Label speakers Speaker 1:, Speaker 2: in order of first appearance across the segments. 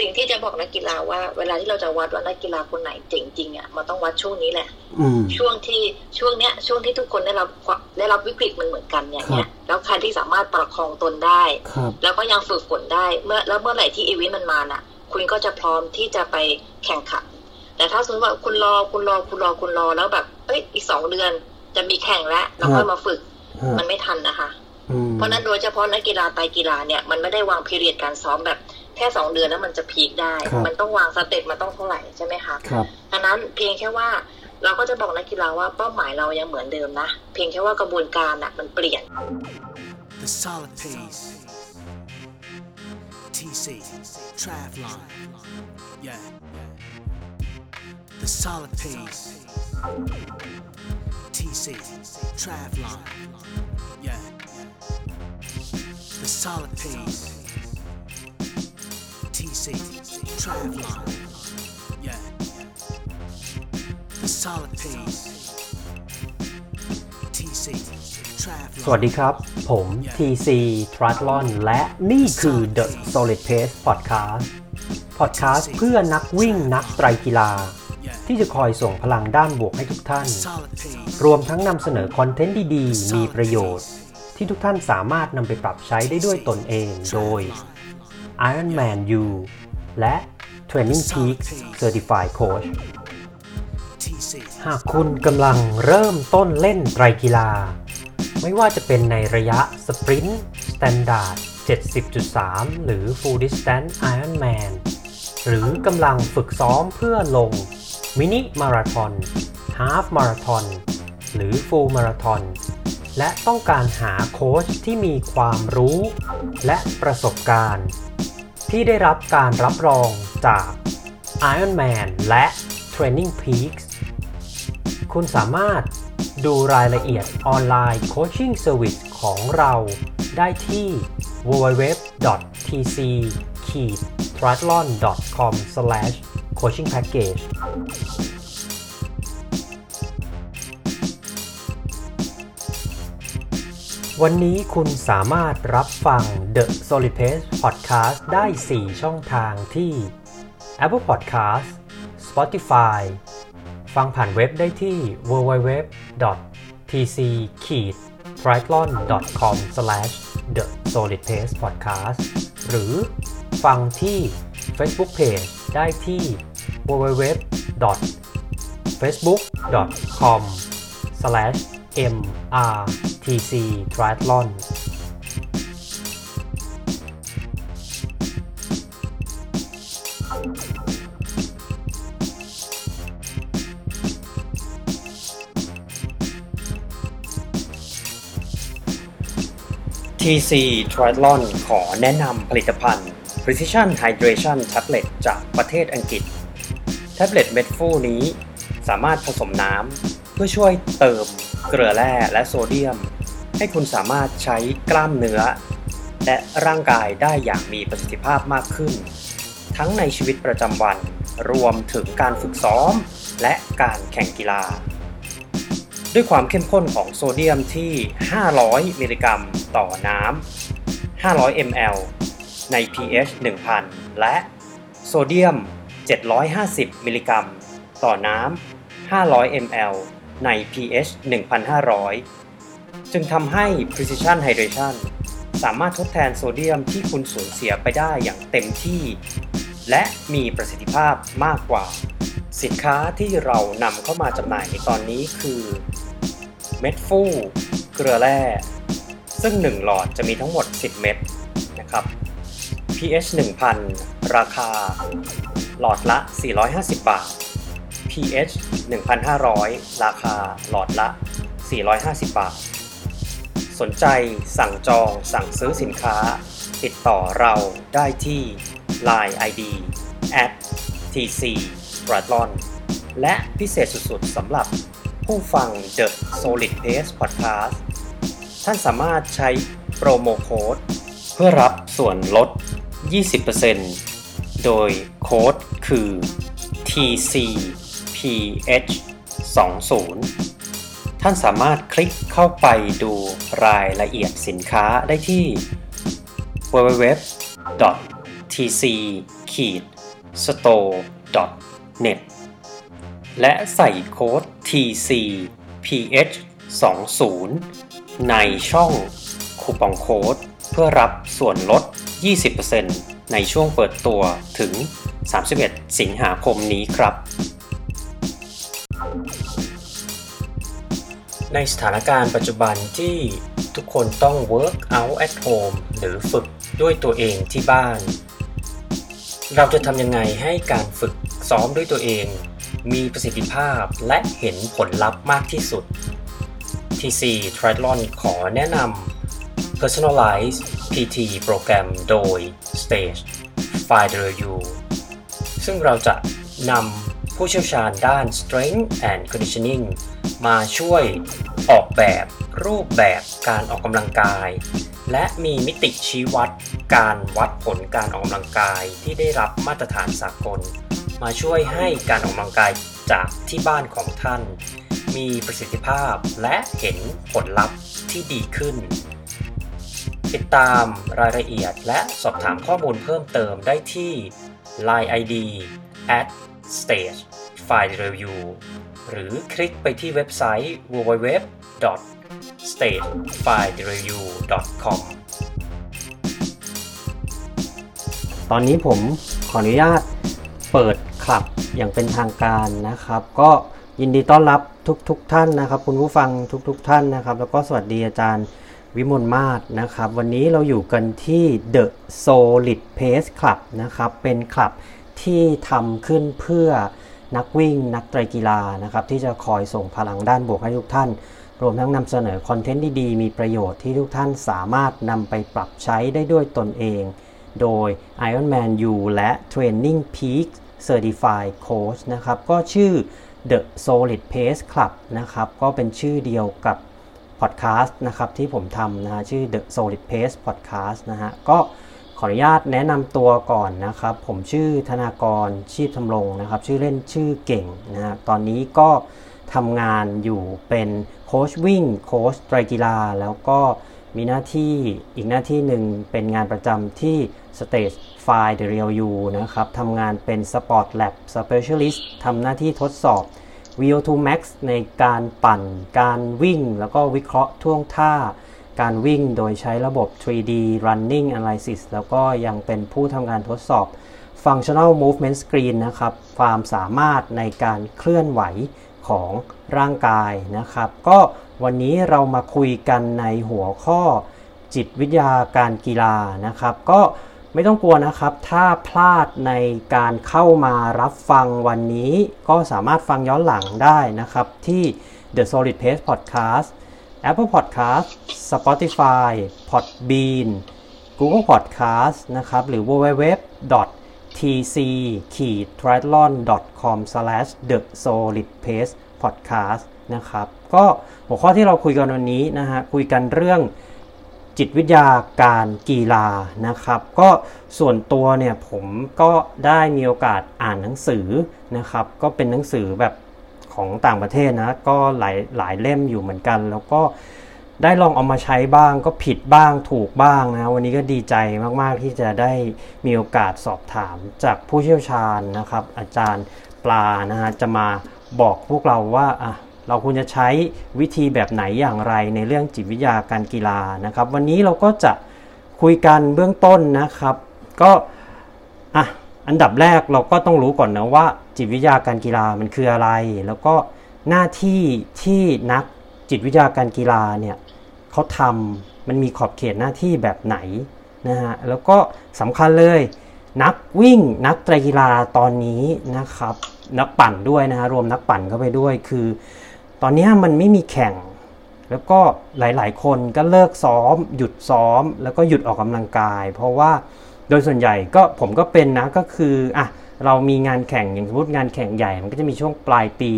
Speaker 1: สิ่งที่จะบอกนักกีฬาว่า เวลาที่เราจะวัดว่านักกีฬาคนไหนเจ๋งจริงอะมันต้องวัดช่วงนี้แหละ
Speaker 2: อืม
Speaker 1: ช่วงที่ช่วงเนี้ย ช่วงที่ทุกคนได้รับความได้รับวิกฤตมันเหมือนกันอย่างเนี้
Speaker 2: ครั
Speaker 1: ย
Speaker 2: บ
Speaker 1: แล้วใครที่สามารถประคองตนได้
Speaker 2: ครับ
Speaker 1: แล้วก็ยังฝึกฝนได้เมื่อแล้วเมื่อไหร่ที่อีเวนต์มันมาน่ะ คุณก็จะพร้อมที่จะไปแข่งขันแต่ถ้าสมมติว่าคุณรอคุณรอคุณรอคุณรอแล้วแบบเอ้ยอีกสองเดือนจะมีแข่งแล้วแล้วค่อยมาฝึก
Speaker 2: ฮะ
Speaker 1: มันไม่ทันนะคะ
Speaker 2: อืม
Speaker 1: เพราะฉะนั้นโดยเฉพาะนักกีฬาไตรกีฬาเนี่ยมันไม่ได้วางพีเรียดการซ้อมแบบแค่สองเดือนแล้วมันจะพีคได้ มันต้องวางสเต็ปมันต้องเท่าไหร่ใช่ไหมคะ
Speaker 2: ครับ
Speaker 1: ดังนั้นเพียงแค่ว่าเราก็จะบอกนักกีฬาว่าเป้าหมายเรายังเหมือนเดิมนะ เพียงแค่ว่ากระบวนการอะมันเปลี่ยน
Speaker 3: The solid pace. TC, Travlon. Yeah. The solid pace. TC, Travlon. Yeah. The solid pace. TC, Travlon. Yeah. The solid pace. TC,
Speaker 2: ส
Speaker 3: Travlon.
Speaker 2: วัสดีครับ ผม TC Triathlon และนี่คือ The Solid Pace Podcast Podcast เพื่อนักวิ่งนักไตรกีฬา ที่จะคอยส่งพลังด้านบวกให้ทุกท่าน
Speaker 3: Solid pace.
Speaker 2: รวมทั้งนำเสนอคอนเทนต์ดีๆ มีประโยชน์ ที่ทุกท่านสามารถนำไปปรับใช้ได้ด้วยตนเองโดย Ironman U และ Training Peaks Certified Coach หากคุณกำลังเริ่มต้นเล่นไตรกีฬา ไม่ว่าจะเป็นในระยะ Sprint Standard 70.3 หรือ Full Distance Ironman หรือกำลังฝึกซ้อมเพื่อลงมินิมาราทอนHalf Marathon หรือ Full Marathon และต้องการหาโค้ชที่มีความรู้ และประสบการณ์ ที่ได้รับการรับรองจาก Ironman และ Training Peaks คุณสามารถดูรายละเอียด online coaching service ของเราได้ที่ www.tc-triathlon.com/coachingpackage วันนี้คุณสามารถรับฟัง The Solid Pace Podcast ได้ 4 ช่องทางที่ Apple Podcast Spotify ฟังผ่านเว็บได้ที่ www.tc-triathlon.com/the solid pace podcast หรือฟังที่ Facebook Page ได้ที่ www.facebook.com/ www.facebook.com/mrtctriathlon ทีซี Triathlon ขอแนะนำผลิตภัณฑ์ Precision Hydration Tablet จากประเทศอังกฤษ แท็บเล็ตเม็ดฟูนี้สามารถผสมน้ำเพื่อช่วยเติม เกลือแร่และโซเดียม ให้คุณสามารถใช้กล้ามเนื้อ และร่างกายได้อย่างมีประสิทธิภาพมากขึ้น ทั้งในชีวิตประจำวันรวมถึงการฝึกซ้อม และการแข่งกีฬา ด้วยความเข้มข้นของโซเดียมที่ 500 มิลลิกรัมต่อน้ำ 500 ml ใน pH 1000 และโซเดียม 750 มิลลิกรัม ต่อน้ำ 500 ml ใน pH 1500 จึงทำให้ Precision Hydration สามารถทดแทนโซเดียมที่คุณสูญเสียไปได้อย่างเต็มที่ และมีประสิทธิภาพมากกว่า สินค้าที่เรานำเข้ามาจำหน่ายในตอนนี้คือ เม็ดฟูเกลือแร่ ซึ่ง 1 หลอดจะมีทั้งหมด 10 เม็ดนะครับ pH 1000 ราคา หลอดละ 450 บาท pH 1500 ราคาหลอดละ 450 บาท สนใจสั่งจองสั่งซื้อสินค้า ติดต่อเราได้ที่ Line ID at tc t r a t l o n และพิเศษสุดๆสำหรับผู้ฟัง The Solid Pace Podcast ท่านสามารถใช้โปรโมโค้ดเพื่อรับส่วนลด 20%โดยโค้ดคือ TC TCPH 20ท่านสามารถคลิกเข้าไปดูรายละเอียดสินค้าได้ที่ www tc store net และใส่โค้ด tc ph 20ในช่องคูปองโค้ดเพื่อรับส่วนลด 20%ในช่วงเปิดตัวถึง 31 สิงหาคมนี้ครับ ในสถานการณ์ปัจจุบันที่ทุกคนต้อง work out at home หรือฝึกด้วยตัวเองที่บ้าน เราจะทำยังไงให้การฝึกซ้อมด้วยตัวเอง มีประสิทธิภาพและเห็นผลลัพธ์มากที่สุด TC Triathlon ขอแนะนำ Personalized PT โปรแกรมโดย Stage f i d e r U ซึ่งเราจะนำ ผู้เชี่ยวชาญด้าน Strength and Conditioning มาช่วยออกแบบรูปแบบการออกกำลังกาย และมีมิติชี้วัดการวัดผลการออกกำลังกายที่ได้รับมาตรฐานสากล มาช่วยให้การออกกำลังกายจากที่บ้านของท่าน มีประสิทธิภาพและเห็นผลลัพธ์ที่ดีขึ้น ติดตามรายละเอียดและสอบถามข้อมูลเพิ่มเติมได้ที่ Line ID at stage file review หรือคลิกไปที่เว็บไซต์ www stagefiledereview.com ตอนนี้ผมขออนุญาตเปิดคลับอย่างเป็นทางการนะครับ ก็ยินดีต้อนรับทุกๆทท่านนะครับ คุณผู้ฟังทุกๆทท่านนะครับ แล้วก็สวัสดีอาจารย์วิมลมาศนะครับ วันนี้เราอยู่กันที่ The Solid Pace Club นะครับ เป็นคลับที่ทำขึ้นเพื่อ นักวิ่ง นักไตรกีฬานะครับที่จะคอยส่งพลังด้านบวกให้ทุกท่าน รวมทั้งนำเสนอคอนเทนต์ดีๆมีประโยชน์ที่ทุกท่านสามารถนำไปปรับใช้ได้ด้วยตนเอง โดย Ironman U และ Training Peak Certified Coach นะครับก็ชื่อ The Solid Pace Club นะครับก็เป็นชื่อเดียวกับพอดแคสต์นะครับที่ผมทำนะฮะชื่อ The Solid Pace Podcast นะฮะก็ ขออนุญาตแนะนำตัวก่อนนะครับ ผมชื่อธนากรชีพทำรงนะครับ ชื่อเล่นชื่อเก่งนะฮะตอนนี้ก็ทำงานอยู่เป็นโค้ชวิ่งโค้ชไตรกีฬา แล้วก็มีหน้าที่อีกหน้าที่หนึ่งเป็นงานประจำที่ Stage f i The Real U นะครับทำงานเป็น Sport Lab Specialist ทำหน้าที่ทดสอบ VO2 Max ในการปั่น การวิ่ง แล้วก็วิเคราะห์ท่วงท่า การวิ่งโดยใช้ระบบ 3D Running Analysis แล้วก็ยังเป็นผู้ทำงานทดสอบ Functional Movement Screen นะครับ ความสามารถในการเคลื่อนไหวของร่างกายนะครับ ก็วันนี้เรามาคุยกันในหัวข้อจิตวิทยาการกีฬานะครับ ก็ไม่ต้องกลัวนะครับ ถ้าพลาดในการเข้ามารับฟังวันนี้ ก็สามารถฟังย้อนหลังได้นะครับที่ The Solid Pace Podcast Apple Podcast Spotify Podbean Google Podcast นะครับ หรือ www tc t r i a t l o n com the solid pace podcast นะครับ ก็หัวข้อที่เราคุยกันวันนี้นะฮะ คุยกันเรื่องจิตวิทยาการกีฬานะครับ ก็ส่วนตัวเนี่ยผมก็ได้มีโอกาสอ่านหนังสือนะครับ ก็เป็นหนังสือแบบ ของต่างประเทศนะ ก็หลายหลายเล่มอยู่เหมือนกัน แล้วก็ได้ลองเอามาใช้บ้างก็ผิดบ้างถูกบ้างนะ วันนี้ก็ดีใจมาก ๆ ที่จะได้มีโอกาสสอบถามจากผู้เชี่ยวชาญนะครับ อาจารย์ปลานะฮะจะมาบอกพวกเราว่าอะเราควรจะใช้วิธีแบบไหนอย่างไรในเรื่องจิตวิทยาการกีฬานะครับ วันนี้เราก็จะคุยกันเบื้องต้นนะครับ ก็อะอันดับแรกเราก็ต้องรู้ก่อนนะว่า จิตวิทยาการกีฬามันคืออะไร แล้วก็หน้าที่ที่นักจิตวิทยาการกีฬาเนี่ยเขาทำมันมีขอบเขตหน้าที่แบบไหนนะฮะแล้วก็สำคัญเลยนักวิ่งนักไตรกีฬาตอนนี้นะครับ นักปั่นด้วยนะฮะรวมนักปั่นเข้าไปด้วยคือ ตอนนี้มันไม่มีแข่ง แล้วก็หลายๆ คนก็เลิกซ้อม หยุดซ้อม แล้วก็หยุดออกกำลังกาย เพราะว่าโดยส่วนใหญ่ก็ผมก็เป็นนะก็คืออะ เรามีงานแข่งอย่างสมมติงานแข่งใหญ่ มันก็จะมีช่วงปลายปี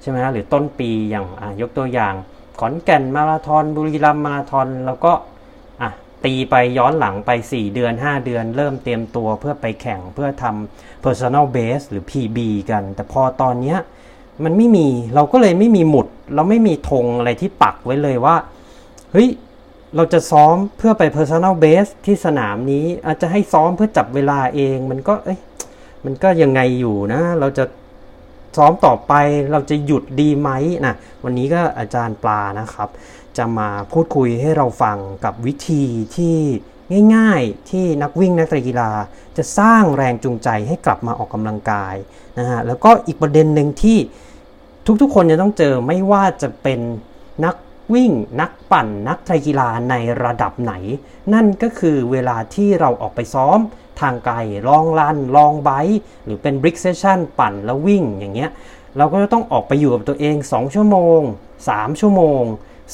Speaker 2: ใช่ไหมฮะหรือต้นปีอย่างยกตัวอย่าง ขอนแก่นมาราธอนบุรีรัมย์มาราธอนแล้วก็ตีไปย้อนหลังไป 4 เดือน 5 เดือน เริ่มเตรียมตัวเพื่อไปแข่งเพื่อทำ personal base หรือ PB กัน แต่พอตอนเนี้ยมันไม่มีเราก็เลยไม่มีหมุด เราไม่มีธงอะไรที่ปักไว้เลยว่าเฮ้ยเราจะซ้อมเพื่อไป personal base ที่สนามนี้อาจจะให้ซ้อมเพื่อจับเวลาเอง มันก็เอ้ย มันก็ยังไงอยู่นะ เราจะซ้อมต่อไปเราจะหยุดดีไหมนะวันนี้ก็อาจารย์ปลานะครับ จะมาพูดคุยให้เราฟังกับวิธีที่ง่ายๆที่นักวิ่งนักกีฬา จะสร้างแรงจูงใจให้กลับมาออกกำลังกายนะฮะแล้วก็อีกประเด็นหนึ่งที่ทุกๆ คนจะต้องเจอไม่ว่าจะเป็นนักวิ่งนักปั่นนักไตรกีฬาในระดับไหน นั่นก็คือเวลาที่เราออกไปซ้อม ทางไกลลองรันลองไบค์หรือเป็นบริกเซชันปั่นแล้ววิ่งอย่างเงี้ยเราก็จะต้องออกไปอยู่กับตัวเอง 2 ชั่วโมง 3 ชั่วโมง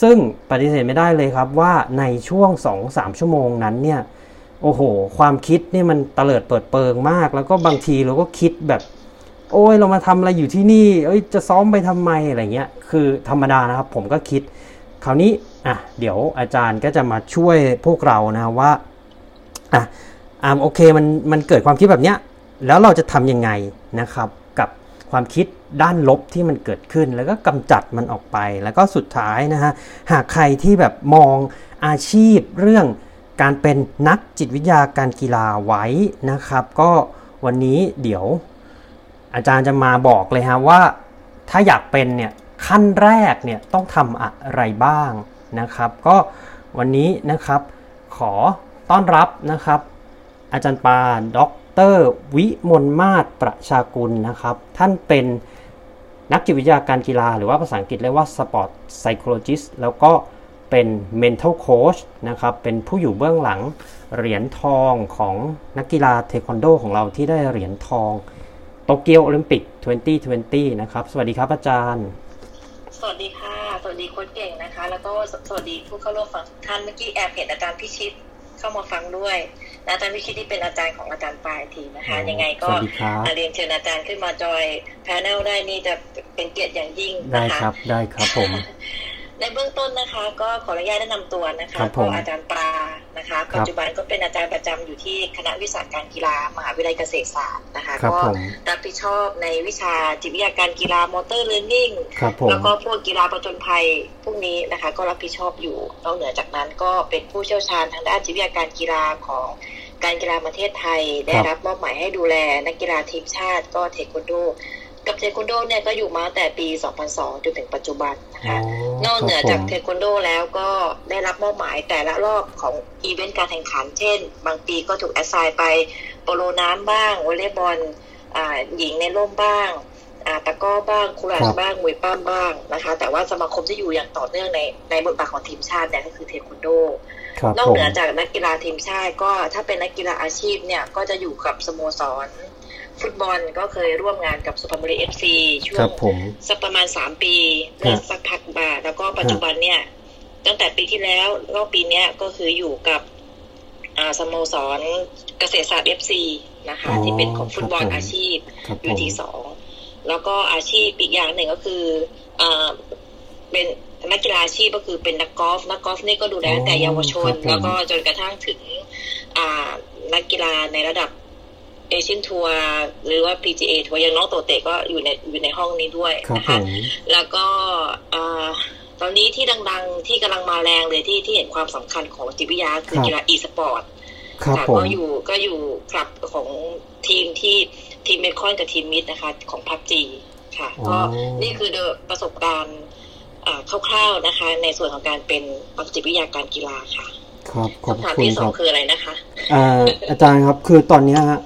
Speaker 2: ซึ่งปฏิเสธไม่ได้เลยครับว่าในช่วง 2-3 ชั่วโมงนั้นเนี่ยโอ้โห ความคิดนี่มันเตลิดเปิดเปิงมาก แล้วก็บางทีเราก็คิดแบบ โอ้ยเรามาทำอะไรอยู่ที่นี่ เอ้ยจะซ้อมไปทำไมอะไรเงี้ย คือธรรมดานะครับ ผมก็คิด คราวนี้อะเดี๋ยวอาจารย์ก็จะมาช่วยพวกเรานะว่าอะ อ่าโอเคมันมันเกิดความคิดแบบเนี้ยแล้วเราจะทำยังไงนะครับ กับความคิดด้านลบที่มันเกิดขึ้น แล้วก็กำจัดมันออกไป แล้วก็สุดท้ายนะฮะหากใครที่แบบมองอาชีพเรื่องการเป็นนักจิตวิทยาการกีฬาไว้นะครับ ก็วันนี้เดี๋ยวอาจารย์จะมาบอกเลยฮะว่าถ้าอยากเป็นเนี่ยขั้นแรกเนี่ยต้องทำอะไรบ้างนะครับ ก็วันนี้นะครับขอต้อนรับนะครับ อาจารย์ปาดร วิมลมาศประชากุลนะครับ ท่านเป็นนักจิตวิทยาการกีฬา หรือว่าภาษาอังกฤษเรียกว่า Sport Psychologist แล้วก็เป็น Mental Coach นะครับ เป็นผู้อยู่เบื้องหลังเหรียญทองของนักกีฬาเทควันโดของเราที่ได้เหรียญทองโตเกียวโอลิมปิก 2020 นะครับ สวัสดีครับอาจารย์
Speaker 1: สวัสดีค่ะ สวัสดีโค้ชเก่งนะคะ แล้วก็สวัสดีผู้เข้าร่วมฟังทุกท่านเมื่อกี้แอบเห็นอาจารย์พิชิตเข้ามาฟังด้วย อาจารย์พิชิตที่เป็นอาจารย์ของอาจารย์ปลายทีนะคะ ยังไงก็
Speaker 2: สวัสดีครับ
Speaker 1: เรียนเชิญอาจารย์ขึ้นมา join panel ได้นี่จะเป็นเกียรติอย่างยิ่ง
Speaker 2: ได้
Speaker 1: นะคะ
Speaker 2: ครับได้ครับผม
Speaker 1: ในเบื้องต้นนะคะ ก็ขออนุญาตแนะนำตัวนะคะ
Speaker 2: ครับผม
Speaker 1: ก็อาจารย์ปลานะคะปัจจุบันก็เป็นอาจารย์ประจำอยู่ที่คณะวิชาการกีฬามหาวิทยาลัยเกษตรศาสตร์นะคะ
Speaker 2: ครับ
Speaker 1: ก็
Speaker 2: ผม
Speaker 1: รับผิดชอบในวิชาจิตวิทยาการกีฬา motor learning
Speaker 2: ครับผม
Speaker 1: แล้วก็พวกกีฬาประจนภัยพวกนี้นะคะ ก็รับผิดชอบอยู่นอกเหนือจากนั้นก็เป็นผู้เชี่ยวชาญทางด้านจิตวิทยาการกีฬาของการกีฬาประเทศไทย ได้รับมอบหมายให้ดูแลนักกีฬาทีมชาติก็เทควันโด กับเทควันโดเนี่ยก็อยู่มาตั้งแต่ปี 2002 จนถึงปัจจุบันนะคะนอกเหนือจากเทควันโดแล้วก็ได้รับมอบหมายแต่ละรอบของอีเวนต์การแข่งขัน เช่น บางปีก็ถูก assign ไปโปโลน้ำบ้างวอลเลย์บอลอ่าหญิงในร่มบ้างอ่าตะกร้อบ้างคูราชบ้างมวยปล้ำบ้างนะคะ แต่ว่าสมาคมที่อยู่อย่างต่อเนื่องในในบทบาทของทีมชาติเนี่ยก็คือเทควันโด
Speaker 2: ครับ
Speaker 1: นอก
Speaker 2: ผม
Speaker 1: เหนือจากนักกีฬาทีมชาติก็ถ้าเป็นนักกีฬาอาชีพเนี่ยก็จะอยู่กับสโมสร ฟุตบอลก็เคยร่วมงานกับสุพรรณบุรีเอฟซีช่ว
Speaker 2: ครั
Speaker 1: ง
Speaker 2: บผม
Speaker 1: สักประมาณสามปีเมื่อสักพักมาแล้วก็ปัจจุบันเนี่ย ตั้งแต่ปีที่แล้วแล้วก็ปีเนี้ยก็คืออยู่กับอ่าสโมสรเกษตรศาสตร์เอฟซีนะคะ
Speaker 2: อ๋อ
Speaker 1: ที่เป็นของฟุตบอล
Speaker 2: ครับผม
Speaker 1: อาชีพ
Speaker 2: ครับ
Speaker 1: อ
Speaker 2: ผ
Speaker 1: ยู่
Speaker 2: ม
Speaker 1: ที่สองแล้วก็อาชีพอีกอย่างหนึ่งก็คืออ่าเป็นนักกีฬาอาชีพก็คือเป็นนักกอล์ฟนักกอล์ฟนี่ก็ดูแลตั้งแต่เยาวชน
Speaker 2: ครับผม
Speaker 1: แล้วก็จนกระทั่งถึงอ่านักกีฬาในระดับ เอเชียนทัวร์หรือว่า PGA ทัวร์อย่างน้องโตเตะก็อยู่ในอยู่ในห้องนี้ด้วย
Speaker 2: ครับ
Speaker 1: นะ
Speaker 2: ผ
Speaker 1: คะ
Speaker 2: ม
Speaker 1: แล้วก็อ่าตอนนี้ที่ดังๆที่กำลังมาแรงเลยที่ที่เห็นความสำคัญของจิตวิทยาคือ
Speaker 2: ครับ
Speaker 1: กีฬาอีสปอร์ต
Speaker 2: ครับ
Speaker 1: ค่ะ
Speaker 2: ผม
Speaker 1: ก็อยู่ก็อยู่คลับของทีมที่ทีมเมคอนกับทีมมิดนะคะ ของพับจีค่ะ
Speaker 2: อ๋อ
Speaker 1: ก็นี่คือโดยประสบการณ์อ่าคร่าวๆนะคะ ในส่วนของการเป็นนักจิตวิทยาการกีฬาค่ะ
Speaker 2: ครับขอบ
Speaker 1: คำถาม
Speaker 2: คุณ
Speaker 1: ที่ส
Speaker 2: ค
Speaker 1: อ
Speaker 2: รั
Speaker 1: ง
Speaker 2: บ
Speaker 1: คืออะไรนะคะ
Speaker 2: อ่าอาจารย์ครับคือตอนเนี้ยฮะ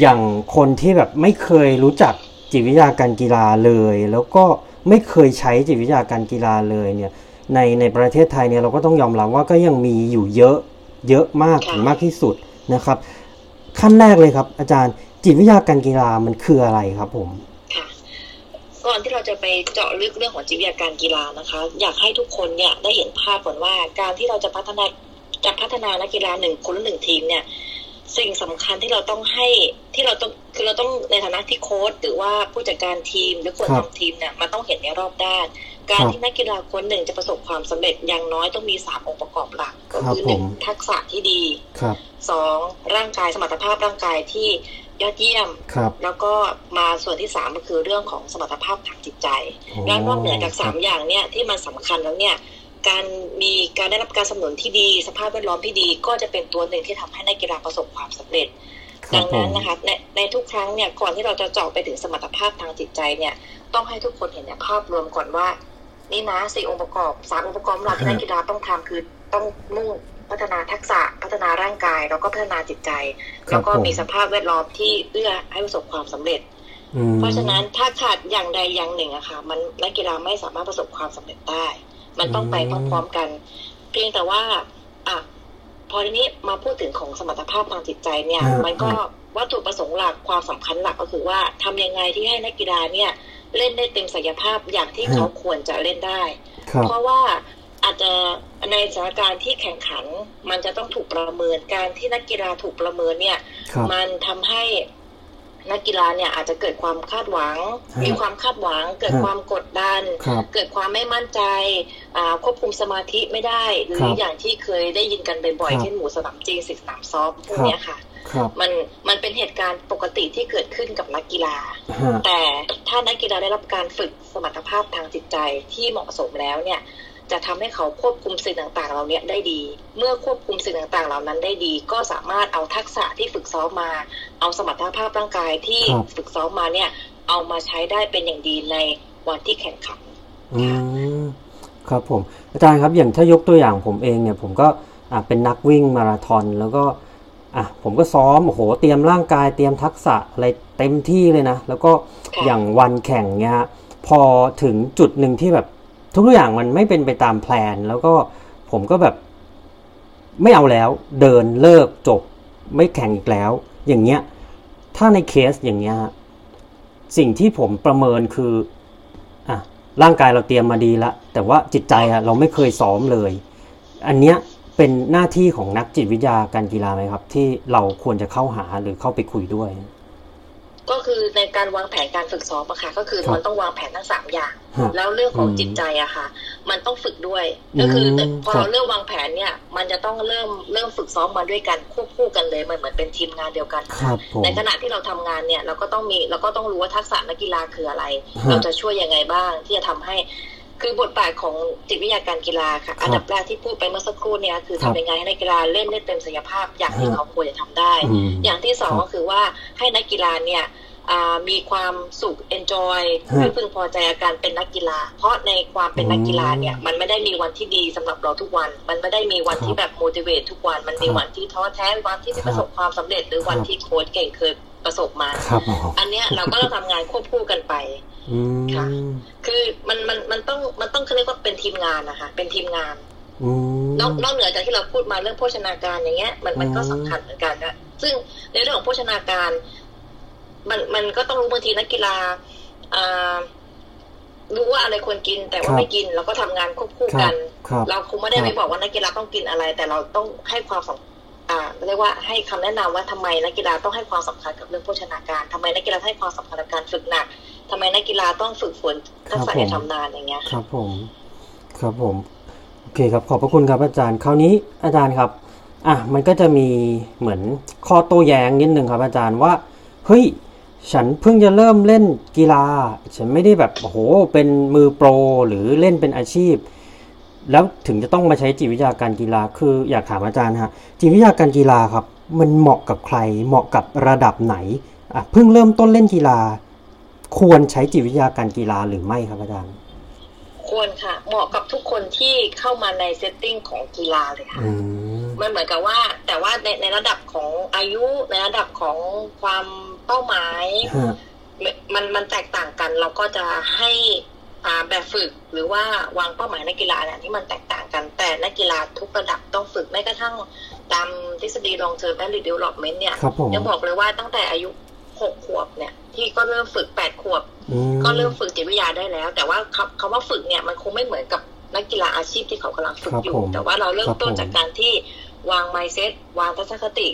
Speaker 2: อย่างคนที่แบบไม่เคยรู้จักจิตวิทยาการกีฬาเลย แล้วก็ไม่เคยใช้จิตวิทยาการกีฬาเลยเนี่ยในในประเทศไทยเนี่ยเราก็ต้องยอมรับว่าก็ยังมีอยู่เยอะเยอะมาก
Speaker 1: ค่ะ
Speaker 2: ถึงมากที่สุดนะครับ ขั้นแรกเลยครับ อาจารย์จิตวิทยาการกีฬามันคืออะไรครับผม
Speaker 1: ค่ะก่อนที่เราจะไปเจาะลึกเรื่องของจิตวิทยาการกีฬานะคะ อยากให้ทุกคนเนี่ยได้เห็นภาพก่อนว่าการที่เราจะพัฒนาจะพัฒนานักกีฬาหนึ่งคนหรือหนึ่งทีมเนี่ย สิ่งสำคัญที่เราต้องให้ที่เราต้องคือเราต้องในฐานะที่โค้ชหรือว่าผู้จัดการทีมหรือคน
Speaker 2: ครับ
Speaker 1: ทำทีมเนี่ยมันต้องเห็นในรอบด้าน การ
Speaker 2: ครับ
Speaker 1: ที่นักกีฬาคนหนึ่งจะประสบความสำเร็จอย่างน้อยต้องมีสามองค์ประกอบหลัก ก็
Speaker 2: ครับ
Speaker 1: คือหนึ่ง
Speaker 2: ผม
Speaker 1: ทักษะที่ดี
Speaker 2: ครับ
Speaker 1: สองร่างกายสมรรถภาพร่างกายที่ยอดเยี่ยม
Speaker 2: ครับ
Speaker 1: แล้วก็มาส่วนที่สามก็คือเรื่องของสมรรถภาพทางจิตใจ แล้วนอกเหนือจากสามอย่างเนี่ยที่มันสำคัญแล้วเนี่ย การมีการได้รับการสนับสนุนที่ดี สภาพแวดล้อมที่ดี ก็จะเป็นตัวหนึ่งที่ทำให้นักกีฬาประสบความสำเร็จ
Speaker 2: ครั
Speaker 1: ดั
Speaker 2: บ
Speaker 1: ง
Speaker 2: ผ
Speaker 1: นั้น
Speaker 2: ม
Speaker 1: นะคะในในทุกครั้งเนี่ยก่อนที่เราจะเจาะไปถึงสมรรถภาพทางจิตใจเนี่ย ต้องให้ทุกคนเห็นในภาพรวมก่อนว่า นี่นะสี่องค์ประกอบสามองค์ประกอบหลักที่นักกีฬาต้องทำคือต้องมุ่งพัฒนาทักษะพัฒนาร่างกาย แล้วก็พัฒนาจิตใจ
Speaker 2: ครับ
Speaker 1: แล้วก็
Speaker 2: ผม
Speaker 1: มีสภาพแวดล้อมที่เอื้อให้ประสบความสำเร็จ
Speaker 2: อืม
Speaker 1: เพราะฉะนั้นถ้าขาดอย่างใดอย่างหนึ่งอะค่ะ มันนักกีฬาไม่สามารถประสบความสำเร็จได้ มันต้องไปพร้อมๆกัน เพียงแต่ว่า อะพอทีนี้มาพูดถึงของสมรรถภาพทางจิตใจเนี่ย
Speaker 2: ฮะ
Speaker 1: มันก็วัตถุประสงค์หลักความสำคัญหลักก็คือว่าทำยังไงที่ให้นักกีฬาเนี่ย เล่นได้เต็มศักยภาพอย่างที่เขาควรจะเล่นได้
Speaker 2: ครับ
Speaker 1: เพราะว่าอาจจะในสถานการณ์ที่แข่งขัน มันจะต้องถูกประเมินการที่นักกีฬาถูกประเมินเนี่ย
Speaker 2: ครับ
Speaker 1: มันทำให้ นักกีฬาเนี่ยอาจจะเกิดความคาดหวัง
Speaker 2: ฮะ
Speaker 1: มีความคาดหวัง เกิด
Speaker 2: ฮะ
Speaker 1: ความกดดัน
Speaker 2: ครับ
Speaker 1: เกิดความไม่มั่นใจอ่าควบคุมสมาธิไม่ได้หรื
Speaker 2: ครั
Speaker 1: อบอย่างที่เคยได้ยินกันบ่อย
Speaker 2: ครับ
Speaker 1: ๆเช่นหมูสนามจริงสิสนามซ้อมพวก
Speaker 2: ครับ
Speaker 1: เนี้ยค่ะ
Speaker 2: ครับ
Speaker 1: มันมันเป็นเหตุการณ์ปกติที่เกิดขึ้นกับนักกีฬา
Speaker 2: ฮะ
Speaker 1: แต่ถ้านักกีฬาได้รับการฝึกสมรรถภาพทางจิตใจที่เหมาะสมแล้วเนี่ย จะทำให้เขาควบคุมสิ่งต่างๆ เหล่านี้ได้ดี เมื่อควบคุมสิ่งต่างๆ เหล่านั้นได้ดี ก็สามารถเอาทักษะที่ฝึกซ้อมมา เอาสมรรถภาพร่างกายที่
Speaker 2: ครับ
Speaker 1: ฝึกซ้อมมาเนี่ย เอามาใช้ได้เป็นอย่างดีในวันที่แข่งขัน
Speaker 2: อืมครับผม อาจารย์ครับอย่างถ้ายกตัวอย่างผมเองเนี่ย ผมก็อะเป็นนักวิ่งมาราธอนแล้วก็อะผมก็ซ้อมโอ้โหเตรียมร่างกายเตรียมทักษะอะไรเต็มที่เลยนะ แล้วก็
Speaker 1: ค่ะ
Speaker 2: อย่างวันแข่งเนี่ยฮะพอถึงจุดหนึ่งที่แบบ ทุกอย่างมันไม่เป็นไปตามแพลน แล้วก็ผมก็แบบไม่เอาแล้ว เดินเลิกจบ ไม่แข่งอีกแล้ว อย่างเงี้ย ถ้าในเคสอย่างเงี้ยสิ่งที่ผมประเมินคืออะร่างกายเราเตรียมมาดีล้วแต่ว่าจิตใจอะเราไม่เคยซ้อมเลย อันเนี้ยเป็นหน้าที่ของนักจิตวิทยาการกีฬาไหมครับ ที่เราควรจะเข้าหาหรือเข้าไปคุยด้วย
Speaker 1: ก็คือในการวางแผนการฝึกซ้อมอะค่ะ ก็คือ
Speaker 2: ครับ
Speaker 1: มันต้องวางแผนทั้งสามอย่าง
Speaker 2: ฮะ
Speaker 1: แล้วเรื่องของ
Speaker 2: อืม
Speaker 1: จิตใจอะค่ะ มันต้องฝึกด้วย ก็คืออ
Speaker 2: ม
Speaker 1: พอ
Speaker 2: ครับ
Speaker 1: เราเริ่มวางแผนเนี่ย มันจะต้องเริ่มเริ่มฝึกซ้อมมาด้วยกันควบคู่กันเลยมันเหมือนเป็นทีมงานเดียวกัน
Speaker 2: ครับผม
Speaker 1: ในขณะที่เราทำงานเนี่ย เราก็ต้องมีเราก็ต้องรู้ว่าทักษะนักกีฬาคืออะไร
Speaker 2: ฮะ
Speaker 1: เราจะช่วยยังไงบ้างที่จะทำให้คือบทบาทของจิตวิทยาการกีฬาค่ะ อันดับแรกที่พูดไปเมื่อสักครู่เนี่ยคือ
Speaker 2: ครั
Speaker 1: ทำ
Speaker 2: บ
Speaker 1: ยังไงให้นักกีฬาเล่นได้เต็มศักยภาพอย่างที่
Speaker 2: ฮะ
Speaker 1: เขาควรจะทำได้
Speaker 2: อืม
Speaker 1: อย่างที่สอง
Speaker 2: ครับ
Speaker 1: ก็คือว่าให้นักกีฬาเนี่ยอ่า มีความสุข enjoy
Speaker 2: ฮะ
Speaker 1: ไม่พึงพอใจกับการเป็นนักกีฬา เพราะในความเป็นนักกีฬาเนี่ย
Speaker 2: อืม
Speaker 1: มันไม่ได้มีวันที่ดีสำหรับเราทุกวัน มันไม่ได้มีวัน
Speaker 2: ครับ
Speaker 1: ที่แบบ motivate ทุกวัน มันมี
Speaker 2: ครับ
Speaker 1: วันที่ท้อแท้วันที่ไม่
Speaker 2: ครับ
Speaker 1: ประสบความสำเร็จหรือวัน
Speaker 2: ครับ
Speaker 1: ที่โค้ชเก่งเคยประสบมา
Speaker 2: ครับผม
Speaker 1: อันเนี้ยเราก็ต้องทำงานควบคู่กันไป
Speaker 2: อื
Speaker 1: ค่ะ
Speaker 2: ม
Speaker 1: คือมันมันมันต้องมันต้องเขาเรียกว่าเป็นทีมงานนะคะ เป็นทีมงาน
Speaker 2: อืม
Speaker 1: นอกนอกเหนือจากที่เราพูดมาเรื่องโภชนาการอย่างเงี้ย มันมันก็
Speaker 2: อืม
Speaker 1: สำคัญเหมือนกันนะซึ่งในเรื่องของโภชนาการ มันมันก็ต้องรู้บางทีนักกีฬาอ่ารู้ว่าอะไรควรกินแต่ว่าไม่กินเราก็ทำงานควบคู่
Speaker 2: ครั
Speaker 1: กับน
Speaker 2: ครับ
Speaker 1: เราคงไม่ได้
Speaker 2: ครับ
Speaker 1: ไปบอกว่านักกีฬาต้องกินอะไร แต่เราต้องให้ความสำอ่าเรียกว่าให้คำแนะนำว่าทำไมนักกีฬาต้องให้ความสำคัญกับเรื่องโภชนาการทำไมนักกีฬาให้ความสำคัญกับการฝึกหนักทำไมนักกีฬาต้องฝึกฝนทักษะการทำนานอย่างเงี้ย
Speaker 2: ครับผม ครับผม โอเคครับ ขอบพระคุณครับอาจารย์คราวนี้อาจารย์ครับ อะมันก็จะมีเหมือนข้อโต้แย้งนิดนึงครับ อาจารย์ว่าเฮ้ย ฉันเพิ่งจะเริ่มเล่นกีฬา ฉันไม่ได้แบบโอ้โหเป็นมือโปรหรือเล่นเป็นอาชีพ แล้วถึงจะต้องมาใช้จิตวิทยาการกีฬาคืออยากถามอาจารย์ฮะจิตวิทยาการกีฬาครับ มันเหมาะกับใคร เหมาะกับระดับไหนอะเพิ่งเริ่มต้นเล่นกีฬา ควรใช้จิตวิทยาการกีฬาหรือไม่ครับอาจารย์
Speaker 1: ควรค่ะ เหมาะกับทุกคนที่เข้ามาในเซตติ้งของกีฬาเลยค่ะ
Speaker 2: อืม
Speaker 1: มันเหมือนกับว่า แต่ว่าในในระดับของอายุในระดับของความ เป้าหมาย
Speaker 2: ฮะ
Speaker 1: มันมันแตกต่างกัน เราก็จะให้อ่าแบบฝึกหรือว่าวางเป้าหมายนักกีฬาเนี่ยที่มันแตกต่างกัน แต่นักกีฬาทุกระดับต้องฝึกแม้กระทั่งตามทฤษฎี long term value development เนี่ย
Speaker 2: ครับผม
Speaker 1: ยังบอกเลยว่าตั้งแต่อายุหกขวบเนี่ย ที่ก็เริ่มฝึกแปดขวบ
Speaker 2: อืม
Speaker 1: ก็เริ่มฝึกจิตวิทยาได้แล้ว แต่ว่าคำคำว่าฝึกเนี่ยมันคงไม่เหมือนกับนักกีฬาอาชีพที่เขากำลังฝึก
Speaker 2: ครับ
Speaker 1: อยู่
Speaker 2: ผม
Speaker 1: แต่ว่าเราเริ่มต้น
Speaker 2: ครับผม
Speaker 1: จากการที่วาง mindset วางทัศนคติ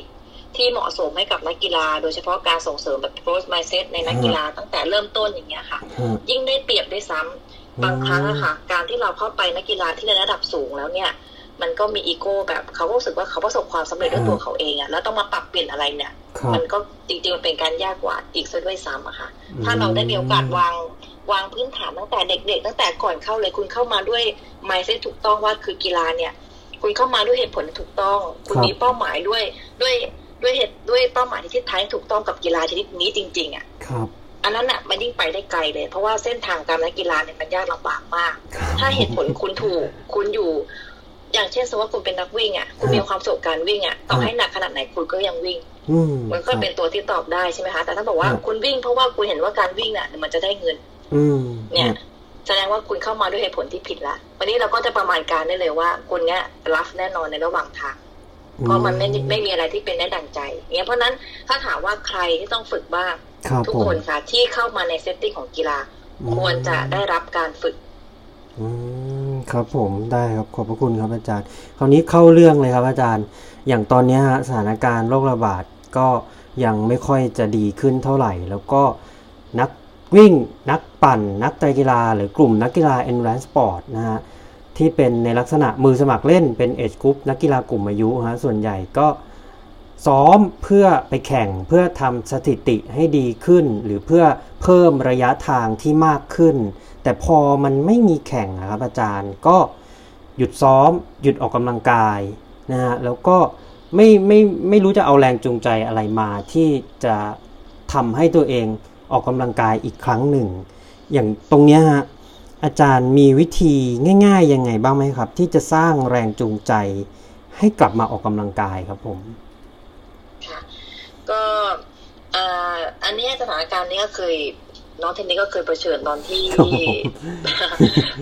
Speaker 1: ที่เหมาะสมให้กับนักกีฬา โดยเฉพาะการส่งเสริมแบบ growth mindset ในนักกีฬาตั้งแต่เริ่มต้นอย่างเงี้ยค่ะ
Speaker 2: ฮะ
Speaker 1: ยิ่งได้เปรียบด้วยซ้ำบางครั้งอะค่ะ การที่เราเข้าไปนักกีฬาที่ในระดับสูงแล้วเนี่ย มันก็มีอีโก้แบบเขาก็รู้สึกว่าเขาประสบความสำเร็จด้วยตัวเขาเองอะแล้วต้องมาปรับเปลี่ยนอะไรเนี่ย
Speaker 2: ครับ
Speaker 1: มันก็จริงๆมันเป็นการยากกว่าอีกซะด้วยซ้ำอะค่ะ
Speaker 2: อืม
Speaker 1: ถ้าเราได้มีโอกาสวางวางพื้นฐานตั้งแต่เด็กๆ ตั้งแต่ก่อนเข้าเลยคุณเข้ามาด้วยไมซ์เซ็ตถูกต้องว่าคือกีฬาเนี่ย คุณเข้ามาด้วยเหตุผลที่ถูกต้อง คุณ
Speaker 2: ครับ
Speaker 1: มีเป้าหมายด้วยด้วย ด้วยเหตุด้วยเป้าหมายที่ทิศทางที่ถูกต้องกับกีฬาชนิดนี้จริง ๆ อะ
Speaker 2: ครับ
Speaker 1: อันนั้นอะมันยิ่งไปได้ไกลเลย เพราะว่าเส้นทางการเล่นกีฬาเนี่ยมันยากลำบากมาก
Speaker 2: ครับ
Speaker 1: ถ้าเหตุผลคุณถูกคุณอยู่ อย่างเช่นสมมติว่าคุณเป็นนักวิ่งอะคุณ
Speaker 2: ครับ
Speaker 1: มีความสุขการวิ่งอะต่อ
Speaker 2: ครับ
Speaker 1: ให้หนักขนาดไหนคุณก็ยังวิ่ง
Speaker 2: อืม
Speaker 1: มันก็เป็นตัวที่ตอบได้ใช่ไหมคะแต่ถ้าบอกว่า
Speaker 2: ครับ
Speaker 1: คุณวิ่งเพราะว่าคุณเห็นว่าการวิ่งน่ะมันจะได้เงิน
Speaker 2: อืม
Speaker 1: เนี่ยแสดงว่าคุณเข้ามาด้วยเหตุผลที่ผิดละ วันนี้เราก็จะประมาณการได้เลยว่าคุณเนี้ยรับแน่นอนในระหว่างทาง เพราะมันไม่ไม่มีอะไรที่เป็นได้ดั่งใจเนี่ยเพราะฉะนั้นถ้าถามว่าใครที่ต้องฝึกบ้าง
Speaker 2: ครับ
Speaker 1: ทุก
Speaker 2: ผม
Speaker 1: คนค่ะที่เข้ามาในเซตติ้งของกีฬา
Speaker 2: อืม
Speaker 1: ควรจะได้รับการฝึก
Speaker 2: อืมครับผมได้ครับขอบพระคุณครับอาจารย์ คราวนี้เข้าเรื่องเลยครับอาจารย์ อย่างตอนเนี้ยฮะสถานการณ์โรคระบาดก็ยังไม่ค่อยจะดีขึ้นเท่าไหร่ แล้วก็นักวิ่ง นักปั่น นักไตรกีฬา หรือกลุ่มนักกีฬา endurance sport นะฮะ ที่เป็นในลักษณะมือสมัครเล่นเป็น age group นักกีฬากลุ่มอายุฮะส่วนใหญ่ก็ซ้อมเพื่อไปแข่งเพื่อทำสถิติให้ดีขึ้น หรือเพื่อเพิ่มระยะทางที่มากขึ้น แต่พอมันไม่มีแข่งนะครับอาจารย์ก็หยุดซ้อม หยุดออกกำลังกายนะฮะแล้วก็ไม่ไม่ไม่รู้จะเอาแรงจูงใจอะไรมาที่จะทำให้ตัวเองออกกำลังกายอีกครั้งหนึ่ง อย่างตรงเนี้ยฮะ อาจารย์มีวิธีง่ายๆยังไงบ้างไหมครับ ที่จะสร้างแรงจูงใจให้กลับมาออกกำลังกายครับผม
Speaker 1: ค่ะก็เอ่ออันเนี้ยสถานการณ์นี้ก็เคยน้องเทนนี่ก็เคยเผชิญตอนที่
Speaker 2: ครับผม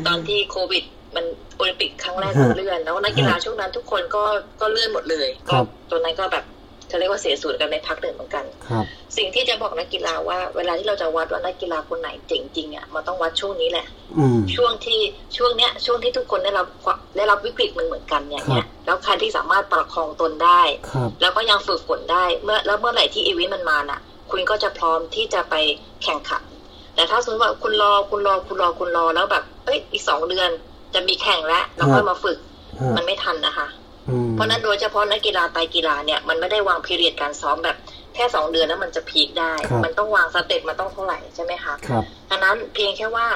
Speaker 1: ตอนที่โควิด มันโอลิมปิกครั้งแรก
Speaker 2: ฮะ
Speaker 1: มันเลื่อน แล้วนักกีฬาช่วงนั้นทุกคนก็ก็เลื่อนหมดเลย
Speaker 2: ครั
Speaker 1: ก็
Speaker 2: บ
Speaker 1: ตัวนั้นก็แบบ จะเรียกว่าเสียสูตรกันในพักหนึ่งเหมือนกัน
Speaker 2: ครับ
Speaker 1: สิ่งที่จะบอกนักกีฬาว่า เวลาที่เราจะวัดว่านักกีฬาคนไหนเจ๋งจริงอะมันต้องวัดช่วงนี้แหละ
Speaker 2: อืม
Speaker 1: ช่วงที่ช่วงเนี้ย ช่วงที่ทุกคนได้รับความได้รับวิกฤตมันเหมือนกันเนี่ย
Speaker 2: ครับ
Speaker 1: เนี่ยแล้วใครที่สามารถประคองตนได้
Speaker 2: ครับ
Speaker 1: แล้วก็ยังฝึกฝนได้ เมื่อแล้วเมื่อไหร่ที่อีเวนต์มันมาน่ะ คุณก็จะพร้อมที่จะไปแข่งขัน แต่ถ้าสมมติว่าคุณรอคุณรอคุณรอคุณรอแล้วแบบเอ้ยอีกสองเดือนจะมีแข่งแล้วเราค่อยมาฝึก
Speaker 2: ฮะ
Speaker 1: มันไม่ทันนะคะ
Speaker 2: อืม
Speaker 1: เพราะฉะนั้นโดยเฉพาะนักกีฬาไตรกีฬาเนี่ยมันไม่ได้วางพีเรียดการซ้อมแบบแค่สองเดือนแล้วมันจะพีคได้
Speaker 2: ครับ
Speaker 1: มันต้องวางสเต็ปมันต้องเท่าไหร่ใช่ไหมคะ
Speaker 2: ครับ
Speaker 1: ดังนั้นเพียงแค่ว่า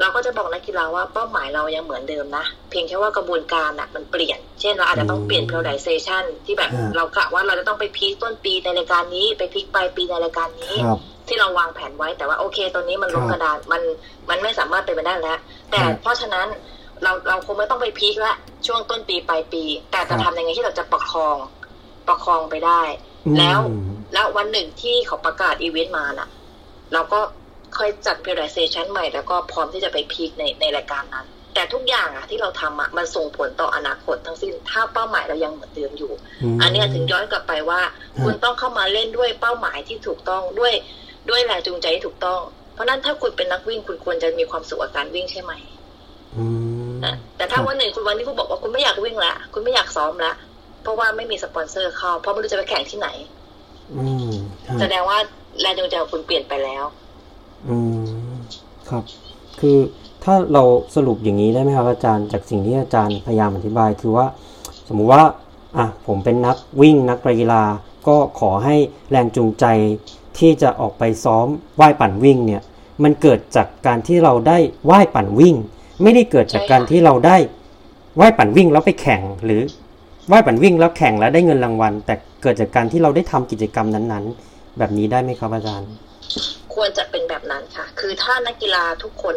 Speaker 1: เราก็จะบอกนักกีฬาว่าเป้าหมายเรายังเหมือนเดิมนะ เพียงแค่ว่ากระบวนการอะมันเปลี่ยน เช่นเราอาจจะต้องเปลี่ยน periodization ที่แบบ
Speaker 2: ฮะ
Speaker 1: เรากะว่าเราจะต้องไปพีคต้นปีในรายการนี้ ไปพีคปลายปีในรายการนี้
Speaker 2: ครับ
Speaker 1: ที่เราวางแผนไว้แต่ว่าโอเค ตอนนี้มันลง
Speaker 2: ครับ
Speaker 1: กระดานมันมันไม่สามารถเป็นไปได้แล้ว แต่
Speaker 2: ครับ
Speaker 1: เพราะฉะนั้น เราเราคงไม่ต้องไปพีคละช่วงต้นปีปลายปี แต่จะ
Speaker 2: ครับ
Speaker 1: ทำยังไงที่เราจะประคองประคองไปได้ แล้ว
Speaker 2: อืม
Speaker 1: แล้ววันหนึ่งที่เขาประกาศอีเวนต์มาน่ะ เราก็ค่อยจัด periodization ใหม่ แล้วก็พร้อมที่จะไปพีคในในรายการนั้น แต่ทุกอย่างอะที่เราทำอะมันส่งผลต่ออนาคตทั้งสิ้น ถ้าเป้าหมายเรายังเหมือนเดิมอยู่
Speaker 2: ม
Speaker 1: อันเนี้ยถึงย้อนกลับไปว่า
Speaker 2: ฮะ
Speaker 1: คุณต้องเข้ามาเล่นด้วยเป้าหมายที่ถูกต้องด้วยด้วยแรงจูงใจที่ถูกต้อง เพราะฉะนั้นถ้าคุณเป็นนักวิ่งคุณควรจะมีความสุขกับการวิ่งใช่ไหม
Speaker 2: อืม
Speaker 1: นะ แต่ถ้า
Speaker 2: ครับ
Speaker 1: วันหนึ่งคุณวันนี้คุณบอกว่าคุณไม่อยากวิ่งละคุณไม่อยากซ้อมละเพราะว่าไม่มีสปอนเซอร์เข้าเพราะไม่รู้จะไปแข่งที่ไหน
Speaker 2: อืมฮะ
Speaker 1: แสดงว่าแรงจูงใจของคุณเปลี่ยนไปแล้ว
Speaker 2: อืมครับ คือถ้าเราสรุปอย่างนี้ได้ไหมครับอาจารย์จากสิ่งที่อาจารย์พยายามอธิบาย คือว่า สมมุติว่า อะผมเป็นนักวิ่งนักกีฬาก็ขอให้แรงจูงใจที่จะออกไปซ้อมว่ายปั่นวิ่งเนี่ย มันเกิดจากการที่เราได้ว่ายปั่นวิ่ง ไม่ได้เกิดจากการที่เราได้ว่ายปั่นวิ่งแล้วไปแข่งหรือว่ายปั่นวิ่งแล้วแข่งแล้วได้เงินรางวัล แต่เกิดจากการที่เราได้ทำกิจกรรมนั้นๆ แบบนี้ได้ไหมครับอาจารย์
Speaker 1: ควรจะเป็นแบบนั้นค่ะ คือถ้านักกีฬาทุกคน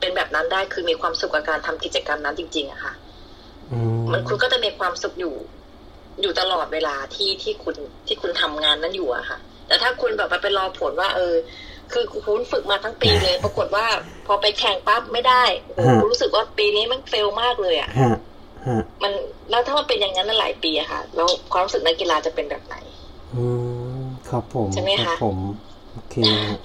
Speaker 1: เป็นแบบนั้นได้คือมีความสุขกับการทำกิจกรรมนั้นจริงๆอะค่ะ
Speaker 2: อืม
Speaker 1: มันคุณก็จะมีความสุขอยู่ อยู่ตลอดเวลาที่ที่คุณที่คุณทำงานนั้นอยู่อะค่ะ แต่ถ้าคุณแบบไปรอผลว่า เออ คือคุณฝึกมาทั้งปีเลย ปรากฏว่าพอไปแข่งปั๊บไม่ได้โอ้โห
Speaker 2: ฮะ
Speaker 1: รู้สึกว่าปีนี้มันเฟลมากเลยอะ
Speaker 2: ฮะฮะ
Speaker 1: มันแล้วถ้ามันเป็นอย่างนั้นหลายปีอะค่ะ แล้วความรู้สึกนักกีฬาจะเป็นแบบไหน
Speaker 2: อืมครับผม
Speaker 1: ใช่ไหมคะ
Speaker 2: รับผมโอเคฮะ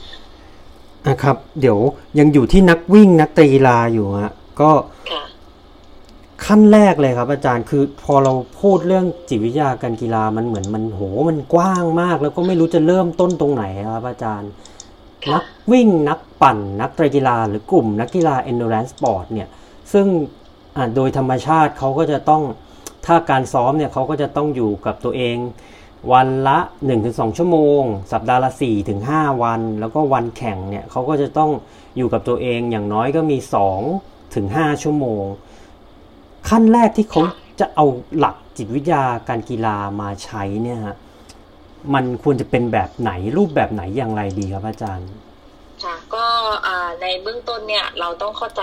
Speaker 2: อะครับ เดี๋ยวยังอยู่ที่นักวิ่งนักตรีฬาอยู่ฮะก็
Speaker 1: ค่ะ
Speaker 2: ขั้นแรกเลยครับ อาจารย์คือพอเราพูดเรื่องจิตวิทยาการกีฬามันเหมือนมันโหมันกว้างมาก แล้วก็ไม่รู้จะเริ่มต้นตรงไหนครับ อาจารย์
Speaker 1: ค่ะ
Speaker 2: นักวิ่งนักปั่น นักไตรกีฬา หรือกลุ่มนักกีฬา endurance sport เนี่ยซึ่งโดยธรรมชาติเขาก็จะต้องถ้าการซ้อมเนี่ยเขาก็จะต้องอยู่กับตัวเอง วันละ 1-2 ชั่วโมง สัปดาห์ละ 4-5 วัน แล้วก็วันแข่งเนี่ยเขาก็จะต้องอยู่กับตัวเองอย่างน้อยก็มี2ถึง5ชั่วโมง ขั้นแรกที่เขาจะเอาหลักจิตวิทยาการกีฬามาใช้เนี่ยฮะ มันควรจะเป็นแบบไหนรูปแบบไหนอย่างไรดีครับอาจารย์
Speaker 1: ค่ะก็อ่าในเบื้องต้นเนี่ย เราต้องเข้าใจ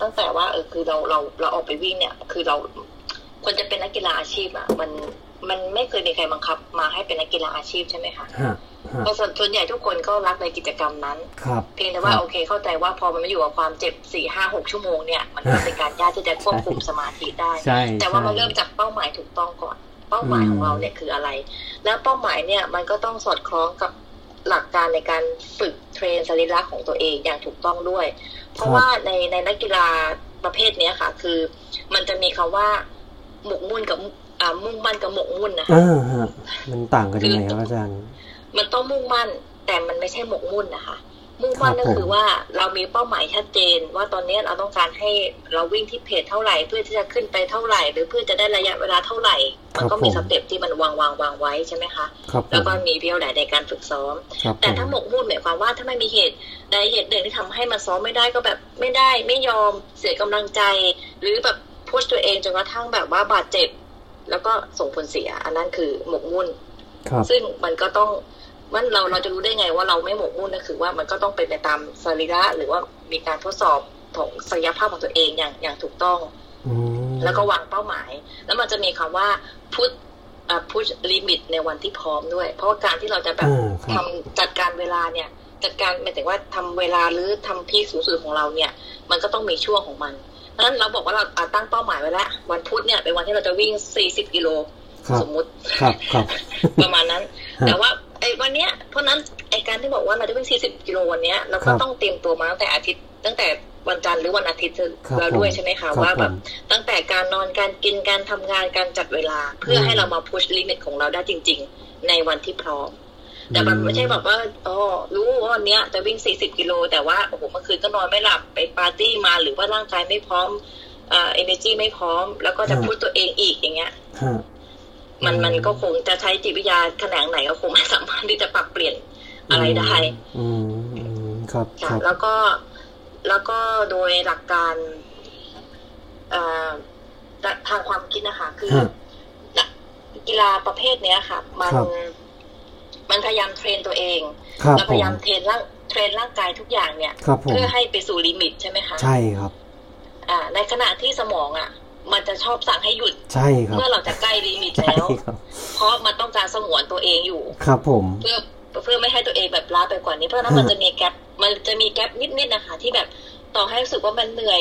Speaker 1: ตั้งแต่ว่าเออคือเราเราเราออกไปวิ่งเนี่ย คือเราคนจะเป็นนักกีฬาอาชีพอะมันมันไม่เคยมีใครบังคับ มาให้เป็นนักกีฬาอาชีพใช่ไหมคะ
Speaker 2: ฮะฮะ
Speaker 1: เพราะส่วนส่วนใหญ่ทุกคนก็รักในกิจกรรมนั้น
Speaker 2: ครับ
Speaker 1: เพียงแต่ว่า
Speaker 2: ครับ
Speaker 1: โอเคเข้าใจว่าพอมันมาอยู่กับความเจ็บสี่ห้าหกชั่วโมงเนี่ย มันก็เป็นการยากที่จะควบคุมสมาธิได้
Speaker 2: ใช่
Speaker 1: แต่ว่ามัน
Speaker 2: ใช่
Speaker 1: เริ่มจากเป้าหมายถูกต้องก่อน เป้าหมาย
Speaker 2: อืม
Speaker 1: ของเราเนี่ยคืออะไร แล้วเป้าหมายเนี่ยมันก็ต้องสอดคล้องกับหลักการในการฝึกเทรนสรีระของตัวเองอย่างถูกต้องด้วย เพราะว่าในในนักกีฬาประเภทเนี้ยค่ะ คือ มันจะมีคำว่าหมกมุ่นกับอ่ามุ่งมั่นกับหมกมุ่นนะคะ
Speaker 2: อ่าฮะมันต่างกันยังไงครับอาจารย์
Speaker 1: มันต้องมุ่งมั่น แต่มันไม่ใช่หมกมุ่นนะคะ มุ่งมั่น
Speaker 2: ครับ
Speaker 1: ก็คือ
Speaker 2: ผม
Speaker 1: ว่าเรามีเป้าหมายชัดเจน ว่าตอนนี้เราต้องการให้เราวิ่งที่เพจเท่าไหร่ เพื่อที่จะขึ้นไปเท่าไหร่ หรือเพื่อจะได้ระยะเวลาเท่าไหร่ มันก็มีสเต็ปที่มันวางวางวางไว้ใช่ไหมคะ
Speaker 2: ครับผ
Speaker 1: แล้ว
Speaker 2: ม
Speaker 1: ก็มีเพียวไหนในการฝึกซ้อม
Speaker 2: ครับผ
Speaker 1: แต่
Speaker 2: ม
Speaker 1: ถ้าหมกมุ่นหมายความว่าถ้าไม่มีเหตุใดเหตุหนึ่งที่ทำให้มันซ้อมไม่ได้ก็แบบไม่ได้ไม่ยอมเสียกำลังใจ หรือแบบพุชตัวเองจนกระทั่งแบบว่าบาดเจ็บ แล้วก็ส่งผลเสีย อันนั้นคือหมกมุ่น
Speaker 2: ครับ
Speaker 1: ซึ่งมันก็ต้อง มันเราเราจะรู้ได้ไงว่าเราไม่หมกมุ่นก็คือว่ามันก็ต้องเป็นไปตามสรีระหรือว่ามีการทดสอบของศักยภาพของตัวเองอย่างอย่างถูกต้อง
Speaker 2: อืม
Speaker 1: แล้วก็วางเป้าหมาย แล้วมันจะมีคำว่าพุทพุชลิมิตในวันที่พร้อมด้วย เพราะว่าการที่เราจะแบบ
Speaker 2: อ่าค
Speaker 1: ทำ
Speaker 2: รับ
Speaker 1: จัดการเวลาเนี่ย จัดการหมายถึงว่าทำเวลาหรือทำพีคสูงสุดของเราเนี่ย มันก็ต้องมีช่วงของมันเพราะฉะนั้นเราบอกว่าเราอะตั้งเป้าหมายไว้แล้ววันพุธเนี่ยเป็นวันที่เราจะวิ่ง 40 กิโล
Speaker 2: ครับ
Speaker 1: สมมุติ
Speaker 2: ครับครับ
Speaker 1: ประมาณนั้น
Speaker 2: ฮะ
Speaker 1: แต่ว่า ไอ้วันเนี้ยเพราะฉะนั้นไอ้การที่บอกว่าเราจะวิ่ง40กิโลวันเนี้ยเรา
Speaker 2: ค
Speaker 1: ก็
Speaker 2: รับ
Speaker 1: ต้องเตรียมตัวมาตั้งแต่อาทิตย์ตั้งแต่วันจันทร์หรือวันอาทิตย์
Speaker 2: ครับ
Speaker 1: เราด้วย
Speaker 2: ผม
Speaker 1: ใช่ไหม
Speaker 2: ครั
Speaker 1: คะ
Speaker 2: บ
Speaker 1: ว่าแบบ
Speaker 2: ผม
Speaker 1: ตั้งแต่การนอนการกินการทำงานการจัดเวลา เพื่ออ
Speaker 2: ม
Speaker 1: ให้เรามา push limit ของเราได้จริง ๆ ในวันที่พร้อม แต่มันไม่ใช่แบบว่าอ๋อรู้ว่าวันเนี้ยจะวิ่ง40กิโลแต่ว่าโอ้โหเมื่อคืนก็นอนไม่หลับไปปาร์ตี้มาหรือว่าร่างกายไม่พร้อมเอ่อ energy ไม่พร้อม แล้วก็จะ
Speaker 2: ฮะ
Speaker 1: push ตัวเองอีกอย่างเงี้ย
Speaker 2: ฮะ
Speaker 1: มัน
Speaker 2: อืม
Speaker 1: มันก็คงจะใช้จิตวิทยาแขนงไหนก็คงไม่สามารถที่จะปรับเปลี่ยนอะไรได้
Speaker 2: อืมอืมครับค
Speaker 1: ค่ะ
Speaker 2: รับ
Speaker 1: แล้วก็แล้วก็โดยหลักการเอ่อทางความคิดนะคะ คือ
Speaker 2: ฮะ
Speaker 1: นักกีฬาประเภทเนี้ยค่ะ มัน
Speaker 2: ครับ
Speaker 1: มันพยายาม train ตัวเอง
Speaker 2: ครับ
Speaker 1: แล้ว
Speaker 2: ผ
Speaker 1: พยายาม train ร่าง train ร่างกายทุกอย่างเนี่ย
Speaker 2: ครับผม
Speaker 1: เพื่อให้ไปสู่ limit ใช่ไหมคะ
Speaker 2: ใช่ครับ
Speaker 1: อ่า ในขณะที่สมองอะ มันจะชอบสั่งให้หยุด
Speaker 2: ใช่ครับ
Speaker 1: เมื่อเราจะใกล้ limit
Speaker 2: ใช่
Speaker 1: แล้ว
Speaker 2: ครับ
Speaker 1: เพราะมันต้องการสงวนตัวเองอยู่
Speaker 2: ครับผม
Speaker 1: เพื่อเพื่อไม่ให้ตัวเองแบบล้าไปกว่านี้ เพราะฉะนั้น
Speaker 2: ฮะ
Speaker 1: มันจะมี gap มันจะมี gap นิดๆนะคะ ที่แบบต่อให้รู้สึกว่ามันเหนื่อย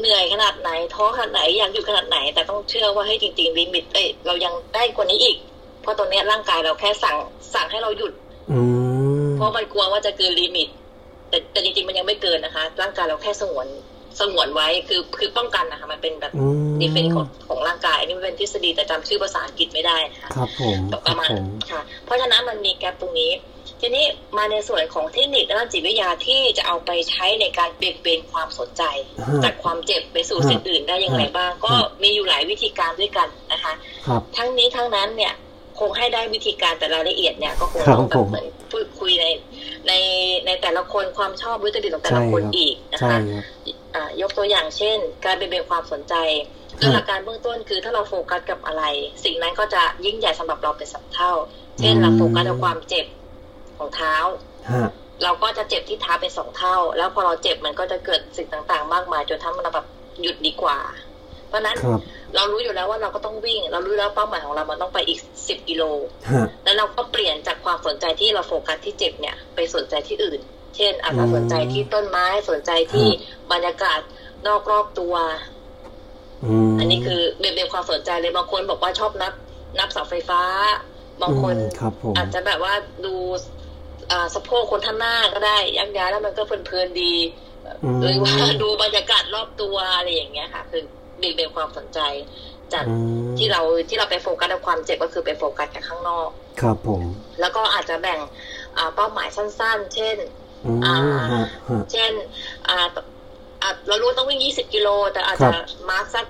Speaker 1: เหนื่อยขนาดไหนท้อขนาดไหนอยากหยุดขนาดไหน แต่ต้องเชื่อว่าให้ยจริงๆ limit เอ้ยเรายังได้กว่านี้อีก เพราะตอนนี้ยร่างกายเราแค่สั่งสั่งให้เราหยุด
Speaker 2: อืม
Speaker 1: เพราะมันกลัวว่าจะเกิน limit แต่แต่จริงๆมันยังไม่เกินนะคะ ร่างกายเราแค่สงวน สงวนไว้คือคือป้องกันนะคะมันเป็นแบบ
Speaker 2: อืม
Speaker 1: ดีเฟนของของร่างกาย อันนี้มันเป็นทฤษฎีแต่จำชื่อภาษาอังกฤษไม่ได้นะคะ
Speaker 2: ครับผมค
Speaker 1: ป
Speaker 2: รั
Speaker 1: ระ
Speaker 2: บ
Speaker 1: มาณ
Speaker 2: ผม
Speaker 1: ค่ะ เพราะฉะนั้นมันมีแกลบตรงนี้ ทีนี้มาในส่วนของเทคนิคด้านจิตวิทยาที่จะเอาไปใช้ในการเบี่ยงเบนความสนใจ
Speaker 2: ฮะ
Speaker 1: จากความเจ็บไปสู่
Speaker 2: ฮะ
Speaker 1: สิ่งอื่นได้อย่างไรบ้าง ก็
Speaker 2: ฮะ
Speaker 1: มีอยู่หลายวิธีการด้วยกันนะคะ
Speaker 2: ครับ
Speaker 1: ทั้งนี้ทั้งนั้นเนี่ยคงให้ได้วิธีการแต่รายละเอียดเนี่ย ก็คง
Speaker 2: ครับ
Speaker 1: ต้องแบ
Speaker 2: ผ
Speaker 1: บ
Speaker 2: ม
Speaker 1: เหมือนพูดคุยในในในแต่ละคนความชอบวิตามินของแต่ละ
Speaker 2: ใช่
Speaker 1: คน
Speaker 2: ครับ
Speaker 1: อีกนะ
Speaker 2: ใช่
Speaker 1: คะ
Speaker 2: ครับ
Speaker 1: อ่า ยกตัวอย่างเช่น การเบี่ยงเบนความสนใจโดยหลักการเบื้องต้นคือถ้าเราโฟกัสกับอะไร สิ่งนั้นก็จะยิ่งใหญ่สำหรับเราเป็นสองเท่า เช่น
Speaker 2: อืม
Speaker 1: เราโฟกัสกับความเจ็บของเท้า
Speaker 2: ฮะ
Speaker 1: เราก็จะเจ็บที่เท้าเป็นสองเท่า แล้วพอเราเจ็บมันก็จะเกิดสิ่งต่างๆ มากมายจนทำให้เราแบบหยุดดีกว่า เพราะฉะนั้น
Speaker 2: ครับ
Speaker 1: เรารู้อยู่แล้วว่าเราก็ต้องวิ่ง เรารู้แล้วเป้าหมายของเรามันต้องไปอีกสิบกิโล
Speaker 2: ฮะ
Speaker 1: แล้วเราก็เปลี่ยนจากความสนใจที่เราโฟกัสที่เจ็บเนี่ย ไปสนใจที่อื่น เช่นอาจจะ
Speaker 2: อืม
Speaker 1: สนใจที่ต้นไม้สนใจที่
Speaker 2: ฮะ
Speaker 1: บรรยากาศนอกรอบตัว
Speaker 2: อืม
Speaker 1: อันนี้คือเบี่ยงเบนความสนใจเลยบางคนบอกว่าชอบนับ นับเสาไฟฟ้า บางคน
Speaker 2: อืมครับผม
Speaker 1: อาจจะแบบว่าดูอ่าสะโพกคนท่างหน้าก็ได้ยักย้ายแล้วมันก็เพลินๆดี
Speaker 2: อืม
Speaker 1: หรือว่าดูบรรยากาศรอบตัวอะไรอย่างเงี้ยค่ะ คือเบี่ยงเบนความสนใจ จาก
Speaker 2: อืม
Speaker 1: ที่เราที่เราไปโฟกัสกับความเจ็บก็คือไปโฟกัสกับข้างนอก
Speaker 2: ครับผม
Speaker 1: แล้วก็อาจจะแบ่งอ่าเป้าหมายสั้น ๆ เช่น
Speaker 2: อืม
Speaker 1: อ่า
Speaker 2: ฮะฮะ
Speaker 1: เช่นอ่าอ่าเรารู้ว่าต้องวิ่ง20กิโล แต่อาจจะ
Speaker 2: ครับ
Speaker 1: มาร์คสัก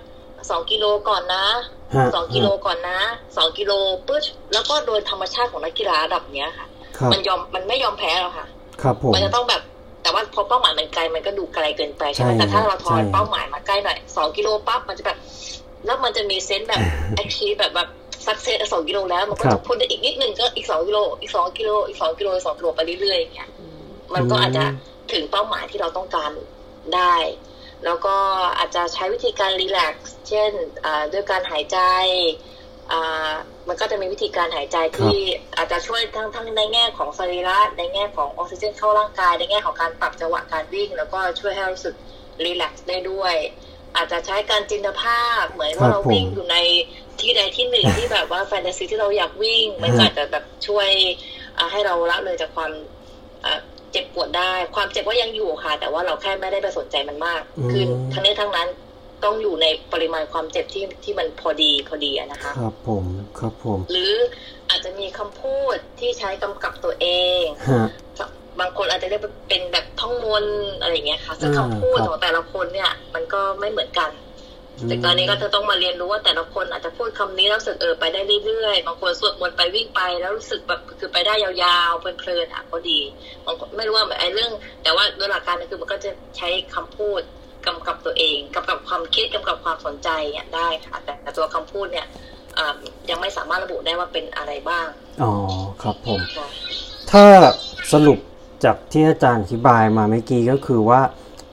Speaker 1: สองกิโลก่อนนะ
Speaker 2: ฮะ
Speaker 1: สองกิโลก่อนนะสองกิโลปึ๊ดแล้วก็โดยธรรมชาติของนักกีฬาระดับเนี้ยค่ะ
Speaker 2: ครับ
Speaker 1: มันยอมมันไม่ยอมแพ้หรอกค่ะ
Speaker 2: ครับผม
Speaker 1: มันจะต้องแบบแต่ว่าพอเป้าหมายมันไกลมันก็ดูไกลเกินไปใช่ไหม
Speaker 2: ใช่
Speaker 1: แต่ถ้าเราทอน
Speaker 2: ใช่
Speaker 1: เป้าหมายมาใกล้หน่อยสองกิโลปั๊บมันจะแบบแล้วมันจะมี sense แบบ active แบบแบบสักเซสสองกิโลแล้วมันก็
Speaker 2: ครั
Speaker 1: จะ
Speaker 2: บ
Speaker 1: พ้นได้อีกนิดนึงก็อีกสองกิโลอีกสองกิโลอีกสองกิโลอีกสองกิโลไปเรื่อยๆอย่างเงี้ย มันก็
Speaker 2: อืม
Speaker 1: อาจจะถึงเป้าหมายที่เราต้องการได้ แล้วก็อาจจะใช้วิธีการ relax เช่นอ่าด้วยการหายใจอ่ามันก็จะมีวิธีการหายใจที่อาจจะช่วยทั้งทั้งในแง่ของสรีระในแง่ของออกซิเจนเข้าร่างกาย ในแง่ของการปรับจังหวะการวิ่ง แล้วก็ช่วยให้เรารู้สึกรีแลกซ์ได้ด้วย อาจจะใช้การจินตภาพเหมือนว่าเราวิ่งอยู่ในที่ใดที่หนึ่งที่แบบว่าแฟนตาซีที่เราอยากวิ่ง มันก็อาจจะแบบช่วยอ่าให้เราละเลยจากความอ่า เจ็บปวดได้ ความเจ็บว่ายังอยู่ค่ะ แต่ว่าเราแค่ไม่ได้ไปสนใจมันมาก
Speaker 2: อืม
Speaker 1: คือทั้งนี้ทั้งนั้นต้องอยู่ในปริมาณความเจ็บที่ที่มันพอดีพอดีอะนะคะ
Speaker 2: ครับผมครับผม
Speaker 1: หรืออาจจะมีคำพูดที่ใช้กำกับตัวเอง
Speaker 2: ฮะ
Speaker 1: บางคนอาจจะเรียกว่าเป็นแบบท่องมนต์อะไรอย่างเงี้ยค่ะซึ่ง
Speaker 2: อ่า
Speaker 1: คำพูด
Speaker 2: ครับ
Speaker 1: ของแต่ละคนเนี่ย มันก็ไม่เหมือนกัน แต่กรณีก็จะต้องมาเรียนรู้ว่าแต่ละคนอาจจะพูดคำนี้แล้วรู้สึกเออไปได้เรื่อยๆบางคนสวดมนต์ไปวิ่งไปแล้วรู้สึกแบบคือไปได้ยาวๆเพลินๆอะก็ดีบางคนไม่รู้ว่าไอ้เรื่อง แต่ว่าโดยหลักการเนี่ยคือมันก็จะใช้คำพูดกำกับตัวเองกำกับความคิดกำกับความสนใจเนี่ยได้ค่ะแต่แต่ตัวคำพูดเนี่ยอ่ายังไม่สามารถระบุได้ว่าเป็นอะไรบ้าง
Speaker 2: อ๋อครับผม
Speaker 1: ค่ะ
Speaker 2: ถ้าสรุปจากที่อาจารย์อธิบายมาเมื่อกี้ก็คือว่า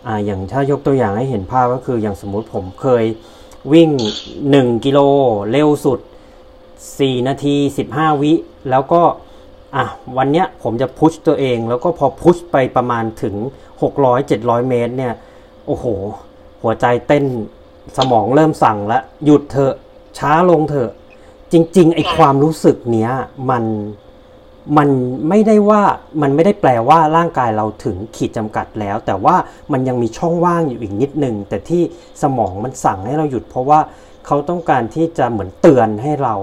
Speaker 2: อ่าอย่างถ้ายกตัวอย่างให้เห็นภาพก็คืออย่างสมมุติผมเคยวิ่ง 1 กิโลเร็วสุด 4 นาที 15 วิ แล้วก็อะวันเนี้ยผมจะพุชตัวเอง แล้วก็พอพุชไปประมาณถึง 600-700 เมตรเนี่ยโอ้โห หัวใจเต้นสมองเริ่มสั่งล้วหยุดเถอะช้าลงเถอะ จริง ๆ ไอความรู้สึกเนี้ยมัน มันไม่ได้ว่ามันไม่ได้แปลว่าร่างกายเราถึงขีดจำกัดแล้ว แต่ว่ามันยังมีช่องว่างอยู่อีกนิดนึง แต่ที่สมองมันสั่งให้เราหยุด เพราะว่าเขาต้องการที่จะเหมือนเตือนให้เรา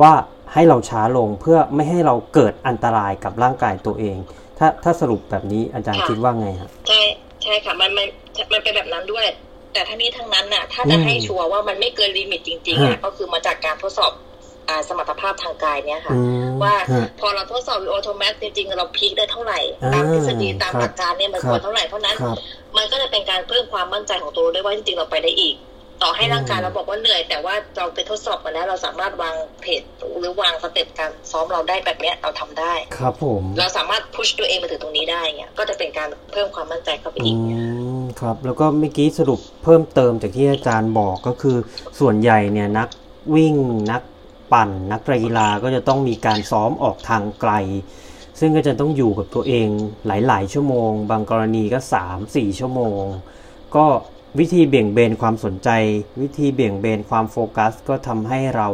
Speaker 2: ว่าให้เราช้าลงเพื่อไม่ให้เราเกิดอันตรายกับร่างกายตัวเอง ถ้าถ้าสรุปแบบนี้อาจารย์
Speaker 1: ค่ะ
Speaker 2: คิดว่าไงฮะ
Speaker 1: ใช่ใช่ค่ะมันมันมันเป็นแบบนั้นด้วย แต่ทั้งนี้ทั้งนั้นน่ะ ถ้าจะ
Speaker 2: อืม
Speaker 1: ให้ sure ว่ามันไม่เกิน limit จริงๆ
Speaker 2: ฮะ
Speaker 1: อะก็คือมาจากการทดสอบอ่า สมรรถภาพทางกายเนี่ยค่ะ
Speaker 2: อืม
Speaker 1: ว่า
Speaker 2: ฮะ
Speaker 1: พอเราทดสอบ VO2 max จริงๆ เรา peak ได้เท่าไหร่
Speaker 2: อ่า
Speaker 1: ตามทฤษฎีตาม
Speaker 2: ครับ
Speaker 1: หลักการเนี่ยมัน
Speaker 2: ครับ
Speaker 1: ควรเท่าไหร่เพราะนั้น
Speaker 2: ครับ
Speaker 1: มันก็จะเป็นการเพิ่มความมั่นใจของตัวเราด้วยว่าจริงๆ เราไปได้อีก ต่อให้ร่างกาย
Speaker 2: อืม
Speaker 1: เราบอกว่าเหนื่อย แต่ว่าเราไปทดสอบมาแล้วเราสามารถวางเพจหรือวางสเต็ปการซ้อมเราได้แบบเนี้ยเราทำได้
Speaker 2: ครับผม
Speaker 1: เราสามารถพุชตัวเองมาถึงตรงนี้ได้เงี้ยก็จะเป็นการเพิ่มความมั่นใจเข้าไป
Speaker 2: อื
Speaker 1: อีก
Speaker 2: มครับแล้วก็เมื่อกี้สรุปเพิ่มเติมจากที่อาจารย์บอกก็คือส่วนใหญ่เนี่ยนักวิ่งนัก ปั่น นักกีฬาก็จะต้องมีการซ้อมออกทางไกล ซึ่งก็จะต้องอยู่กับตัวเองหลาย ๆ ชั่วโมง บางกรณีก็ 3-4 ชั่วโมง ก็วิธีเบี่ยงเบนความสนใจ วิธีเบี่ยงเบนความโฟกัส ก็ทำให้เรา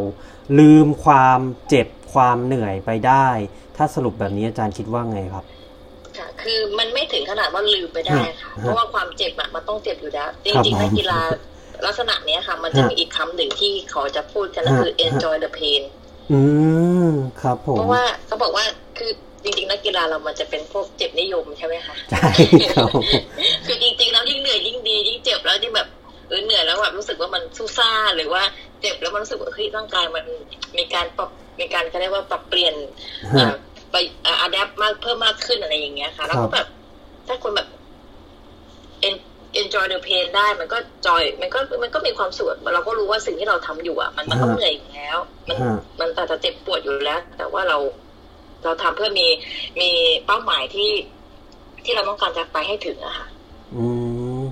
Speaker 2: ลืมความเจ็บความเหนื่อยไปได้ ถ้าสรุปแบบนี้อาจารย์คิดว่าไงครับ
Speaker 1: ค่ะคือมันไม่ถึงขนาดว่าลืมไปได้ค่ะ
Speaker 2: ฮะ
Speaker 1: เพราะว่าความเจ็บอะมันต้องเจ็บอยู่แล้วจ
Speaker 2: ครับ
Speaker 1: ริงๆ
Speaker 2: ผม
Speaker 1: นักกีฬา ลักษณะเนี้ยค่ะ มันจะ
Speaker 2: ฮะ
Speaker 1: มีอีกคำหนึ่งที่เขาจะพูดกันก็คือ
Speaker 2: ฮะ
Speaker 1: enjoy the pain
Speaker 2: อืมครับผม
Speaker 1: เพราะว่าเขาบอกว่าคือจริงๆนักกีฬาเรามันจะเป็นพวกเจ็บนิยมใช่ไหมคะ
Speaker 2: ใช่ครับผม
Speaker 1: คือจริงๆแล้วยิ่งเหนื่อยยิ่งดียิ่งเจ็บแล้วยิ่งแบบเออเหนื่อยแล้วแบบรู้สึกว่ามันสู้ซ่าหรือว่าเจ็บแล้วมันรู้สึกว่าเฮ้ยร่างกายมันมีการปรับมีการเขาเรียกว่าปรับเปลี่ยน
Speaker 2: ฮะ
Speaker 1: อ่าไปอัดแอปมากเพิ่มมากขึ้นอะไรอย่างเงี้ยค่ะ แล้ว
Speaker 2: ครั
Speaker 1: ก็
Speaker 2: บ
Speaker 1: แบบถ้าคนแบบ en- enjoy the pain ได้มันก็จอยมันก็มันก็มีความสุขเราก็รู้ว่าสิ่งที่เราทำอยู่อะ มันมันต้องเหนื่อยอยู่แล้ว มัน
Speaker 2: ฮะ
Speaker 1: มันแต่จะเจ็บปวดอยู่แล้ว แต่ว่าเรา เราทำเพื่อมีมีเป้าหมายที่ที่เราต้องการจะไปให้ถึงอะค่ะ
Speaker 2: อืม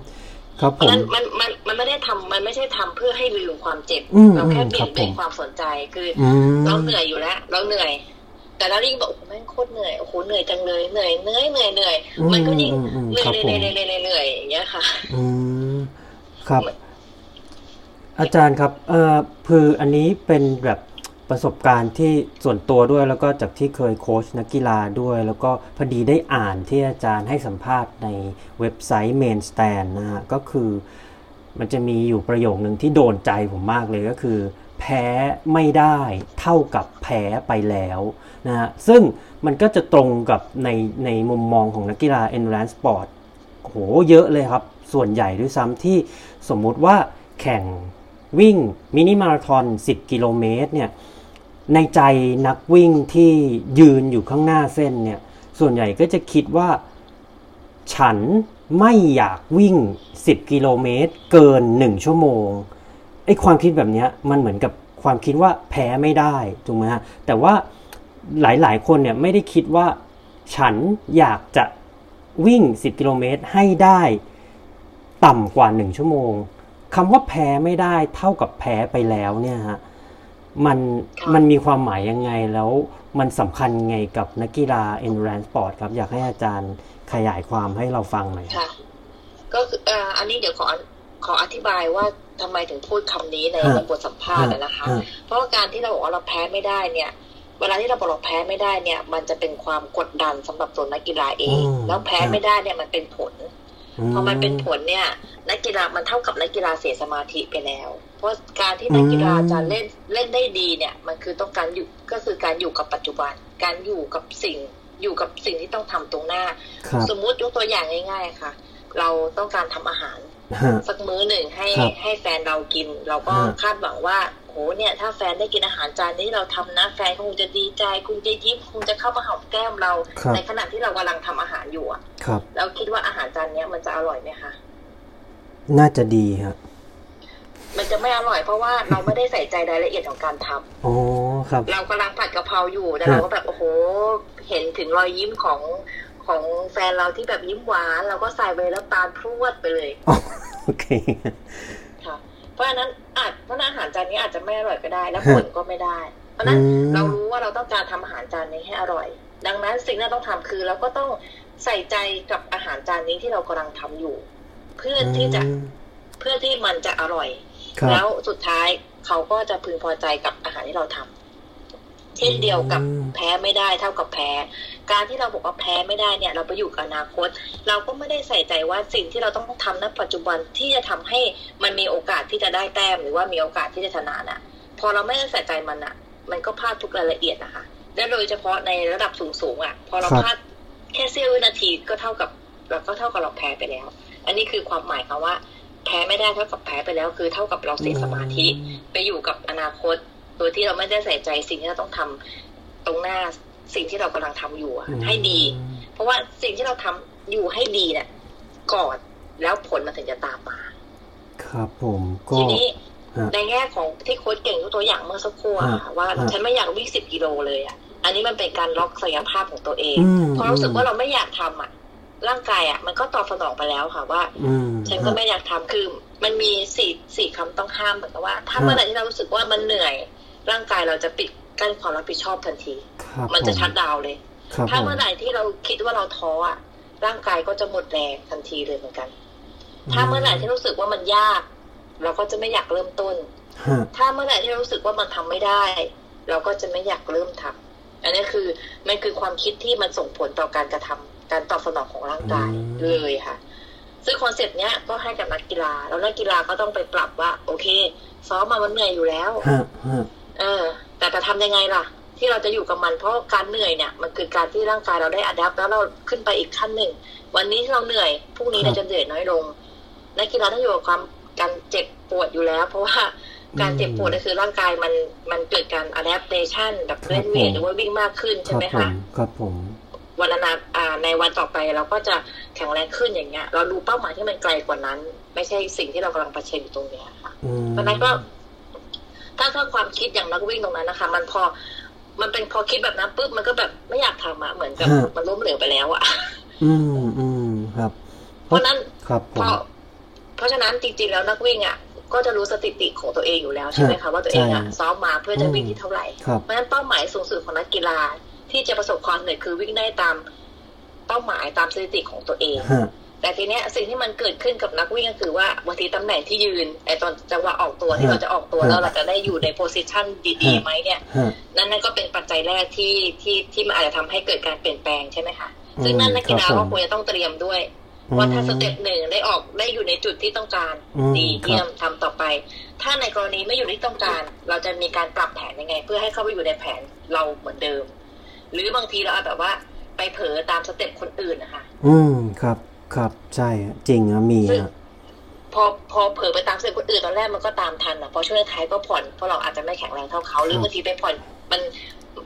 Speaker 2: ครับ
Speaker 1: เพ
Speaker 2: ผ
Speaker 1: ราะฉะ
Speaker 2: ม
Speaker 1: นั้นมันมันมันไม่ได้ทำมันไม่ใช่ทำเพื่อให้ลืมความเจ็บ
Speaker 2: อืม
Speaker 1: เราแค่
Speaker 2: อืม
Speaker 1: เปลี่ยน
Speaker 2: ครับ
Speaker 1: เป็น
Speaker 2: ผม
Speaker 1: ความสนใจคืออ
Speaker 2: อืม
Speaker 1: เราเหนื่อยอยู่แล้ว เราเหนื่อย แต่เรายิ่งบอกโอ้โหแม่งโคตรเหนื่อยโอ้โหเหนื่อยจังเลยเหนื่อยเหนื่อยเหนื่อยเหนื่อย
Speaker 2: อืม
Speaker 1: มันก็ยิ่ง
Speaker 2: อืมอืม
Speaker 1: เหนื่อย
Speaker 2: ครับ
Speaker 1: เห
Speaker 2: ผม
Speaker 1: นื่อยเหนื่อยเหนื่อยเหนื่อยอย่างเงี้ยค่ะ
Speaker 2: อืมครับ อาจารย์ครับเอ่อคืออันนี้เป็นแบบประสบการณ์ที่ส่วนตัวด้วยแล้วก็จากที่เคยโค้ชนักกีฬาด้วย แล้วก็พอดีได้อ่านที่อาจารย์ให้สัมภาษณ์ในเว็บไซต์ Main Stand นะฮะก็คือมันจะมีอยู่ประโยคนึงที่โดนใจผมมากเลยก็คือ แพ้ไม่ได้เท่ากับแพ้ไปแล้ว นะฮะซึ่งมันก็จะตรงกับในในมุมมองของนักกีฬา endurance sport โหเยอะเลยครับ ส่วนใหญ่ด้วยซ้ำที่สมมุติว่าแข่งวิ่งมินิมาราทอน 10 กิโลเมตรเนี่ยในใจนักวิ่งที่ยืนอยู่ข้างหน้าเส้นเนี่ยส่วนใหญ่ก็จะคิดว่าฉันไม่อยากวิ่ง 10 กิโลเมตร เกิน 1 ชั่วโมงไอ้ความคิดแบบนี้มันเหมือนกับความคิดว่าแพ้ไม่ได้ถูกไหมฮะแต่ว่า หลายๆ คนเนี่ยไม่ได้คิดว่าฉันอยากจะวิ่ง 10 กิโลเมตรให้ได้ต่ำกว่า 1 ชั่วโมงคำว่าแพ้ไม่ได้เท่ากับแพ้ไปแล้วเนี่ยฮะมัน
Speaker 1: ค่ะ
Speaker 2: มันมีความหมายยังไงแล้วมันสำคัญไงกับนักกีฬา endurance sport ครับ อยากให้อาจารย์ขยายความให้เราฟังหน่อยครับ
Speaker 1: ค่ะก็คืออ่าอันนี้เดี๋ยวขอขออธิบายว่าทำไมถึงพูดคำนี้ใน
Speaker 2: ฮะ
Speaker 1: ในบทสัมภาษณ์อะนะคะ
Speaker 2: ฮะ
Speaker 1: เพราะว่าการที่เราบอกว่าเราแพ้ไม่ได้เนี่ย เวลาที่เราบอกเราแพ้ไม่ได้เนี่ย มันจะเป็นความกดดันสำหรับตัวนักกีฬาเอง
Speaker 2: อืม
Speaker 1: แล้วแพ้
Speaker 2: ครับ
Speaker 1: ไม่ได้เนี่ยมันเป็นผลพอมันเป็นผลเนี่ย นักกีฬามันเท่ากับนักกีฬาเสียสมาธิไปแล้ว เพราะการที่นักกีฬาจะเล่นเล่นได้ดีเนี่ย มันคือต้องการอยู่ก็คือการอยู่กับปัจจุบัน การอยู่กับสิ่งอยู่กับสิ่งที่ต้องทำตรงหน้า
Speaker 2: ครับ
Speaker 1: สมมุติยกตัวอย่างง่าย ๆ ค่ะ เราต้องการทำอาหาร
Speaker 2: ฮะ
Speaker 1: สักมื้อหนึ่งให้
Speaker 2: ครับ
Speaker 1: ให้แฟนเรากิน เราก็
Speaker 2: ฮะ
Speaker 1: คาดหวังว่า โหเนี่ยถ้าแฟนได้กินอาหารจานนี้เราทำนะแฟนคงจะดีใจคงจะยิ้มคงจะเข้ามาหอมแก้มเรา
Speaker 2: ครับ
Speaker 1: ในขณะที่เรากำลังทำอาหารอยู่อะ
Speaker 2: ครับ
Speaker 1: แล้วคิดว่าอาหารจานเนี้ยมันจะอร่อยไหมคะ
Speaker 2: น่าจะดีฮะ
Speaker 1: มันจะไม่อร่อยเพราะว่าเราไม่ได้ใส่ใจรายละเอียดของการทำ
Speaker 2: อ๋อครับ
Speaker 1: เรากำลังผัดกะเพราอยู่แต่
Speaker 2: ฮะ
Speaker 1: เราก็แบบโอ้โห เห็นถึงรอยยิ้มของของแฟนเราที่แบบยิ้มหวาน เราก็ใส่ไปแล้วตาลพรวดไปเลย
Speaker 2: อ๋อโอเค
Speaker 1: ค่ะเพ ราะฉะนั้นอาจเพราะฉะนั้นอาหารจานนี้อาจจะไม่อร่อยก็ได้ แล้ว
Speaker 2: ฮะ
Speaker 1: ผลก็ไม่ได้ เพราะฉะนั้น
Speaker 2: อืม
Speaker 1: เรารู้ว่าเราต้องการทำอาหารจานนี้ให้อร่อย ดังนั้นสิ่งที่เราต้องทำคือเราก็ต้องใส่ใจกับอาหารจานนี้ที่เรากำลังทำอยู่ เพื่อที่จะ
Speaker 2: อืม
Speaker 1: เพื่อที่มันจะอร่อย
Speaker 2: ครับ
Speaker 1: แล้วสุดท้ายเขาก็จะพึงพอใจกับอาหารที่เราทำ เช่นเดียวกับ
Speaker 2: อืม
Speaker 1: แพ้ไม่ได้เท่ากับแพ้ การที่เราบอกว่าแพ้ไม่ได้เนี่ยเราไปอยู่กับอนาคต เราก็ไม่ได้ใส่ใจว่าสิ่งที่เราต้องทำณปัจจุบันที่จะทำให้มันมีโอกาสที่จะได้แต้มหรือว่ามีโอกาสที่จะชนะน่ะ พอเราไม่ได้ใส่ใจมันอะ มันก็พลาดทุกรายละเอียดนะคะและโดยเฉพาะในระดับสูงๆอะ พอเรา
Speaker 2: ครับ
Speaker 1: พลาดแค่เสี้ยววินาทีก็เท่ากับเราก็เท่ากับเราแพ้ไปแล้ว อันนี้คือความหมายคำว่าแพ้ไม่ได้เท่ากับแพ้ไปแล้วคือเท่ากับเราเสียสมาธิ ไปอยู่กับอนาคต โดยที่เราไม่ได้ใส่ใจสิ่งที่เราต้องทำตรงหน้าสิ่งที่เรากำลังทำอยู่อะ
Speaker 2: อืม
Speaker 1: ให้ดี เพราะว่าสิ่งที่เราทำอยู่ให้ดีเนี่ยก่อนแล้วผลมันถึงจะตามมา
Speaker 2: ครับผมก็
Speaker 1: ทีนี้
Speaker 2: ฮะ
Speaker 1: ในแง่ของที่โค้ชเก่งยกตัวอย่างเมื่อสักครู่อะ
Speaker 2: ฮะ
Speaker 1: ค่ะว่า
Speaker 2: ฮะ
Speaker 1: ฉันไม่อยากวิ่งสิบกิโลเลยอะ อันนี้มันเป็นการล็อกศักยภาพของตัวเอง
Speaker 2: อืม
Speaker 1: พอรู้สึกว่าเราไม่อยากทำอะ ร่างกายอะ มันก็ตอบสนองไปแล้วค่ะว่า
Speaker 2: อืม
Speaker 1: ฉันก็ไม่อยากทำคือ มันมีสี่สี่คำต้องห้ามเหมือนกับว่า ถ้า
Speaker 2: ฮะ
Speaker 1: เมื่อไหร่ที่เรารู้สึกว่ามันเหนื่อย ร่างกายเราจะปิดกั้นความรับผิดชอบทันที
Speaker 2: ครับ
Speaker 1: มันจะ
Speaker 2: ผ
Speaker 1: ชัดดาวน์เลย
Speaker 2: ครับ
Speaker 1: ถ้า
Speaker 2: ผม
Speaker 1: เมื่อไหร่ที่เราคิดว่าเราท้ออะร่างกายก็จะหมดแรงทันทีเลยเหมือนกัน ถ้าเมื่อไหร่ที่รู้สึกว่ามันยาก เราก็จะไม่อยากเริ่มต้น
Speaker 2: ฮะ
Speaker 1: ถ้าเมื่อไหร่ที่เรารู้สึกว่ามันทำไม่ได้ เราก็จะไม่อยากเริ่มทำอันนี้คือมันคือความคิดที่มันส่งผลต่อการกระทำการตอบสนองของร่างกายเลยค่ะ ซึ่งคอนเซปต์เนี้ยก็ให้กับนักกีฬา แล้วนักกีฬาก็ต้องไปปรับว่า โอเค ซ้อมมามันเหนื่อยอยู่แล้ว
Speaker 2: ฮะฮะ
Speaker 1: เออ แต่จะทำยังไงล่ะ ที่เราจะอยู่กับมันเพราะการเหนื่อยเนี่ย มันคือการที่ร่างกายเราได้อัดแอปแล้วเราขึ้นไปอีกขั้นหนึ่ง วันนี้ที่เราเหนื่อยพรุ่งนี้เราจะเหนื่อยน้อยลงนักกีฬาต้องอยู่กับความการเจ็บปวดอยู่แล้ว เพราะว่าการเจ็บปวดก็คือร่างกายมันมันเกิดการ adaptation แบบเล่นเวทหรือว่าวิ่งมากขึ้น
Speaker 2: ค
Speaker 1: ใช่
Speaker 2: รับ
Speaker 1: ไหม
Speaker 2: ผ
Speaker 1: คะ
Speaker 2: มครับผม
Speaker 1: วันอนาอ่าในวันต่อไปเราก็จะแข็งแรงขึ้นอย่างเงี้ย เราดูเป้าหมายที่มันไกลกว่านั้น ไม่ใช่สิ่งที่เรากำลังเผชิญอยู่ตรงเนี้ยค่ะ
Speaker 2: อืม
Speaker 1: เพราะฉะนั้นก็ ถ้าถ้าความคิดอย่างนักวิ่งตรงนั้นนะคะ มันพอมันเป็นพอคิดแบบนั้นปุ๊บมันก็แบบไม่อยากทำอะเหมือนกับมันล้มเหลวไปแล้วอะ
Speaker 2: อืมอืมครับ
Speaker 1: เพราะฉะนั้น
Speaker 2: ครับผ
Speaker 1: เพ
Speaker 2: ม
Speaker 1: ราะเพราะฉะนั้นจริงๆแล้วนักวิ่งอะก็จะรู้สถิติของตัวเองอยู่แล้วใช่ไหมคะว่าตัวเองอะ
Speaker 2: ใช่
Speaker 1: ซ้อมมาเพื่อจะวิ่งที่เท่าไหร่
Speaker 2: ครับ
Speaker 1: เพราะฉะนั้นเป้าหมายสูงสุดของนักกีฬาที่จะประสบความสำเร็จคือวิ่งได้ตามเป้าหมายตามสถิติของตัวเอง
Speaker 2: ฮะ
Speaker 1: แต่ทีเนี้ยสิ่งที่มันเกิดขึ้นกับนักวิ่งก็คือว่าบางทีตำแหน่งที่ยืนไอตอนจังหวะออกตัวที่
Speaker 2: ฮะ
Speaker 1: เราจะออกตัว
Speaker 2: ฮะ
Speaker 1: แล้วเราจะได้อยู่ใน position ดี
Speaker 2: ฮะ
Speaker 1: ๆไหมเนี่ย
Speaker 2: ฮะ
Speaker 1: นั่นนั่นก็เป็นปัจจัยแรกที่ที่ที่มันอาจจะทำให้เกิดการเปลี่ยนแปลงใช่ไหมคะซึ่งนั่นนักกีฬา
Speaker 2: ครับผม
Speaker 1: ก็ควรจะต้องเตรียมด้วยว่าถ้า step หนึ่งได้ออกได้อยู่ในจุดที่ต้องการ
Speaker 2: อืม
Speaker 1: ดี
Speaker 2: ครับ
Speaker 1: เยี่ยมทำต่อไป ถ้าในกรณีไม่อยู่ที่ต้องการ เราจะมีการปรับแผนยังไง เพื่อให้เข้าไปอยู่ในแผนเราเหมือนเดิม หรือบางทีเราอาจแบบว่าไปเผลอตาม step คนอื่นนะคะ
Speaker 2: อืมครับ ครับใช่ฮะจริงนะมี
Speaker 1: ซึ่ง
Speaker 2: ฮะ
Speaker 1: พอพอเผลอไปตาม step คนอื่นตอนแรกมันก็ตามทันอะพอช่วงท้ายก็ผ่อนเพราะเราอาจจะไม่แข็งแรงเท่าเขาหรือบางทีไปผ่อน มัน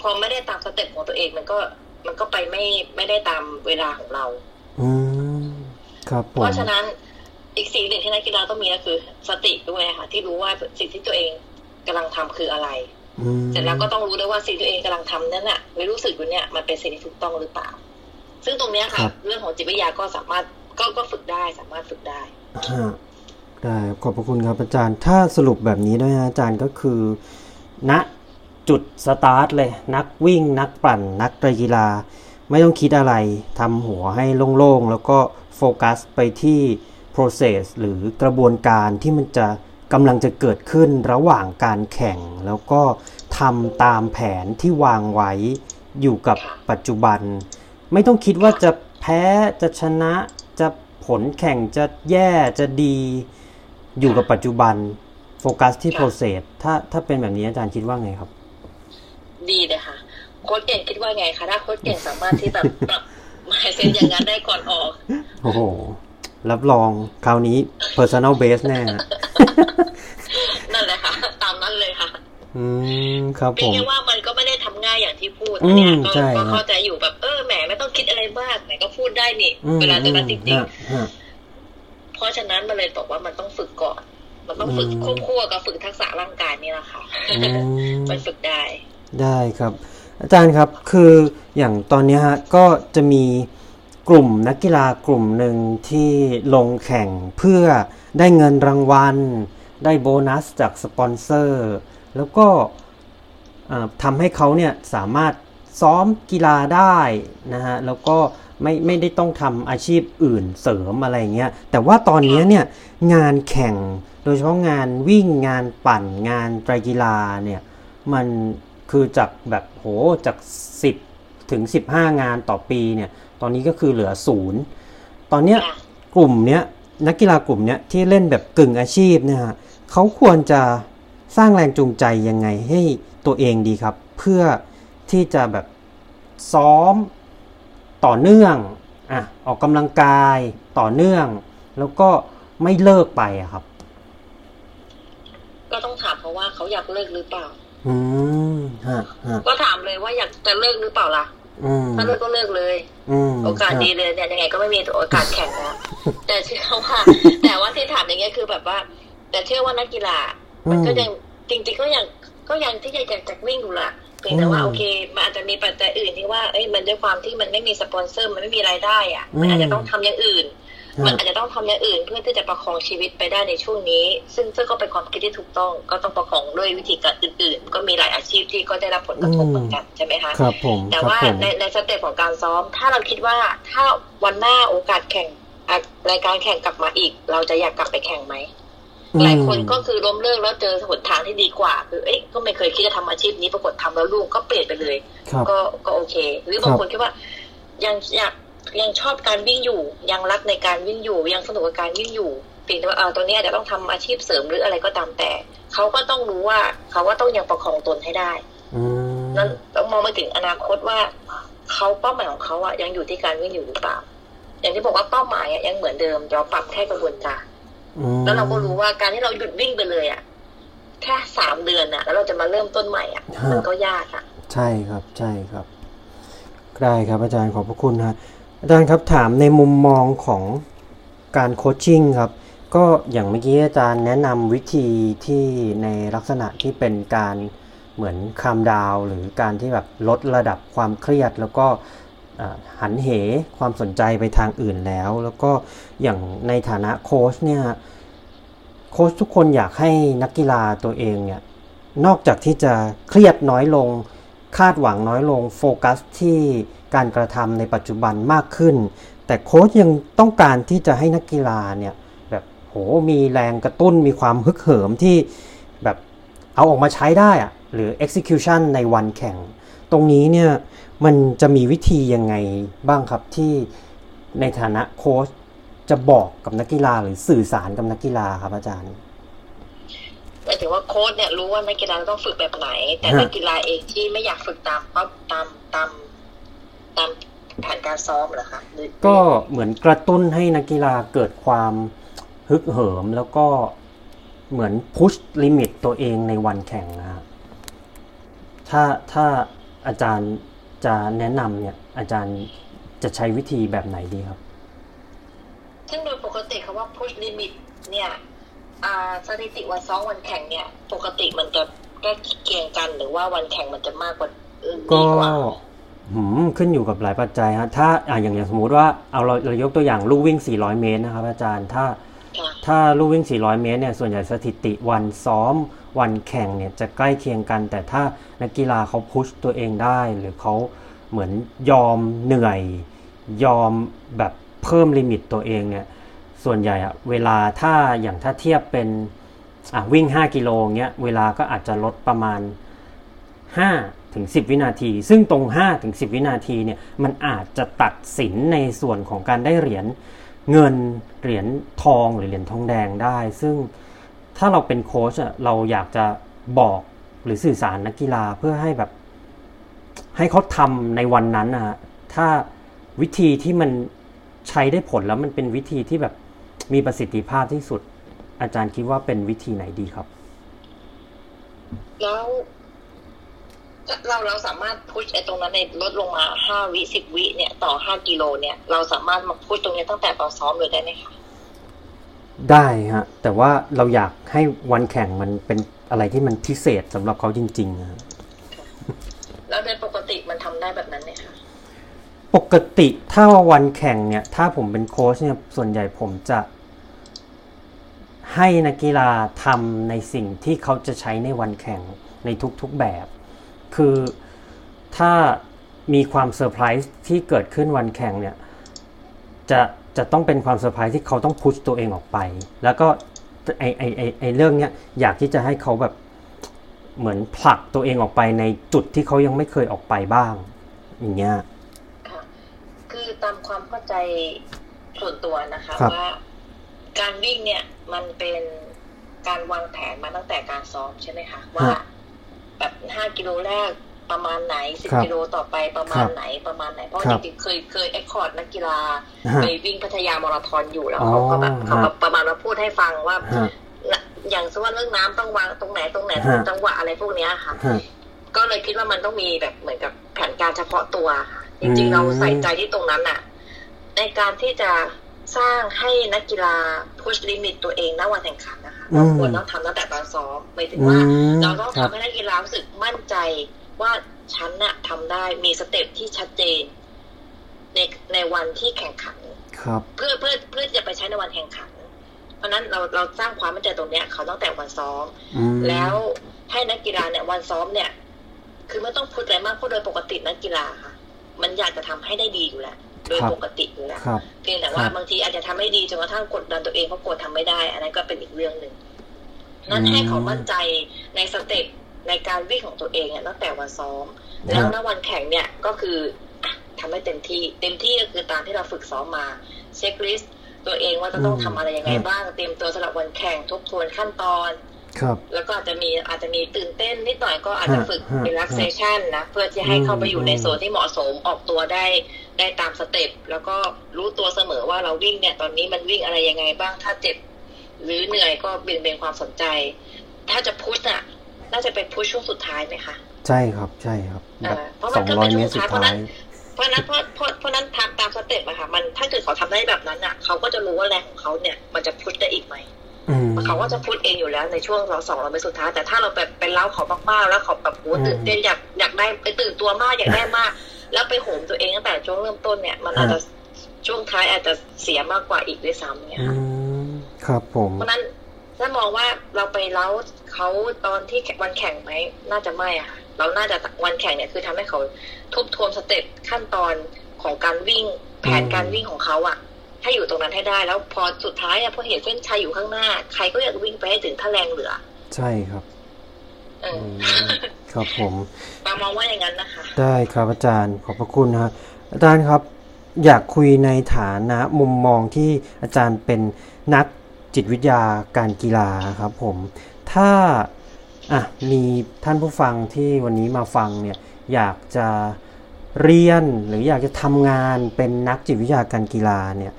Speaker 1: พอไม่ได้ตาม step ของตัวเองมันก็มันก็ไปไม่ไม่ได้ตามเวลาของเรา
Speaker 2: อืมครับผม
Speaker 1: เพราะฉะนั้นอีกสิ่งหนึ่งที่นักกีฬาต้องมีก็คือสติด้วยค่ะที่รู้ว่าสิ่งที่ตัวเองกำลังทำคืออะไร
Speaker 2: อืม
Speaker 1: เสร็จแล้วก็ต้องรู้ด้วยว่าสิ่งที่ตัวเองกำลังทำนั้นน่ะไม่รู้สึกอยู่เนี่ยมันเป็นสิ่งที่ถูกต้องหรือเปล่า ซึ่งตรงเนี้ยค่ะ เรื่องของจิตวิทยาก็สามารถก็ก็ฝึกได้สามารถฝึกได้
Speaker 2: ฮะได้ขอบพระคุณครับอาจารย์ ถ้าสรุปแบบนี้ด้วยนะอาจารย์ก็คือณจุดสตาร์ทเลย นักวิ่ง นักปั่น นักไตรกีฬา ไม่ต้องคิดอะไรทำหัวให้โล่งๆ แล้วก็โฟกัสไปที่ process หรือกระบวนการที่มันจะกำลังจะเกิดขึ้นระหว่างการแข่ง แล้วก็ทำตามแผนที่วางไว้อยู่กับปัจจุบัน ไม่ต้องคิดว่าจะแพ้จะชนะจะผลแข่งจะแย่จะดีอยู่กับปัจจุบันโฟกัสที่ process ถ้าถ้าเป็นแบบนี้อาจารย์คิดว่าไงครับ
Speaker 1: ดีเลยค่ะโค้ชเก่งคิดว่าไงคะถ้าโค้ชเก่งสามารถที่แบบปรับมายเซ็นอย่างนั้นได้ก่อนออก
Speaker 2: โอ้โห รับรองคราวนี้ personal base แน่
Speaker 1: นั่นแหละค่ะ ตามนั้นเลยค่ะ
Speaker 2: อืมครับ
Speaker 1: เพี
Speaker 2: ผ
Speaker 1: ยง
Speaker 2: ม
Speaker 1: แค่ว่ามันก็ไม่ได้ทำง่ายอย่างที่พูด
Speaker 2: อืม
Speaker 1: เนี่ยก็
Speaker 2: ใช่
Speaker 1: ก็
Speaker 2: ครับ
Speaker 1: เข้าใจอยู่แบบเออแหมไม่ต้องคิดอะไรมากไหนก็พูดได้นี่
Speaker 2: อืม
Speaker 1: เวลาตรงนั้นจริง
Speaker 2: ฮะฮะ
Speaker 1: ๆเพราะฉะนั้นมันเลยบอกว่ามันต้องฝึกก่อน มันต้องฝึก
Speaker 2: อืม
Speaker 1: ควบคู่กับฝึกทักษะร่างกายนี่แหละค่ะ
Speaker 2: อืม
Speaker 1: มันฝึกได้
Speaker 2: ได้ครับ อาจารย์ครับคืออย่างตอนเนี้ยฮะก็จะมีกลุ่มนักกีฬากลุ่มหนึ่งที่ลงแข่งเพื่อได้เงินรางวัล ได้โบนัสจากสปอนเซอร์ แล้วก็ทำให้เขาเนี่ยสามารถซ้อมกีฬาได้นะฮะแล้วก็ไม่ไม่ได้ต้องทำอาชีพอื่นเสริมอะไรเงี้ยแต่ว่าตอนนี้เนี่ยงานแข่งโดยเฉพาะงานวิ่งงานปั่นงานไตรกีฬาเนี่ยมันคือจากแบบโหจาก 10 ถึง 15 งานต่อปีเนี่ยตอนนี้ก็คือเหลือศูนย์ตอนเนี้ยกลุ่มเนี้ยนักกีฬากลุ่มเนี้ยที่เล่นแบบกึ่งอาชีพเนี่ยฮะเขาควรจะ สร้างแรงจูงใจยังไงให้ตัวเองดีครับ เพื่อที่จะแบบซ้อมต่อเนื่องอะออกกำลังกายต่อเนื่อง แล้วก็ไม่เลิกไปอะครับ
Speaker 1: ก็ต้องถามเขาว่าเขาอยากเลิกหรือเปล่า
Speaker 2: อืมฮะฮะ
Speaker 1: ก็ถามเลยว่าอยากจะเลิกหรือเปล่าล่ะ
Speaker 2: อืม
Speaker 1: ถ้าเลิกก็เลิกเลย
Speaker 2: อืม
Speaker 1: โอกาส
Speaker 2: ฮะ
Speaker 1: ดีเลยเนี่ยยังไงก็ไม่มีโอกาสแข่งแล้วแต่เชื่อว่าแต่ว่าที่ถามอย่างเงี้ยคือแบบว่า แต่เชื่อว่านักกีฬา มันก็ยังจริง ๆ ก็ยังก็ยังที่จะอยากจะวิ่งอยู่ละเพียงแต่ว่า
Speaker 2: อืม
Speaker 1: โอเค มันอาจจะมีปัจจัยอื่นที่ว่าเอ้ยมันด้วยความที่มันไม่มีสปอนเซอร์มันไม่มีรายได้อะมันอาจจะต้องทำอย่างอื่น มันอาจจะต้องทำอย่างอื่น เพื่อที่จะประคองชีวิตไปได้ในช่วงนี้ ซึ่งซึ่งก็เป็นความคิดที่ถูกต้อง ก็ต้องประคองด้วยวิธีการอื่น ๆ ก็มีหลายอาชีพที่ก็ได้รับผลกระทบเหมือนกันใช่ไหมคะ
Speaker 2: ครับผม
Speaker 1: แต่
Speaker 2: ครับ
Speaker 1: ว่า
Speaker 2: ผม
Speaker 1: ในในสเต็ปของการซ้อม ถ้าเราคิดว่าถ้าวันหน้าโอกาสแข่งอะรายการแข่งกลับมาอีก เราจะอยากกลับไปแข่งไหม หลายคนก็คือล้มเลิกแล้วเจอหนทางที่ดีกว่า คือเอ้ยก็ไม่เคยคิดจะทำอาชีพนี้ปรากฏทำแล้วลูกก็เปลี่ยนไปเลย
Speaker 2: ครับ
Speaker 1: ก็ก็โอเค หรือบางคนคิดว่า ยังอยากยังชอบการวิ่งอยู่ ยังรักในการวิ่งอยู่ ยังสนุกกับการวิ่งอยู่เพียงแต่ว่าเออตอนนี้อาจจะต้องทำอาชีพเสริมหรืออะไรก็ตามแต่ เขาก็ต้องรู้ว่า เขาว่าต้องยังประคองตนให้ได้
Speaker 2: อืม
Speaker 1: นั้นต้องมองไปถึงอนาคตว่าเขาเป้าหมายของเขาอะยังอยู่ที่การวิ่งอยู่หรือเปล่า อย่างที่บอกว่าเป้าหมายอะยังเหมือนเดิมเราปรับแค่กระบวนการ
Speaker 2: อืม
Speaker 1: แล้วเราก็รู้ว่าการที่เราหยุดวิ่งไปเลยอะแค่สามเดือนอะแล้วเราจะมาเริ่มต้นใหม่อะมันก็ยากอะ
Speaker 2: ใช่ครับใช่ครับได้ครับ อาจารย์ขอบพระคุณฮะอาจารย์ครับถามในมุมมองของการโคชชิ่งครับ ก็อย่างเมื่อกี้อาจารย์แนะนำวิธีที่ในลักษณะที่เป็นการเหมือนคามดาว หรือการที่แบบลดระดับความเครียด แล้วก็อ่าหันเหความสนใจไปทางอื่นแล้ว แล้วก็ อย่างในฐานะโค้ชเนี่ยโค้ชทุกคนอยากให้นักกีฬาตัวเองเนี่ยนอกจากที่จะเครียดน้อยลง คาดหวังน้อยลงโฟกัสที่การกระทำในปัจจุบันมากขึ้น แต่โค้ชยังต้องการที่จะให้นักกีฬาเนี่ยแบบโหมีแรงกระตุ้นมีความฮึกเหิมที่แบบเอาออกมาใช้ได้อะหรือ execution ในวันแข่ง ตรงนี้เนี่ยมันจะมีวิธียังไงบ้างครับที่ในฐานะโค้ช จะบอกกับนักกีฬาหรือสื่อสารกับนักกีฬาครับอาจารย์
Speaker 1: หมายถึงว่าโค้ชเนี่ยรู้ว่านักกีฬาต้องฝึกแบบไหน แต่
Speaker 2: ฮะ
Speaker 1: นักกีฬาเองที่ไม่อยากฝึกตามปั๊บตามตามตามแผนการซ้อมเหรอคะหรือ
Speaker 2: ก็เหมือนกระตุ้นให้นักกีฬาเกิดความฮึกเหิมแล้วก็เหมือน push limit ตัวเองในวันแข่งนะฮะถ้าถ้าอาจารย์จะแนะนำเนี่ยอาจารย์จะใช้วิธีแบบไหนดีครับ
Speaker 1: ซึ่งโดยปกติคำว่า push limit เนี่ยอ่าสถิติวันซ้อมวันแข่งเนี่ย ปกติมันจะใกล้เคียงกันหรือว่าวันแข่งมันจะมากกว่าอื่น
Speaker 2: ก็
Speaker 1: ดีกว่า
Speaker 2: หืมขึ้นอยู่กับหลายปัจจัยฮะถ้าอ่าอย่างอย่างสมมุติว่าเอาเราเรายกตัวอย่างลูกวิ่ง 400 เมตรนะครับอาจารย์ถ้า
Speaker 1: ค่ะ
Speaker 2: ถ้าลูกวิ่ง 400 เมตรเนี่ยส่วนใหญ่สถิติวันซ้อมวันแข่งเนี่ยจะใกล้เคียงกัน แต่ถ้านักกีฬาเขาพุชตัวเองได้ หรือเขาเหมือนยอมเหนื่อยยอมแบบ เพิ่มลิมิตตัวเองเนี่ยส่วนใหญ่อะเวลาถ้าอย่างถ้าเทียบเป็นอะวิ่ง 5 กิโลเงี้ยเวลาก็อาจจะลดประมาณ 5 ถึง 10 วินาที ซึ่งตรง 5 ถึง 10 วินาทีเนี่ยมันอาจจะตัดสินในส่วนของการได้เหรียญเงินเหรียญทองหรือเหรียญทองแดงได้ ซึ่งถ้าเราเป็นโค้ชอะเราอยากจะบอกหรือสื่อสารนักกีฬาเพื่อให้แบบให้เขาทำในวันนั้นนะฮะถ้าวิธีที่มัน ใช้ได้ผลแล้วมันเป็นวิธีที่แบบมีประสิทธิภาพที่สุด อาจารย์คิดว่าเป็นวิธีไหนดีครับ
Speaker 1: แล้วเราเราสามารถพุชไอ้ตรงนั้นในลดลงมาห้าวิสิบวิเนี่ยต่อห้ากิโลเนี่ยเราสามารถมาพุชตรงนี้ตั้งแต่ตอนซ้อมเลยได้ไหมคะ
Speaker 2: ได้ฮะ แต่ว่าเราอยากให้วันแข่งมันเป็นอะไรที่มันพิเศษสำหรับเขาจริงๆนะฮะ
Speaker 1: แล้วโดยปกติมันทำได้แบบนั้นไหมคะ
Speaker 2: ปกติถ้าว่าวันแข่งเนี่ย ถ้าผมเป็นโค้ชเนี่ยส่วนใหญ่ผมจะให้นักกีฬาทำในสิ่งที่เขาจะใช้ในวันแข่งในทุกๆแบบ คือถ้ามีความเซอร์ไพรส์ที่เกิดขึ้นวันแข่งเนี่ย จะจะต้องเป็นความเซอร์ไพรส์ที่เขาต้องพุชตัวเองออกไป แล้วก็ไอไอไอไอเรื่องเนี้ยอยากที่จะให้เขาแบบเหมือนผลักตัวเองออกไปในจุดที่เขายังไม่เคยออกไปบ้างอย่างเงี้ย
Speaker 1: ตามความเข้าใจส่วนตัวนะคะ
Speaker 2: ครับ
Speaker 1: ว่า การวิ่งเนี่ยมันเป็นการวางแผนมาตั้งแต่การซ้อมใช่ไหมคะว่า แบบห้ากิโลแรกประมาณไหนสิบ
Speaker 2: ครับ
Speaker 1: กิโลต่อไปประมาณ
Speaker 2: ครับ
Speaker 1: ไหนประมาณไหน เพราะ
Speaker 2: ครับจ
Speaker 1: ริงๆเคยเคย escort นักกีฬา
Speaker 2: ฮะ
Speaker 1: ไปวิ่งพัทยามาราธอนอยู่แล้ว
Speaker 2: อ๋อ
Speaker 1: เขาก็แบบเขา
Speaker 2: ฮะ
Speaker 1: แบบประมาณว่าพูดให้ฟังว่า
Speaker 2: ฮะ
Speaker 1: อย่างสมมติว่าเรื่องน้ำต้องวางตรงไหนตรงไหน
Speaker 2: ฮะ
Speaker 1: จังหวะอะไรพวกเนี้ยค่ะ
Speaker 2: ฮะ
Speaker 1: ก็เลยคิดว่ามันต้องมีแบบเหมือนกับแผนการเฉพาะตัวค่ะ
Speaker 2: อื
Speaker 1: ริงๆเราใส่ใจที่ตรงนั้นน่ะในการที่จะสร้างให้นักกีฬา push limit ตัวเองณวันแข่งขันนะคะเราควรต้องทำตั้งแต่ตอนซ้อมหมายถึงว่า
Speaker 2: อืม
Speaker 1: เราต้อง
Speaker 2: ครับ
Speaker 1: ทำให้นักกีฬารู้สึกมั่นใจว่าฉันน่ะทำได้มีสเต็ปที่ชัดเจน ในในวันที่แข่งขัน
Speaker 2: ครับ
Speaker 1: เพื่อเพื่อเพื่อที่จะไปใช้ในวันแข่งขัน เพราะฉะนั้นเราเราสร้างความมั่นใจตรงเนี้ย เขาตั้งแต่วันซ้อม
Speaker 2: อืม
Speaker 1: แล้วให้นักกีฬาเนี่ยวันซ้อมเนี่ย คือไม่ต้องพูดอะไรมากเพราะโดยปกตินักกีฬาค่ะ มันอยากจะทำให้ได้ดีอยู่แล้วโดย
Speaker 2: ครับ
Speaker 1: ปกติอยู่แล้ว
Speaker 2: ครับ
Speaker 1: เพียงแต่ว่า
Speaker 2: ครับ
Speaker 1: บางทีอาจจะทำไม่ดีจนกระทั่งกดดันตัวเองเพราะกลัวทำไม่ได้ อันนั้นก็เป็นอีกเรื่องหนึ่งนั้น
Speaker 2: อืม
Speaker 1: ให้เขามั่นใจในสเต็ปในการวิ่งของตัวเองเนี่ยตั้งแต่วันซ้อม
Speaker 2: ครับ
Speaker 1: แล้วณวันแข่งเนี่ยก็คืออะทำให้เต็มที่ เต็มที่ก็คือตามที่เราฝึกซ้อมมา checklist ตัวเองว่าจะต้องทำอะไรยังไงบ้าง เตรียมตัวสำหรับวันแข่งทบทวนขั้นตอน
Speaker 2: ครับ
Speaker 1: แล้วก็อาจจะมีอาจจะมีตื่นเต้นนิดหน่อยก็อาจจะ
Speaker 2: ฮะ
Speaker 1: ฝึก
Speaker 2: ฮะ
Speaker 1: relaxation นะเพื่อที่ให้เข้าไปอยู่ใน
Speaker 2: อืม
Speaker 1: โซนที่เหมาะสมออกตัวได้ได้ตามสเต็ปแล้วก็รู้ตัวเสมอว่าเราวิ่งเนี่ยตอนนี้มันวิ่งอะไรยังไงบ้างถ้าเจ็บ หรือเหนื่อยก็เบี่ยงเบนความสนใจ ถ้าจะพุชอะน่าจะเป็นพุชช่วงสุดท้ายไหมคะ
Speaker 2: ใช่ครับใช่ครับ
Speaker 1: เอ
Speaker 2: แบบ
Speaker 1: อเพราะ
Speaker 2: ส
Speaker 1: มั
Speaker 2: อนง
Speaker 1: ก็
Speaker 2: ร้อ
Speaker 1: เป็
Speaker 2: ย
Speaker 1: น
Speaker 2: เม
Speaker 1: ช่ว
Speaker 2: ต
Speaker 1: ง
Speaker 2: ร
Speaker 1: สุ
Speaker 2: สุ
Speaker 1: ด
Speaker 2: ด
Speaker 1: ท้ายเพราะ
Speaker 2: ท้า
Speaker 1: นั้น
Speaker 2: ย
Speaker 1: เพราะนั้นเพราะเพราะเพราะนั้นทำตามสเต็ปอะค่ะมันถ้าเกิดเขาทำได้แบบนั้นอะเขาก็จะรู้ว่าแรงของเขาเนี่ย มันจะพุชได้อีกไหม
Speaker 2: อืม
Speaker 1: เขาก็จะพูดเองอยู่แล้วในช่วงสองสองเราไปสุดท้ายแต่ถ้าเราแบบเป็นเล่าเขามากๆแล้วเขาแบบโอ้
Speaker 2: อืม
Speaker 1: ตื่นเต้นอยากอยากได้ไปตื่นตัวมากอยากได้มาก แล้วไปโหมตัวเองตั้งแต่ช่วงเริ่มต้นเนี่ยมันอาจจะช่วงท้ายอาจจะเสียมากกว่าอีกด้วยซ้ำเนี่ย
Speaker 2: อื
Speaker 1: ค่ะ
Speaker 2: มครับผม
Speaker 1: เพราะฉะนั้นถ้ามองว่าเราไปเล้าเขาตอนที่วันแข่งไหมน่าจะไม่อะค่ะเราน่าจะวันแข่งเนี่ยคือทำให้เขาทบทวนสเต็ปขั้นตอนของการวิ่งแผนการวิ่งของเขาอะ ให้อยู่ตรงนั้นให้ได้ แล้วพอสุดท้ายอะพอเห็นเส้นชัยอยู่ข้างหน้า ใครก็อยากวิ่งไปให้ถึงถ้าแรงเหลือ
Speaker 2: ใช่ครับ
Speaker 1: เออ
Speaker 2: อื
Speaker 1: อ
Speaker 2: มครับผม
Speaker 1: ปามองว่าอย่างนั้นนะคะ
Speaker 2: ได้ครับอาจารย์ขอบพระคุณนะครับอาจารย์ครับ อยากคุยในฐานะมุมมองที่อาจารย์เป็นนักจิตวิทยาการกีฬาครับ ผม ถ้าอะมีท่านผู้ฟังที่วันนี้มาฟังเนี่ย อยากจะเรียนหรืออยากจะทำงานเป็นนักจิตวิทยาการกีฬาเนี่ย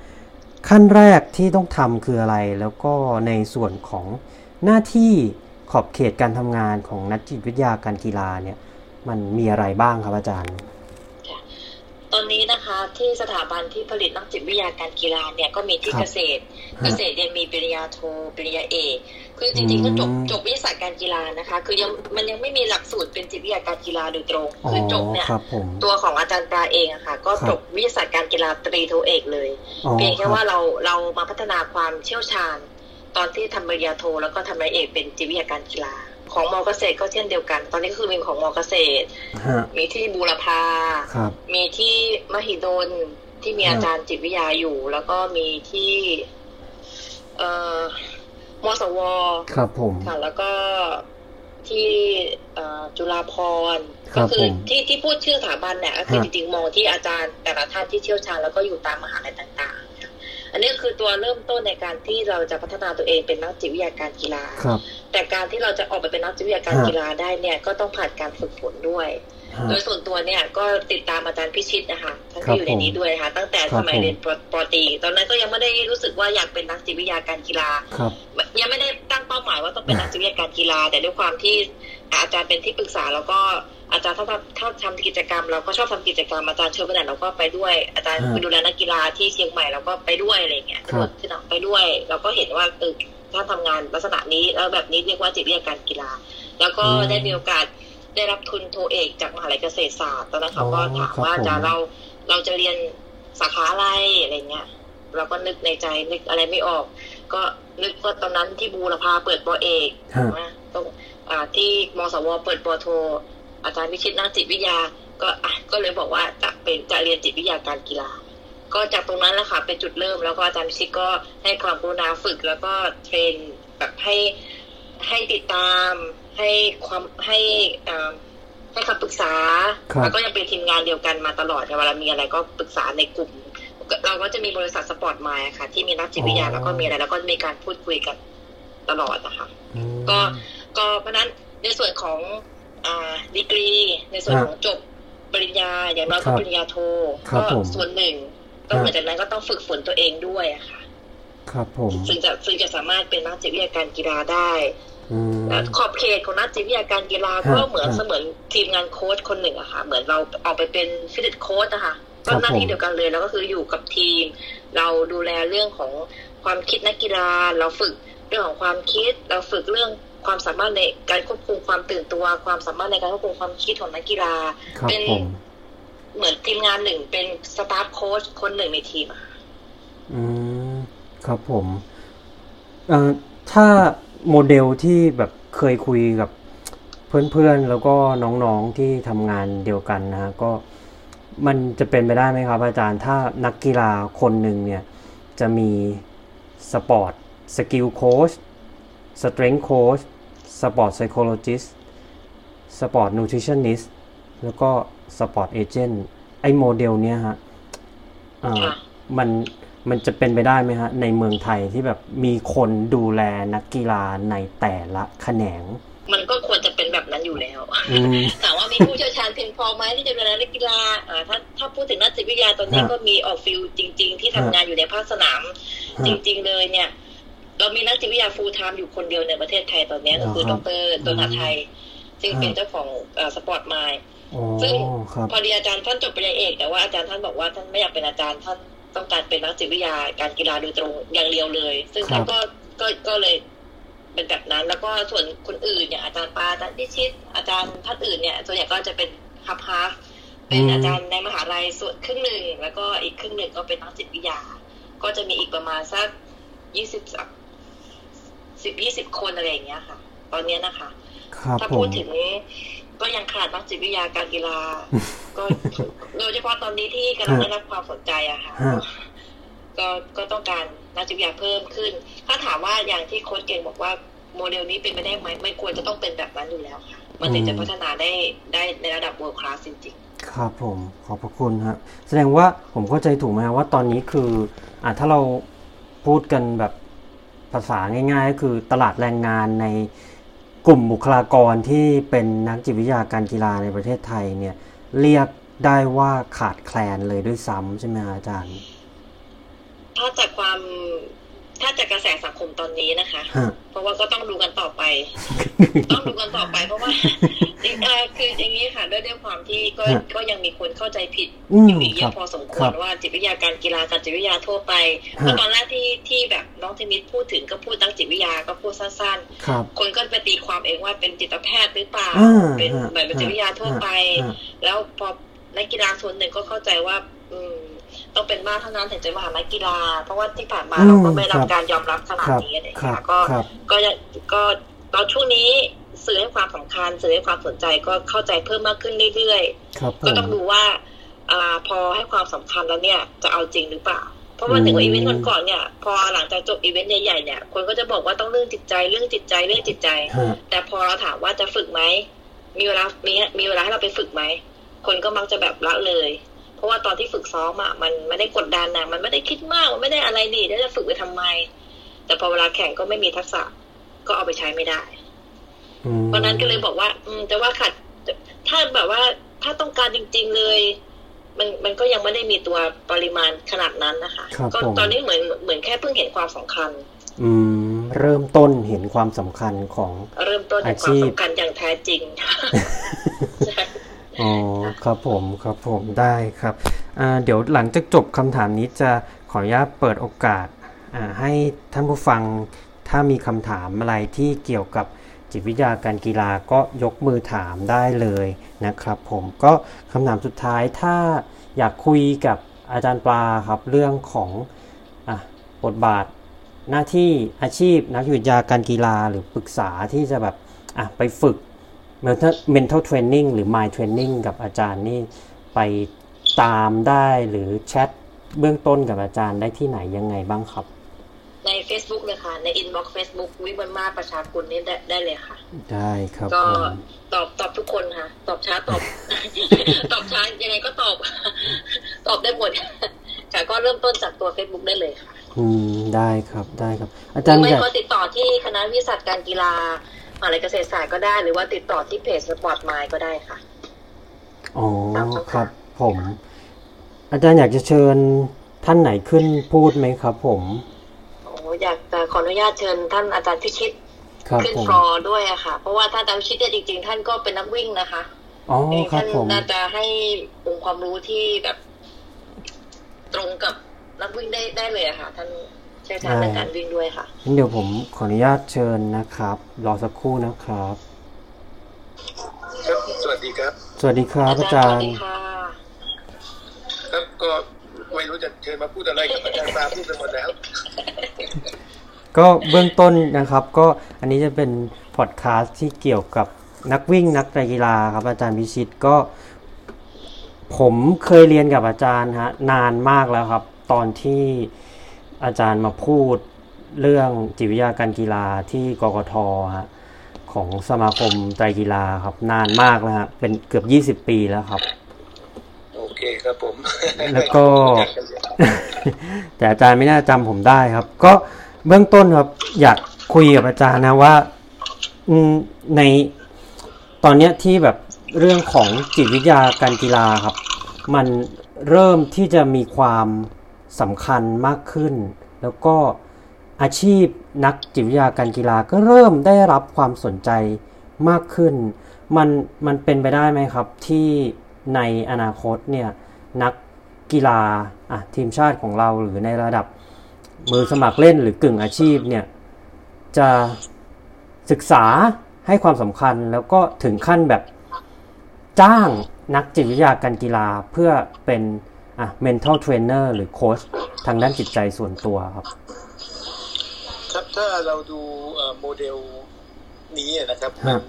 Speaker 2: ขั้นแรกที่ต้องทำคืออะไรแล้วก็ในส่วนของหน้าที่ขอบเขตการทำงานของนักจิตวิทยาการกีฬาเนี่ยมันมีอะไรบ้างครับอาจารย์
Speaker 1: ตอนนี้นะคะที่สถาบันที่ผลิตนักจิตวิทยาการกีฬาเนี่ยก็มีที่
Speaker 2: ครับ
Speaker 1: เกษตร เกษตรเนี่ยมีปริญญาโทปริญญาเอกคือจริงๆก็จบ
Speaker 2: อืม
Speaker 1: จบวิทยาศาสตร์การกีฬานะคะ คือยังมันยังไม่มีหลักสูตรเป็นจิตวิทยาการกีฬาโดยตรง
Speaker 2: อ๋อ
Speaker 1: คือจบเนี่ย
Speaker 2: ครับผม
Speaker 1: ตัวของอาจารย์ปลาเองอะค่ะ ก็
Speaker 2: ครับ
Speaker 1: จบวิทยาศาสตร์การกีฬาตรีโทเอกเลย
Speaker 2: อ๋อ
Speaker 1: เพียงแค่
Speaker 2: รับ
Speaker 1: ว่าเราเรามาพัฒนาความเชี่ยวชาญ ตอนที่ทำปริญญาโทแล้วก็ทำปริญญาเอกเป็นจิตวิทยาการกีฬา ของมอเกษตรก็เช่นเดียวกัน ตอนนี้ก็คือมีของมอเกษตร
Speaker 2: ฮะ
Speaker 1: มีที่บูรพา
Speaker 2: ครับ
Speaker 1: มีที่มหิดลที่มี
Speaker 2: ครับ
Speaker 1: อาจารย์จิตวิทยาอยู่ แล้วก็มีที่ เอ่อมสว
Speaker 2: ครับผม
Speaker 1: ค่ะแล้วก็ที่เอ่อจุฬาภรณ์
Speaker 2: ครั
Speaker 1: ก็
Speaker 2: บ
Speaker 1: คือ
Speaker 2: ผม
Speaker 1: ที่ที่พูดชื่อสถาบันเนี่ยก็คือ
Speaker 2: ฮะ
Speaker 1: จริงๆมองที่อาจารย์แต่ละท่านที่เชี่ยวชาญแล้วก็อยู่ตามมหาลัยต่างๆค่ะ อันนี้คือตัวเริ่มต้นในการที่เราจะพัฒนาตัวเองเป็นนักจิตวิทยาการกีฬา
Speaker 2: ครับ
Speaker 1: แต่การที่เราจะออกไปเป็นนักจิตวิทยาการ
Speaker 2: ฮะ
Speaker 1: กีฬาได้เนี่ยก็ต้องผ่านการฝึกฝนด้วย
Speaker 2: ฮะ
Speaker 1: โดยส่วนตัวเนี่ยก็ติดตามอาจารย์พิชิตนะคะท่าน
Speaker 2: ครับ
Speaker 1: ที่อยู่ในนี้ด้วยนะคะตั้งแต่
Speaker 2: ครั
Speaker 1: ส
Speaker 2: บ
Speaker 1: มัย
Speaker 2: ผม
Speaker 1: เรียนปปตรีตอนนั้นก็ยังไม่ได้รู้สึกว่าอยากเป็นนักจิตวิทยาการกีฬา
Speaker 2: ครับ
Speaker 1: ยังไม่ได้ตั้งเป้าหมายว่าต้องเป็นนักจิตวิทยาการกีฬา แต่ด้วยความที่อาจารย์เป็นที่ปรึกษาแล้วก็อาจารย์ถ้าทำถ้าทำกิจกรรมเราก็ชอบทำกิจกรรมอาจารย์เชิญไปไหนเราก็ไปด้วย อาจารย์
Speaker 2: ฮะ
Speaker 1: ไปดูแลนักกีฬาที่เชียงใหม่เราก็ไปด้วยอะไรเงี้ย
Speaker 2: ครับ
Speaker 1: ที่เราไปด้วย เราก็เห็นว่าเออถ้าทำงานลักษณะนี้แล้วแบบนี้เรียกว่าจิตวิทยาการกีฬา แล้วก็
Speaker 2: อืม
Speaker 1: ได้มีโอกาส ได้รับทุนโทเอกจากมหาลัยเกษตรศาสตร์ตอนนั้นเขา
Speaker 2: อ๋อ
Speaker 1: ก็ถาม
Speaker 2: ครับ
Speaker 1: ว่า
Speaker 2: ผม
Speaker 1: อาจารย์เราเราจะเรียนสาขาอะไรอะไรเงี้ยเราก็นึกในใจนึกอะไรไม่ออก ก็นึกว่าตอนนั้นที่บูรพาเปิดปอเอก
Speaker 2: ฮะ
Speaker 1: นะตรงอ่าที่มสวเปิดปอโท อาจารย์วิชิตนักจิตวิทยา ก็อะก็เลยบอกว่าจะเป็นจะเรียนจิตวิทยาการกีฬา ก็จากตรงนั้นแหละค่ะเป็นจุดเริ่มแล้วก็อาจารย์วิชิตก็ให้ความกรุณาฝึกแล้วก็ train แบบให้ให้ติดตาม ให้ความให้อ่าให้คำปรึกษา
Speaker 2: ครับ
Speaker 1: แล้วก็ยังเป็นทีมงานเดียวกันมาตลอดค่ะเวลามีอะไรก็ปรึกษาในกลุ่ม เราก็จะมีบริษัท Sport Mind ค่ะ ที่มีนักจิตวิทยา
Speaker 2: อ๋อ
Speaker 1: แล้วก็มีอะไรแล้วก็มีการพูดคุยกันตลอดนะคะ
Speaker 2: อืม
Speaker 1: ก็ก็เพราะฉะนั้นในส่วนของอ่าดีกรี ในส่วน
Speaker 2: ฮะ
Speaker 1: ของจบปริญญาอย่างน้อย
Speaker 2: ครั
Speaker 1: ก็
Speaker 2: บ
Speaker 1: ปริญญาโท
Speaker 2: ครับ
Speaker 1: ก็
Speaker 2: ผม
Speaker 1: ส่วนหนึ่งก็
Speaker 2: ฮะ
Speaker 1: เหมือนจากนั้นก็ต้องฝึกฝนตัวเองด้วยอะค่ะ
Speaker 2: ครับผม
Speaker 1: ซึ่งจะซึ่งจะสามารถเป็นนักจิตวิทยาการกีฬาได้
Speaker 2: อืม
Speaker 1: และ ขอบเขตของนักจิตวิทยาการกีฬา
Speaker 2: ฮะ
Speaker 1: ก็เหมือน
Speaker 2: ฮะ
Speaker 1: เสมือนทีมงานโค้ชคนหนึ่งอะค่ะ เหมือนเราออกไปเป็นฟิตโค้ชนะคะ
Speaker 2: ครั
Speaker 1: ก็
Speaker 2: บ
Speaker 1: หน้าที่
Speaker 2: ผม
Speaker 1: เดียวกันเลยแล้วก็คืออยู่กับทีม เราดูแลเรื่องของความคิดนักกีฬา เราฝึกเรื่องของความคิด เราฝึกเรื่องความสามารถในการควบคุมความตื่นตัว ความสามารถในการควบคุมความคิดของนักกีฬา
Speaker 2: ครับ
Speaker 1: เป็น
Speaker 2: ผม
Speaker 1: เหมือนทีมงานหนึ่งเป็นสตาฟโค้ชคนหนึ่งในทีมอะค่ะ
Speaker 2: อืมครับผมเอ่อถ้า โมเดลที่แบบเคยคุยกับเพื่อนๆ แล้วก็น้องๆที่ทำงานเดียวกันนะฮะก็มันจะเป็นไปได้ไหมครับ อาจารย์ถ้านักกีฬาคนหนึ่งเนี่ย จะมีสปอร์ตสกิลโค้ชสเตร n ง h โค้ชสปอร์ตไซโคโลจิสสปอร์ตนูทริชั่นนิสแล้วก็สปอร์ตเอเจนต์ไอ้โมเดลเนี้ยฮะอ่า
Speaker 1: ค่ะ
Speaker 2: มัน มันจะเป็นไปได้ไหมฮะในเมืองไทยที่แบบมีคนดูแลนักกีฬาในแต่ละแขนง
Speaker 1: มันก็ควรจะเป็นแบบนั้นอยู่แล้ว
Speaker 2: อืม
Speaker 1: ถามว่ามีผู้เชี่ยวชาญเพียงพอไหมที่จะดูแลนักกีฬาอ่าถ้าถ้าพูดถึงนักจิตวิทยาตอนนี้
Speaker 2: ฮะ
Speaker 1: ก็มีออก field จริง ๆ ที่ทำ
Speaker 2: ฮะ
Speaker 1: งานอยู่ในภาคสนาม
Speaker 2: ฮะ
Speaker 1: จริง ๆ เลยเนี่ย เรามีนักจิตวิทยา full-time อยู่คนเดียวในประเทศไทยตอนนี้ก็คือ
Speaker 2: ค
Speaker 1: ด
Speaker 2: รับ
Speaker 1: รตัวนาไทยซึ่ง
Speaker 2: ฮะ
Speaker 1: เป็นเจ้าของ Sport Mindอ๋
Speaker 2: อ
Speaker 1: ซึ่ง
Speaker 2: ครับ
Speaker 1: พอดีอาจารย์ท่านจบปริญญาเอกแต่ว่าอาจารย์ท่านบอกว่าท่านไม่อยากเป็นอาจารย์ท่าน ต้องการเป็นนักจิตวิทยาการกีฬาโดยตรงอย่างเดียวเลย ซึ่ง
Speaker 2: ครับ
Speaker 1: ท่านก็ก็ก็เลยเป็นแบบนั้น แล้วก็ส่วนคนอื่นเนี่ยอาจารย์ปาอาจารย์พิชิต อาจารย์ท่านอื่นเนี่ยส่วนใหญ่ก็จะเป็นฮับฮาฟเป็นอาจารย์ในมหาลัยส่วนครึ่งหนึ่งแล้วก็อีกครึ่งหนึ่งก็เป็นนักจิตวิทยา ก็จะมีอีกประมาณสักยี่สิบสิบยี่สิบคนอะไรอย่างเงี้ยค่ะ ตอนเนี้ยนะคะ
Speaker 2: ครับ
Speaker 1: ถ้า
Speaker 2: ผ
Speaker 1: พูด
Speaker 2: ม
Speaker 1: ถึงก็ยังขาดนักจิตวิทยาการกีฬา ก็โดยเฉพาะตอนนี้ที่กำลัง
Speaker 2: ฮะ
Speaker 1: ได้รับความสนใจอะค่ะ
Speaker 2: ฮะ
Speaker 1: ก็ก็ต้องการนักจิตวิทยาเพิ่มขึ้น ถ้าถามว่าอย่างที่โค้ชเก่งบอกว่าโมเดลนี้เป็นไปได้ไหมไม่ควรจะต้องเป็นแบบนั้นอยู่แล้วค่ะ มันถึงจะพัฒนาได้ได้ในระดับ world class จริง
Speaker 2: ครับผมขอบพระคุณฮะแสดงว่าผมเข้าใจถูกไหมฮะว่าตอนนี้คืออ่าถ้าเราพูดกันแบบภาษาง่าย ๆ ก็คือตลาดแรงงานในกลุ่มบุคลากรที่เป็นนักจิตวิทยาการกีฬาในประเทศไทยเนี่ย เรียกได้ว่าขาดแคลนเลยด้วยซ้ำใช่ไหมอาจารย์
Speaker 1: ถ้าจากความ ถ้าจากกระแสสังคมตอนนี้นะคะ
Speaker 2: ฮะ
Speaker 1: เพราะว่าก็ต้องดูกันต่อไป ต้องดูกันต่อไป เพราะว่าจริงๆเอ่อคืออย่างนี้ค่ะด้วยด้วยความที่ก็
Speaker 2: ฮะ
Speaker 1: ก็ยังมีคนเข้าใจผิด
Speaker 2: อืม
Speaker 1: อยู่อีกเย
Speaker 2: ครั
Speaker 1: อะ
Speaker 2: บ
Speaker 1: พอสมค
Speaker 2: ครั
Speaker 1: วร
Speaker 2: บ
Speaker 1: ว่าจิตวิทยาการกีฬากับจิตวิทยาทั่วไป
Speaker 2: ฮะ
Speaker 1: เพราะตอนแรกที่ที่แบบน้องเทนนิสพูดถึงก็พูดตั้งจิตวิทยาก็พูดสั้น
Speaker 2: ครับ
Speaker 1: ๆคนก็ไปตีความเองว่าเป็นจิตแพทย์หรือเปล่า
Speaker 2: อ่า
Speaker 1: เป็น
Speaker 2: ฮะ
Speaker 1: เหมือนเป็นจิตวิทยาทั่วไป
Speaker 2: ฮะ
Speaker 1: แล้วพอนักกีฬาส่วนหนึ่งก็เข้าใจว่า อืม ต้องเป็นบ้าเท่านั้นถึงจะมาหานักกีฬา เพราะว่าที่ผ่านมา
Speaker 2: อืม
Speaker 1: เราก็ไม่รับ
Speaker 2: ครับ
Speaker 1: การยอมรับขนาด
Speaker 2: ครับ
Speaker 1: นี้อะไรอย่าง
Speaker 2: ครั
Speaker 1: เงี้
Speaker 2: บ
Speaker 1: ยก็
Speaker 2: ครับ
Speaker 1: ก็ยังก็ตอนช่วงนี้สื่อให้ความสำคัญสื่อให้ความสนใจก็เข้าใจเพิ่มมากขึ้นเรื่อย
Speaker 2: ครับผ
Speaker 1: ๆก็
Speaker 2: ม
Speaker 1: ต้องดูว่าอ่าพอให้ความสำคัญแล้วเนี่ยจะเอาจริงหรือเปล่าเพราะว่าถึงว่า
Speaker 2: อื
Speaker 1: อี
Speaker 2: ม
Speaker 1: เวนต์วันก่อนเนี่ย พอหลังจากจบอีเวนต์ใหญ่ๆเนี่ยคนก็จะบอกว่าต้องเรื่องจิตใจเรื่องจิตใจเรื่องจิตใจ
Speaker 2: ฮะ
Speaker 1: แต่พอเราถามว่าจะฝึกไหมมีเวลามีมีเวลาให้เราไปฝึกไหมคนก็มักจะแบบละเลยเพ ราะว่าตอนที่ฝึกซ้อมอะมันไม่ได้กดดันนะมันไม่ได้คิดมากมันไม่ได้อะไรดีแล้วจะฝึกไปทำไม แต่พอเวลาแข่งก็ไม่มีทักษะก็เอาไปใช้ไม่ได้
Speaker 2: อืม
Speaker 1: เพราะนั้นก็เลยบอกว่า อืมแต่ว่าขัดถ้าแบบว่าถ้าต้องการจริง ๆเลย มันมันก็ยังไม่ได้มีตัวปริมาณขนาดนั้นนะคะ
Speaker 2: ครับ
Speaker 1: ก็
Speaker 2: ผม
Speaker 1: ตอนนี้เหมือนเหมือนแค่เพิ่งเห็นความสำคัญ
Speaker 2: อืม เริ่มต้นเห็นความสำคัญของ
Speaker 1: เริ่มต้นเห็นความ
Speaker 2: อาชีพ
Speaker 1: สำคัญอย่างแท้จริงใช่
Speaker 2: อ๋อครับผมครับผมได้ครับเดี๋ยวหลังจากจบคำถามนี้จะขออนุญาตเปิดโอกาสให้ท่านผู้ฟังถ้ามีคำถามอะไรที่เกี่ยวกับจิตวิทยาการกีฬาก็ยกมือถามได้เลยนะครับผมก็คำถามสุดท้ายถ้าอยากคุยกับอาจารย์ปลาครับเรื่องของอบทบาทหน้าที่อาชีพนักจิตวิทยาการกีฬาหรือปรึกษาที่จะแบบไปฝึก mental mental training หรือ mind training กับอาจารย์นี่ไปตามได้หรือแชทเบื้องต้นกับอาจารย์ได้ที่ไหนยังไงบ้างครับ
Speaker 1: ใน Facebook เลยค่ะ ใน inbox Facebook วิบันมาประชากุลนี่ได้ได้เลยค่ะ
Speaker 2: ได้ครับ
Speaker 1: ก็
Speaker 2: ผม
Speaker 1: ตอบตอบทุกคนค่ะ ตอบช้าตอบ ตอบช้ายังไงก็ตอบ ตอบได้หมดค่ะก็เริ่มต้นจากตัว Facebook ได้เลยค่ะ
Speaker 2: อืมได้ครับได้ครับ หรืออาจารย์
Speaker 1: ไม่
Speaker 2: อยาก
Speaker 1: ก็ติดต่อที่คณะวิทยาศาสตร์การกีฬา มหาลัยเกษตรศาสตร์ก็ได้ หรือว่าติดต่อที่เพจ Sport Mind ก็ได้ค่ะ
Speaker 2: อ๋อครับผม อาจารย์อยากจะเชิญท่านไหนขึ้นพูดไหมครับ ผม
Speaker 1: โอ้อยากจะขออนุญาตเชิญท่านอาจารย์พิชิต
Speaker 2: ครับ
Speaker 1: ขึ้น
Speaker 2: ผม
Speaker 1: ฟลอร์ด้วยอะค่ะ เพราะว่าถ้าอาจารย์พิชิตเนี่ยจริงๆ ท่านก็เป็นนักวิ่งนะคะ
Speaker 2: อ๋อครั
Speaker 1: ท่า
Speaker 2: บ
Speaker 1: น
Speaker 2: ผม
Speaker 1: น่าจะให้องค์ความรู้ที่แบบ ตรงกับนักวิ่งได้ได้เลยอะค่ะ ท่าน เชี่ยวชาญเรื่องการวิ่งด้วยค่ะ
Speaker 2: งั้นเดี๋ยวผมขออนุญาตเชิญนะครับ รอสักครู่นะครับ
Speaker 4: ครับ สวัสดีครับ
Speaker 2: สวัสดีครับอาจา
Speaker 1: สวั
Speaker 2: ร
Speaker 1: สดี
Speaker 2: ย์
Speaker 1: ค่ะ
Speaker 4: ครับก็ไม่รู้จะเชิญมาพูดอะไรกับอาจารย์ปาพูดไปหมดแล้ว
Speaker 2: ก็เบื้องต้นนะครับ ก็อันนี้จะเป็นพอดแคสต์ที่เกี่ยวกับนักวิ่งนักกีฬาครับ อาจารย์พิชิตก็ ผมเคยเรียนกับอาจารย์ฮะนานมากแล้วครับ ตอนที่ อาจารย์มาพูดเรื่องจิตวิทยาการกีฬาที่กกทฮะของสมาคมไตรกีฬาครับ นานมากแล้วฮะเป็นเกือบ20ปีแล้วครับ
Speaker 4: โอเคครับผม
Speaker 2: แล้วก็ แต่อาจารย์ไม่น่าจำผมได้ครับ ก็เบื้องต้นครับอยากคุยกับอาจารย์นะว่าอืมในตอนเนี้ยที่แบบเรื่องของจิตวิทยาการกีฬาครับ มันเริ่มที่จะมีความ สำคัญมากขึ้น แล้วก็อาชีพนักจิตวิทยาการกีฬาก็เริ่มได้รับความสนใจมากขึ้น มันมันเป็นไปได้ไหมครับที่ในอนาคตเนี่ยนักกีฬาอะทีมชาติของเราหรือในระดับมือสมัครเล่นหรือกึ่งอาชีพเนี่ยจะศึกษาให้ความสำคัญแล้วก็ถึงขั้นแบบจ้างนักจิตวิทยาการกีฬาเพื่อเป็น อะ mental trainer หรือโค้ชทางด้านจิตใจส่วนตัวครับ
Speaker 4: ครับถ้าเราดูเอ่อโมเดลนี้นะครับ
Speaker 2: ฮะ
Speaker 4: มัน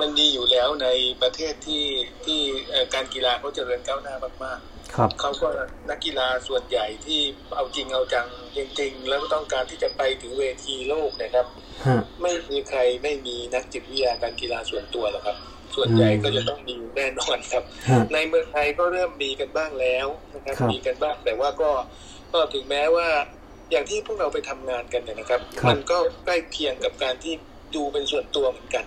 Speaker 4: มันมีอยู่แล้วในประเทศที่ที่เอ่อการกีฬาเขาเจริญก้าวหน้ามาก
Speaker 2: ครับ
Speaker 4: ๆเขาก็นักกีฬาส่วนใหญ่ที่เอาจริงเอาจังจริง ๆ แล้วก็ต้องการที่จะไปถึงเวทีโลกนะครับ
Speaker 2: ฮะ
Speaker 4: ไม่มีใครไม่มีนักจิตวิทยาการกีฬาส่วนตัวหรอกครับ ส่วนใหญ่
Speaker 2: อืม
Speaker 4: ก็จะต้องมีแน่นอนครับ
Speaker 2: ฮะ
Speaker 4: ในเมืองไทยก็เริ่มมีกันบ้างแล้วนะครับ
Speaker 2: ครับ
Speaker 4: มีกันบ้างแต่ว่าก็ก็ถึงแม้ว่าอย่างที่พวกเราไปทำงานกันเนี่ยนะครับ
Speaker 2: ครับ
Speaker 4: มันก็ใกล้เคียงกับการที่ดูเป็นส่วนตัวเหมือนกัน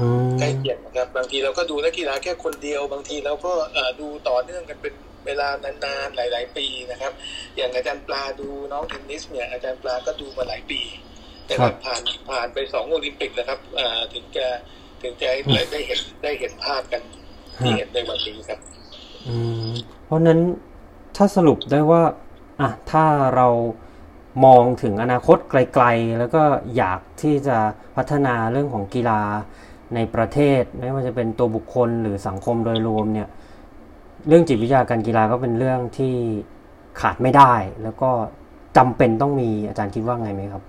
Speaker 2: อืม
Speaker 4: ใกล้เคียงนะครับบางทีเราก็ดูนักกีฬาแค่คนเดียว บางทีเราก็เอ่อดูต่อเนื่องกันเป็นเวลานานๆหลาย ๆ ปีนะครับ อย่างอาจารย์ปลาดูน้องเทนนิสเนี่ยอาจารย์ปลาก็ดูมาหลายปีนะครับผ่านผ่านไปสองโอลิมปิกนะครับอ่าถึงจะ ถึงจะได้ได้เห็นได้เห็นภาพกันที่เห็นในวันนี้ครับ
Speaker 2: อืมเพราะฉะนั้นถ้าสรุปได้ว่าอะถ้าเรามองถึงอนาคตไกลๆ แล้วก็อยากที่จะพัฒนาเรื่องของกีฬาในประเทศ ไม่ว่าจะเป็นตัวบุคคลหรือสังคมโดยรวมเนี่ย เรื่องจิตวิทยาการกีฬาก็เป็นเรื่องที่ขาดไม่ได้ แล้วก็จำเป็นต้องมีอาจารย์คิดว่าไงไหมครับ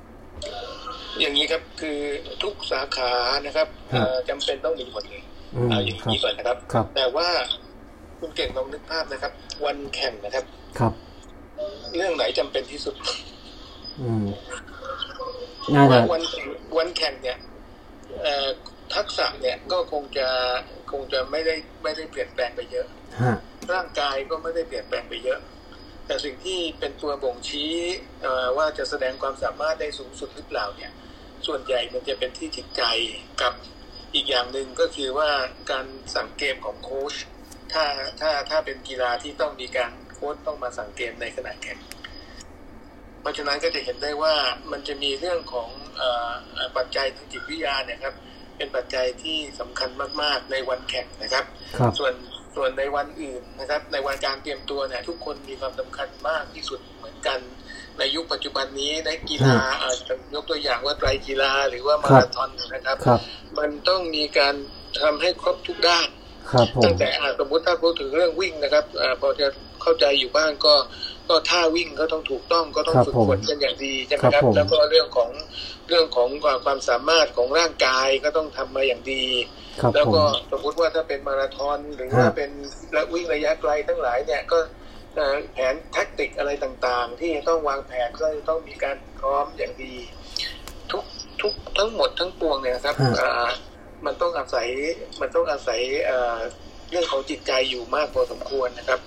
Speaker 4: อย่างนี้ครับคือทุกสาขานะครับ
Speaker 2: ครับ
Speaker 4: เอ่อจำเป็นต้องมีหมดเลย
Speaker 2: อืม
Speaker 4: เอาอย่าง
Speaker 2: ครับ
Speaker 4: นี้ก่อนนะครับ
Speaker 2: ครับ
Speaker 4: แต่ว่าคุณเก่งลองนึกภาพนะครับ วันแข่งนะครับ
Speaker 2: ครับ
Speaker 4: เรื่องไหนจำเป็นที่สุด
Speaker 2: อืมน่าจะ
Speaker 4: วันแข่งวันแข่งเนี่ยเอ่อทักษะเนี่ยก็คงจะคงจะไม่ได้ไม่ได้เปลี่ยนแปลงไปเยอะ
Speaker 2: ฮะ
Speaker 4: ร่างกายก็ไม่ได้เปลี่ยนแปลงไปเยอะ แต่สิ่งที่เป็นตัวบ่งชี้เอ่อว่าจะแสดงความสามารถได้สูงสุดหรือเปล่าเนี่ย ส่วนใหญ่มันจะเป็นที่จิตใจกับอีกอย่างหนึ่งก็คือว่าการสั่งเกมของโค้ชถ้าถ้าถ้าเป็นกีฬาที่ต้องมีการโค้ชต้องมาสั่งเกมในขณะแข่งเพราะฉะนั้นก็จะเห็นได้ว่ามันจะมีเรื่องของเออเอ่อปัจจัยทางจิตวิทยาเนี่ยครับ เป็นปัจจัยที่สำคัญมาก ๆ ในวันแข่งนะครับ
Speaker 2: ครับ
Speaker 4: ส่วนส่วนในวันอื่นนะครับ ในวันการเตรียมตัวเนี่ยทุกคนมีความสำคัญมากที่สุดเหมือนกัน ในยุคปัจจุบันนี้ในกีฬาอาจจะยกตัวอย่างว่าไตรกีฬาหรือว่ามาราธอนนะครับ
Speaker 2: ครับ
Speaker 4: มันต้องมีการทำให้ครบทุกด้าน
Speaker 2: ครับผม
Speaker 4: ตั้งแต่อ่าสมมติถ้าพูดถึงเรื่องวิ่งนะครับอาพอจะเข้าใจอยู่บ้างก็ก็ท่าวิ่งก็ต้องถูกต้องก็ต้อง
Speaker 2: ครับ
Speaker 4: ฝึก
Speaker 2: ผม
Speaker 4: ฝนกันอย่างดีใช่ไหม
Speaker 2: ครับ
Speaker 4: ครับ
Speaker 2: ผม
Speaker 4: แล้วก็เรื่องของเรื่องของความสามารถของร่างกายก็ต้องทำมาอย่างดี
Speaker 2: ครับ
Speaker 4: แล้ว
Speaker 2: ผม
Speaker 4: ก็สมมติว่าถ้าเป็นมาราธอนหรือว่า
Speaker 2: ฮะ
Speaker 4: เป็นระวิ่งระยะไกลทั้งหลายเนี่ยก็เอ่อ แผนแท็กติกอะไรต่างๆ ที่จะต้องวางแผนก็จะต้องมีการพร้อมอย่างดี ทุกทุกทั้งหมดทั้งปวงเนี่ยนะครับ
Speaker 2: ฮะ
Speaker 4: อ่ามันต้องอาศัยมันต้องอาศัยเอ่อเรื่องของจิตใจอยู่มากพอสมควรนะครับ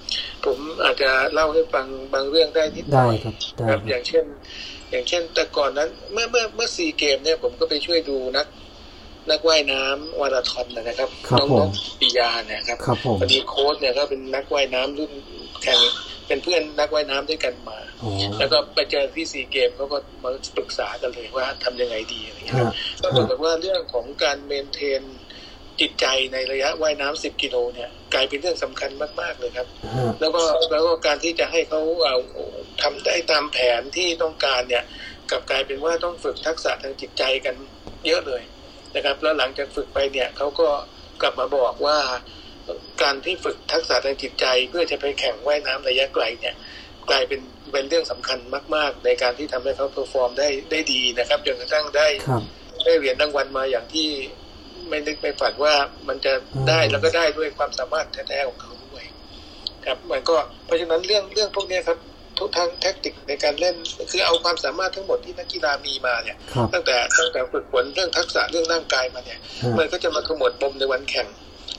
Speaker 4: ผมอาจจะเล่าให้ฟังบางเรื่องได้นิดห
Speaker 2: ได้
Speaker 4: น่อย
Speaker 2: ครับได้
Speaker 4: ค
Speaker 2: ค
Speaker 4: รั
Speaker 2: รั
Speaker 4: บบอย่างเช่น อย่างเช่น แต่ก่อนนั้น เมื่อเมื่อเมื่อซีเกมเนี่ยผมก็ไปช่วยดูนักนักว่ายน้ำมาราธอนนะครับ
Speaker 2: ครับ
Speaker 4: น้อง
Speaker 2: ผม
Speaker 4: น้องปิยาเนี่ยครับ
Speaker 2: ครับผม
Speaker 4: พอดีโค้ชเนี่ยก็เป็นนักว่ายน้ำรุ่น แข่งเป็นเพื่อนนักว่ายน้ำด้วยกันมา
Speaker 2: อ๋อ
Speaker 4: แล้วก็ไปเจอที่ซีเกมเขาก็มาปรึกษากันเลยว่าทำยังไงดีอะไรอย่างเงี้ย
Speaker 2: ฮะ
Speaker 4: ก็ปรากฏว่าเรื่องของการเมนเทนจิตใจในระยะว่ายน้ำ10กิโลเนี่ยกลายเป็นเรื่องสำคัญมากๆเลยครับ
Speaker 2: ฮะ
Speaker 4: แล้วก็แล้วก็การที่จะให้เขาเอาทำได้ตามแผนที่ต้องการเนี่ยกลับกลายเป็นว่าต้องฝึกทักษะทางจิตใจกันเยอะเลยนะครับ แล้วหลังจากฝึกไปเนี่ยเขาก็กลับมาบอกว่า การที่ฝึกทักษะทางจิตใจเพื่อจะไปแข่งว่ายน้ำระยะไกลเนี่ย กลายเป็นเป็นเรื่องสำคัญมาก ๆ ในการที่ทำให้เขา perform ได้ได้ดีนะครับจนกระทั่งได้
Speaker 2: ครับ
Speaker 4: ได้เหรียญรางวัลมาอย่างที่ไม่นึกไม่ฝันว่ามันจะได้
Speaker 2: อืม
Speaker 4: แล้วก็ได้ด้วยความสามารถแท้ๆของเขาด้วยครับมันก็เพราะฉะนั้นเรื่องเรื่องพวกเนี้ยครับทุกทางแท็กติกในการเล่นคือเอาความสามารถทั้งหมดที่นักกีฬามีมาเนี่ย
Speaker 2: ครับ
Speaker 4: ตั้งแต่ตั้งแต่ฝึกฝนเรื่องทักษะเรื่องร่างกายมาเนี่ย
Speaker 2: ฮะ
Speaker 4: มันก็จะมาขมวดปมในวันแข่ง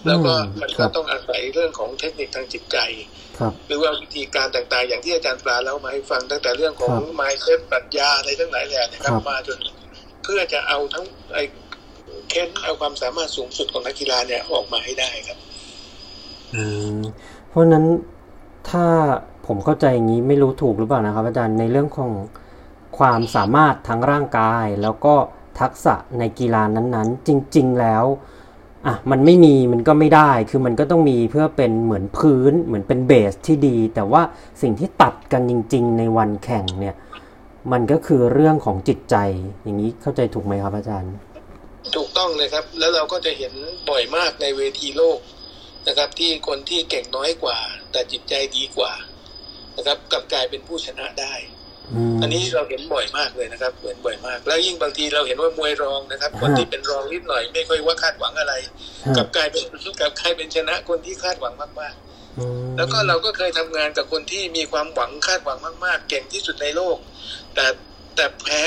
Speaker 4: แล้วก็
Speaker 2: อืม
Speaker 4: มัน
Speaker 2: ครั
Speaker 4: ก็
Speaker 2: บ
Speaker 4: ต้องอาศัยเรื่องของเทคนิคทางจิตใจ
Speaker 2: ครับ
Speaker 4: หรือว่าวิธีการต่างๆ อย่างที่อาจารย์ปลาเล่ามาให้ฟังตั้งแต่เรื่องของ
Speaker 2: ครับ
Speaker 4: mindset ปรัชญาอะไรทั้งหลายแหล่นะครับ
Speaker 2: ครับ
Speaker 4: มาจนเพื่อจะเอาทั้งไอ้เค้นเอาความสามารถสูงสุดของนักกีฬาเนี่ยออกมาให้ได้ครับ
Speaker 2: อืมเพราะฉะนั้นถ้าผมเข้าใจอย่างนี้ไม่รู้ถูกหรือเปล่านะครับ อาจารย์ในเรื่องของความสามารถทั้งร่างกาย แล้วก็ทักษะในกีฬานั้นๆ จริง ๆ แล้ว อะมันไม่มีมันก็ไม่ได้คือมันก็ต้องมีเพื่อเป็นเหมือนพื้นเหมือนเป็นเบสที่ดี แต่ว่าสิ่งที่ตัดกันจริง ๆ ในวันแข่งเนี่ยมันก็คือเรื่องของจิตใจอย่างนี้เข้าใจถูกไหมครับอาจารย์
Speaker 4: ถูกต้องเลยครับ แล้วเราก็จะเห็นบ่อยมากในเวทีโลกนะครับ ที่คนที่เก่งน้อยกว่า แต่จิตใจดีกว่านะครับกลับกลายเป็นผู้ชนะได้
Speaker 2: อืม
Speaker 4: อันนี้เราเห็นบ่อยมากเลยนะครับเห็นบ่อยมาก แล้วยิ่งบางทีเราเห็นว่ามวยรองนะครับ คนที่เป็นรองนิดหน่อยไม่ค่อยว่าคาดหวังอะไร
Speaker 2: ฮะ
Speaker 4: กลับกลายเป็นกลับกลายเป็นชนะคนที่คาดหวังมาก
Speaker 2: อืม
Speaker 4: ๆแล้วก็เราก็เคยทำงานกับคนที่มีความหวังคาดหวังมาก ๆ เก่งที่สุดในโลก แต่แต่แพ้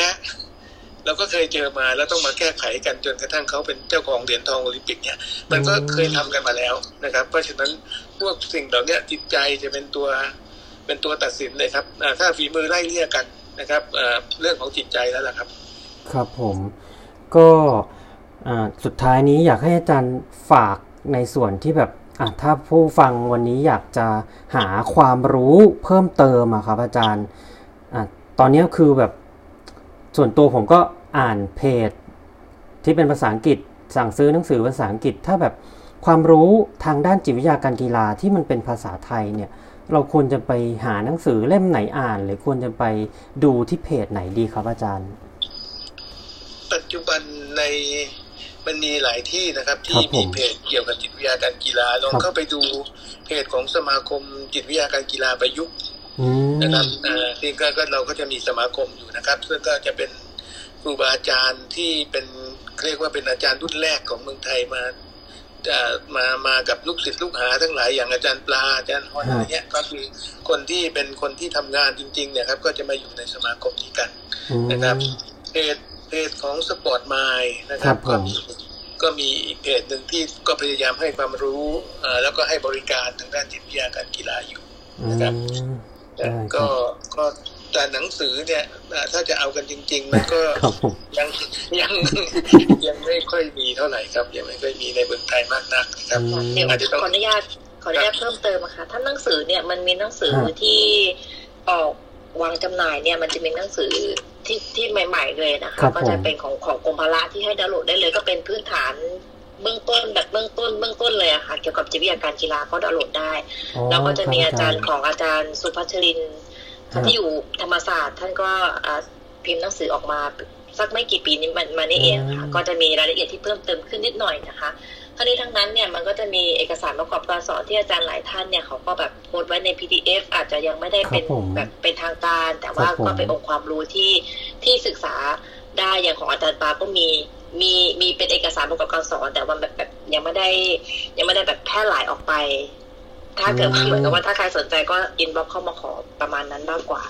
Speaker 4: เราก็เคยเจอมาแล้วต้องมาแก้ไขกันจนกระทั่งเขาเป็นเจ้าของเหรียญทองโอลิมปิกเนี่ยมันก็เคยทำกันมาแล้วนะครับ เพราะฉะนั้นพวกสิ่งเหล่าเนี้ยจิตใจจะเป็นตัว เป็นตัวตัดสินเลยครับถ้าฝีมือไล่เลี่ยกันนะครับเรื่องของจิตใจแล้วล่ะครับ
Speaker 2: ครับผมก็สุดท้ายนี้อยากให้อาจารย์ฝากในส่วนที่แบบถ้าผู้ฟังวันนี้อยากจะหาความรู้เพิ่มเติมอะครับอาจารย์อตอนนี้คือแบบส่วนตัวผมก็อ่านเพจ ที่เป็นภาษาอังกฤษ สั่งซื้อหนังสือภาษาอังกฤษ ถ้าแบบความรู้ทางด้านจิตวิทยาการกีฬาที่มันเป็นภาษาไทยเนี่ย เราควรจะไปหาหนังสือเล่มไหนอ่าน หรือควรจะไปดูที่เพจไหนดีครับอาจารย์
Speaker 4: ปัจจุบันในมันมีหลายที่นะครับ
Speaker 2: ค
Speaker 4: ที่
Speaker 2: รับผม
Speaker 4: มีเพจเกี่ยวกับจิตวิทยาการกีฬาลอง
Speaker 2: ครับ
Speaker 4: เข้าไปดูเพจของสมาคมจิตวิทยาการกีฬาประยุกต์
Speaker 2: อืม
Speaker 4: นะครับอ่าที่ก็ก็เราก็จะมีสมาคมอยู่นะครับซึ่งก็จะเป็นครูบาอาจารย์ที่เป็นเรียกว่าเป็นอาจารย์รุ่นแรกของเมืองไทยมาอ่า มามากับลูกศิษย์ลูกหาทั้งหลายอย่างอาจารย์ปลาอาจารย์ฮอนอะไรเงี้ยก็คือคนที่เป็นคนที่ทำงานจริงๆเนี่ยครับ ก็จะมาอยู่ในสมาคมนี้กัน
Speaker 2: อืม
Speaker 4: นะครับเพจเพจของสปอร์ตไมล์นะค
Speaker 2: ครั
Speaker 4: รับบ
Speaker 2: ผม
Speaker 4: ก็มีก็มีอีกเพจหนึ่งที่ก็พยายามให้ความรู้เอ่อแล้วก็ให้บริการทางด้านจิตวิทยาการกีฬาอยู่
Speaker 2: อื
Speaker 4: นะครับ
Speaker 2: มได้ค
Speaker 4: ก็
Speaker 2: รับ
Speaker 4: ก็ แต่หนังสือเนี่ยอ่าถ้าจะเอากันจริง ๆ มันก็
Speaker 2: ครับผม
Speaker 4: ยังยังยังไม่ค่อยมีเท่าไหร่ครับ ยังไม่ค่อยมีในเมืองไทยมากนักนะครับ
Speaker 2: อืม
Speaker 1: เดี๋ยว
Speaker 4: อาจจะต้อง
Speaker 1: ขออนุญาตขออนุญาตเพิ่มเติมนะคะถ้าหนังสือเนี่ยมันมีหนังสือ
Speaker 2: ฮะ
Speaker 1: ที่ออกวางจำหน่ายเนี่ยมันจะมีหนังสือที่ที่ใหม่ ๆ เลยนะ
Speaker 2: ครั
Speaker 1: คะ
Speaker 2: บ
Speaker 1: ก็จะเป็นของของกรมพละที่ให้ดาวน์โหลดได้เลยก็เป็นพื้นฐานเบื้องต้นแบบเบื้องต้นเบื้องต้นเลยอะค่ะ เกี่ยวกับจิตวิทยาการกีฬาก็ดาวน์โหลดได้
Speaker 2: อ๋อ
Speaker 1: แล้วก็จะมี
Speaker 2: คบ
Speaker 1: อาจารย์ของอาจารย์สุพัชรินท ร์
Speaker 2: ครับ
Speaker 1: ที่อยู่ธรรมศาสตร์ ท่านก็อ่าพิมพ์หนังสือออกมาสักไม่กี่ปีนี้มันมานี่เองค่ะ
Speaker 2: อืม
Speaker 1: ก็จะมีรายละเอียดที่เพิ่มเติมขึ้นนิดหน่อยนะคะทั้งนี้ทั้งนั้นเนี่ยมันก็จะมีเอกสารประกอบการสอนที่อาจารย์หลายท่านเนี่ยเขาก็แบบโพสต์ไว้ใน PDF อาจจะยังไม่ได้เป็น
Speaker 2: ครับผม
Speaker 1: แบบเป็นทางการ แต่ว่า
Speaker 2: ครับผม
Speaker 1: ก็เป็นองค์ความรู้ที่ที่ศึกษาได้อย่างของอาจารย์ปาก็มีมีมีเป็นเอกสารประกอบการสอน แต่ว่าแบบแบบยังไม่ได้ยังไม่ได้แบบแพร่หลายออกไป ถ้าเกิดว่า
Speaker 2: อืม
Speaker 1: เหมือนกับว่าถ้าใครสนใจก็อินบ็อกเข้ามาขอประมาณนั้นมากกว่า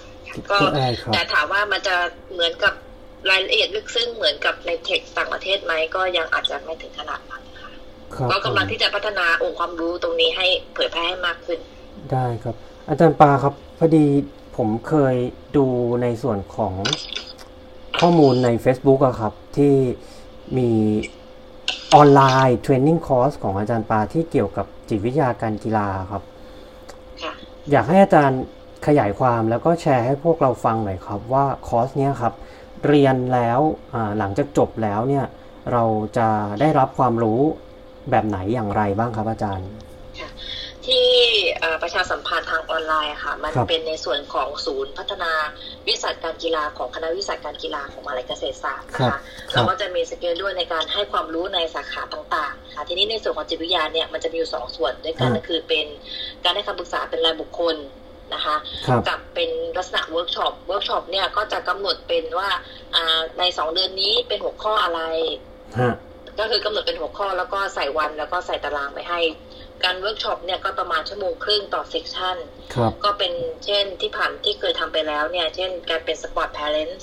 Speaker 1: ก็
Speaker 2: ได้ครับ
Speaker 1: แต่ถามว่ามันจะเหมือนกับรายละเอียดลึกซึ้งเหมือนกับในเท็กซ์ต่างประเทศไหมก็ยังอาจจะไม่ถึงขนาดนั้นค่ะ
Speaker 2: ครับ
Speaker 1: ก็กำลัง
Speaker 2: ผม
Speaker 1: ที่จะพัฒนาองค์ความรู้ตรงนี้ให้เผยแพร่ให้มากขึ้น
Speaker 2: ได้ครับ อาจารย์ปาครับพอดีผมเคยดูในส่วนของข้อมูลใน Facebook อะครับ ที่มี online training course ของอาจารย์ปาที่เกี่ยวกับ จิตวิทยาการกีฬาครับ
Speaker 1: ค่ะ
Speaker 2: อยากให้อาจารย์ขยายความแล้วก็แชร์ให้พวกเราฟังหน่อยครับ ว่าคอร์สเนี้ยครับ เรียนแล้วอ่าหลังจากจบแล้วเนี่ยเราจะได้รับความรู้แบบไหนอย่างไรบ้างครับอาจารย์
Speaker 1: ที่เอ่อประชาสัมพันธ์ทางออนไลน์อะค่ะ มัน
Speaker 2: ครับ
Speaker 1: เป็นในส่วนของศูนย์พัฒนาวิทย์การกีฬาของคณะวิทย์การกีฬาของมหาลัยเกษตรศาสตร์นะ
Speaker 2: คะ
Speaker 1: ครั
Speaker 2: บ
Speaker 1: เราก็จะมี schedule ในการให้ความรู้ในสาขาต่างๆค่ะทีนี้ในส่วนของจิตวิทยาเนี่ยมันจะมีอยู่สองส่วนด้วยกัน
Speaker 2: อ่า
Speaker 1: ก็คือเป็นการให้คำปรึกษาเป็นรายบุคคลนะคะ
Speaker 2: ครับ
Speaker 1: กับเป็นลักษณะ workshop workshop เนี่ยก็จะกำหนดเป็นว่าอ่าในสองเดือนนี้เป็นหัวข้ออะไร
Speaker 2: ฮะ
Speaker 1: ก็คือกำหนดเป็นหัวข้อแล้วก็ใส่วันแล้วก็ใส่ตารางไว้ให้ การเวิร์กช็อปเนี่ยก็ประมาณชั่วโมงครึ่งต่อ section
Speaker 2: ครับ
Speaker 1: ก็เป็นเช่นที่ผ่านที่เคยทำไปแล้วเนี่ย เช่นการเป็นสปอร์ต a พ e ร t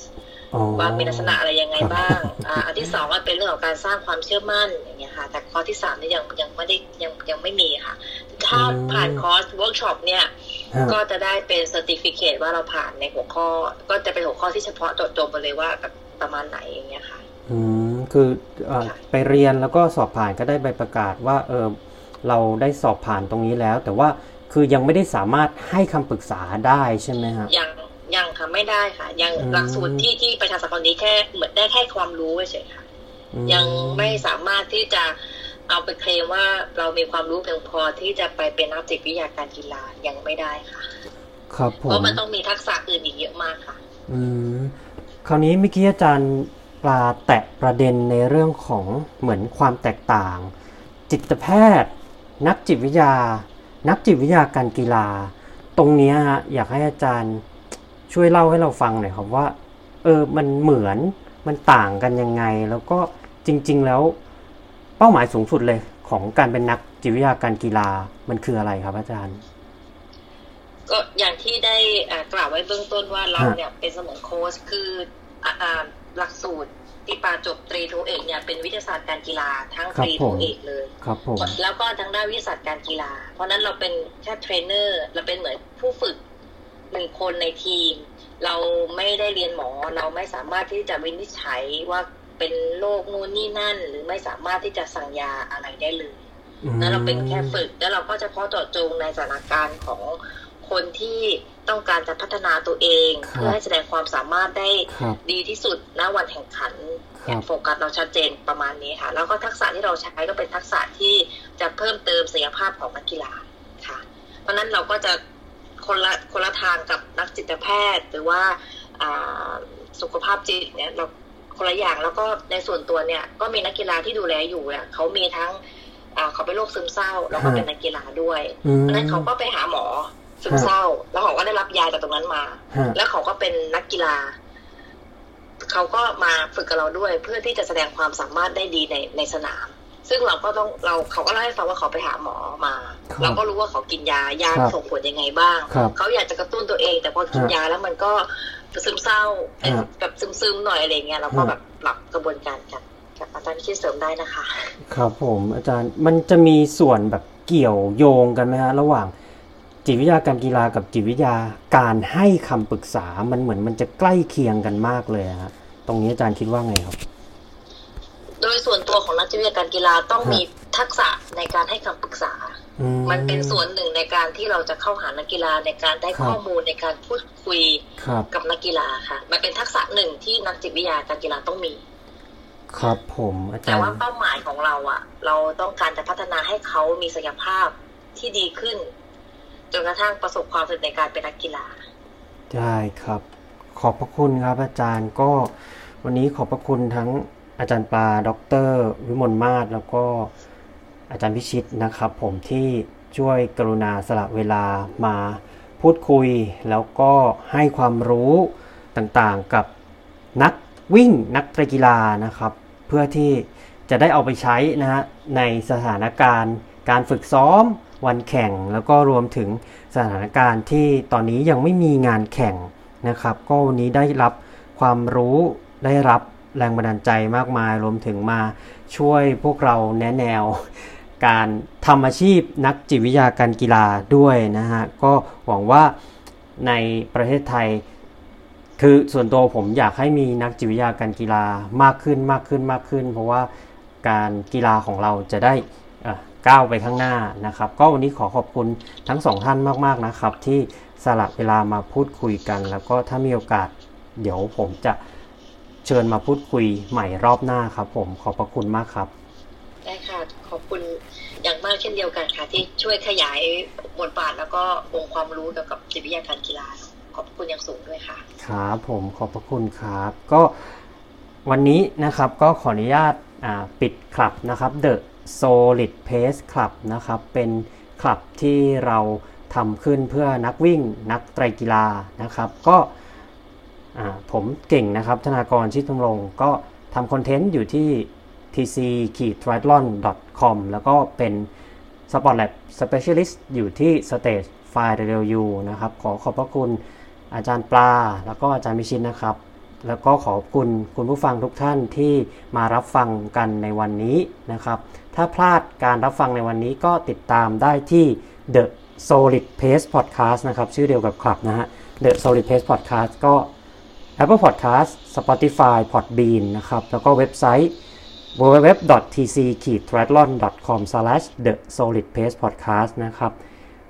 Speaker 2: อ๋อ
Speaker 1: ว่ามีลักษณะอะไรยังไง
Speaker 2: ครับ
Speaker 1: บ้างอ่าอันที่สองก็เป็นเรื่องของการสร้างความเชื่อมั่นอย่างเงี้ยค่ะ แต่ข้อที่สามนี่ยังยังไม่ได้ยังยังไม่มีค่ะ ถ้าผ่านคอร์สเวิร์กช็อปเนี่ย
Speaker 2: ฮะ
Speaker 1: ก็จะได้เป็น certificate ว่าเราผ่านในหัวข้อ ก็จะเป็นหัวข้อที่เฉพาะเจาะจงไปเลยว่าแบบประมาณไหนอย่างเงี้ยค่ะ
Speaker 2: อืมคือเอ่อไปเรียนแล้วก็สอบผ่านก็ได้ใบประกาศว่าเออ เราได้สอบผ่านตรงนี้แล้ว แต่ว่าคือยังไม่ได้สามารถให้คำปรึกษาได้ใช่ไหมฮะ
Speaker 1: ยังยังค่ะไม่ได้ค่ะ ยัง
Speaker 2: อืม
Speaker 1: หลักสูตรที่ที่ประชาสัมพันธ์นี้แค่เหมือนได้แค่ความรู้เฉยๆค่ะ
Speaker 2: อื
Speaker 1: ยังไม่สามารถที่จะเอาไปเคลมว่าเรามีความรู้เพียงพอที่จะไปเป็นนักจิตวิทยาการกีฬายังไม่ได้ค่ะ
Speaker 2: ครับผ
Speaker 1: เพ
Speaker 2: ม
Speaker 1: ราะมันต้องมีทักษะอื่นอีกเยอะมากค่ะ
Speaker 2: อืมคราวนี้เมื่อกี้อาจารย์ปลาแตะประเด็นในเรื่องของเหมือนความแตกต่าง จิตแพทย์ นักจิตวิทยา นักจิตวิทยาการกีฬา ตรงนี้อยากให้อาจารย์ช่วยเล่าให้เราฟังหน่อยครับว่า เออมันเหมือนมันต่างกันยังไง แล้วก็จริง ๆ แล้วเป้าหมายสูงสุดเลยของการเป็นนักจิตวิทยาการกีฬามันคืออะไรครับอาจารย์
Speaker 1: ก็อย่างที่ได้กล่าวไว้เบื้องต้นว่าเราเนี่ยเป็นเสมือนโค้ชคืออหลักสูตร ที่ปาจบตรีโทเอกเนี่ยเป็นวิทยาศาสตร์การกีฬาทั้ง
Speaker 2: ครั
Speaker 1: ต
Speaker 2: บ
Speaker 1: รี
Speaker 2: ผ
Speaker 1: โท
Speaker 2: ม
Speaker 1: เอกเลย
Speaker 2: ครับผม
Speaker 1: แล้วก็ทางด้านวิทยาศาสตร์การกีฬา เพราะฉะนั้นเราเป็นแค่เทรนเนอร์เราเป็นเหมือนผู้ฝึกหนึ่งคนในทีม เราไม่ได้เรียนหมอเราไม่สามารถที่จะวินิจฉัยว่าเป็นโรคนู่นนี่นั่น หรือไม่สามารถที่จะสั่งยาอะไรได้เลย
Speaker 2: อืม
Speaker 1: แล้วเราเป็นแค่ฝึกแล้วเราก็เฉพาะเจาะจงในสถานการณ์ของ คนที่ต้องการจะพัฒนาตัวเอง
Speaker 2: ครับ
Speaker 1: เพื่อให้แสดงความสามารถได้
Speaker 2: ครับ
Speaker 1: ดีที่สุดณวันแข่งขัน
Speaker 2: ครับ
Speaker 1: เนี่ยโฟกัสเราชัดเจนประมาณนี้ค่ะ แล้วก็ทักษะที่เราใช้ก็เป็นทักษะที่จะเพิ่มเติมศักยภาพของนักกีฬาค่ะ เพราะฉะนั้นเราก็จะคนละคนละทางกับนักจิตแพทย์ หรือว่าอ่าสุขภาพจิตเนี่ยเราคนละอย่างแล้วก็ในส่วนตัวเนี่ยก็มีนักกีฬาที่ดูแลอยู่อะเขามีทั้งอ่าเขาเป็นโรคซึมเศร้า แล้วก็เป็นนักกีฬาด้วย
Speaker 2: อืม
Speaker 1: เพราะฉะนั้นเขาก็ไปหาหมอ ซึมเศร้า แล้วเขาก็ได้รับยาจากตรงนั้นมา
Speaker 2: ฮะ
Speaker 1: แล้วเขาก็เป็นนักกีฬา เขาก็มาฝึกกับเราด้วย เพื่อที่จะแสดงความสามารถได้ดีในในสนาม ซึ่งเราก็ต้องเราเขาก็เล่าให้ฟังว่าเขาไปหาหมอมา
Speaker 2: ครับ
Speaker 1: เราก็รู้ว่าเขากินยายา
Speaker 2: ครับ
Speaker 1: ส่งผลยังไงบ้าง
Speaker 2: ครับ
Speaker 1: เขาอยากจะกระตุ้นตัวเอง แต่พอกิน
Speaker 2: ฮะ
Speaker 1: ยาแล้วมันก็ซึมเศร้าเป็น
Speaker 2: ฮะ
Speaker 1: แบบซึมๆหน่อยอะไรเงี้ยเราก็
Speaker 2: ฮะ
Speaker 1: แบบปรับกระบวนการกันกับอาจารย์คิดเสริมได้นะคะ
Speaker 2: ครับผมอาจารย์มันจะมีส่วนแบบเกี่ยวโยงกันไหมฮะ ระหว่าง จิตวิทยาการกีฬากับจิตวิทยาการให้คำปรึกษามันเหมือนมันจะใกล้เคียงกันมากเลยอะฮะตรงนี้อาจารย์คิดว่าไงครับ
Speaker 1: โดยส่วนตัวของนักจิตวิทยาการกีฬาต้อง
Speaker 2: ฮะ
Speaker 1: มีทักษะในการให้คำปรึกษา
Speaker 2: อื
Speaker 1: มันเป็นส่วนหนึ่งในการที่เราจะเข้าหานักกีฬาในการได้
Speaker 2: ครับ
Speaker 1: ข้อมูลในการพูดคุย
Speaker 2: ครับ
Speaker 1: กับนักกีฬาค่ะ มันเป็นทักษะหนึ่งที่นักจิตวิทยาการกีฬาต้องมี
Speaker 2: ครับผมอา
Speaker 1: แต่
Speaker 2: จาร
Speaker 1: ว่า
Speaker 2: ย์
Speaker 1: เป้าหมายของเราอะเราต้องการจะพัฒนาให้เขามีศักยภาพที่ดีขึ้น จนกระทั่งประสบความสำเร็จในการเป็นนักกีฬา
Speaker 2: ได้ครับ ขอบพระคุณครับ อาจารย์ก็วันนี้ขอบพระคุณทั้งอาจารย์ปลา ดร วิมลมาศแล้วก็อาจารย์พิชิตนะครับ ผมที่ช่วยกรุณาสละเวลามาพูดคุย แล้วก็ให้ความรู้ต่างๆกับนักวิ่งนักกีฬานะครับ เพื่อที่จะได้เอาไปใช้นะฮะในสถานการณ์ การฝึกซ้อม วันแข่ง แล้วก็รวมถึงสถานการณ์ที่ตอนนี้ยังไม่มีงานแข่งนะครับ ก็วันนี้ได้รับความรู้ได้รับแรงบันดาลใจมากมาย รวมถึงมาช่วยพวกเราแนะแนว การทำอาชีพนักจิตวิทยาการกีฬาด้วยนะฮะ ก็หวังว่าในประเทศไทย คือส่วนตัวผมอยากให้มีนักจิตวิทยาการกีฬามากขึ้นมากขึ้นมากขึ้น เพราะว่าการกีฬาของเราจะได้ ก้าวไปข้างหน้านะครับ ก็วันนี้ขอขอบคุณทั้งสองท่านมากๆนะครับ ที่สละเวลามาพูดคุยกัน แล้วก็ถ้ามีโอกาส เดี๋ยวผมจะเชิญมาพูดคุยใหม่รอบหน้าครับ ผมขอบพระคุณมากครับ
Speaker 1: ได้ค่ะ ขอบคุณอย่างมากเช่นเดียวกันค่ะ ที่ช่วยขยายบทบาทแล้วก็องค์ความรู้เกี่ยวกับจิตวิทยาการกีฬาขอบคุณอย่างสูงด้วยค่ะ
Speaker 2: ครับผมขอบพระคุณครับ ก็วันนี้นะครับก็ขออนุญาตอ่าปิดคลับนะครับ The Solid Pace Club นะครับ เป็นคลับที่เราทำขึ้นเพื่อนักวิ่งนักไตรกีฬานะครับ ก็ผมเก่งนะครับ ธนากรชิดตำรงก็ทำคอนเทนต์อยู่ที่ tc t r i a t h l o n com แล้วก็เป็น Sport Lab Specialist อยู่ที่ Stage File Review นะครับ ขอขอบพระคุณอาจารย์ปลา แล้วก็อาจารย์มิชินนะครับ แล้วก็ขอบคุณคุณผู้ฟังทุกท่านที่มารับฟังกันในวันนี้นะครับ ถ้าพลาดการรับฟังในวันนี้ก็ติดตามได้ที่ The Solid Pace Podcast นะครับ ชื่อเดียวกับคลับนะฮะ The Solid Pace Podcast ก็ Apple Podcast Spotify Podbean นะครับ แล้วก็เว็บไซต์ www.tc-triathlon.com/the solid pace podcast นะครับ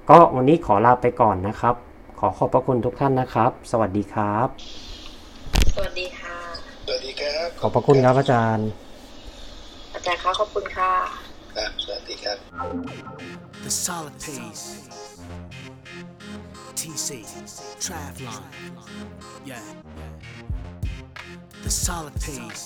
Speaker 2: ก็วันนี้ขอลาไปก่อนนะครับ ขอขอบพระคุณทุกท่านนะครับ สวัสดีครับ
Speaker 1: สวัสดีค่ะ
Speaker 4: สวัสดีครับ
Speaker 2: ขอบพระคุณครับอาจารย์
Speaker 1: อาจารย์คะขอบคุณค่ะ
Speaker 4: ครับ สวัสดีครับ
Speaker 3: The solid pace. TC. Travlon. Yeah. The solid pace.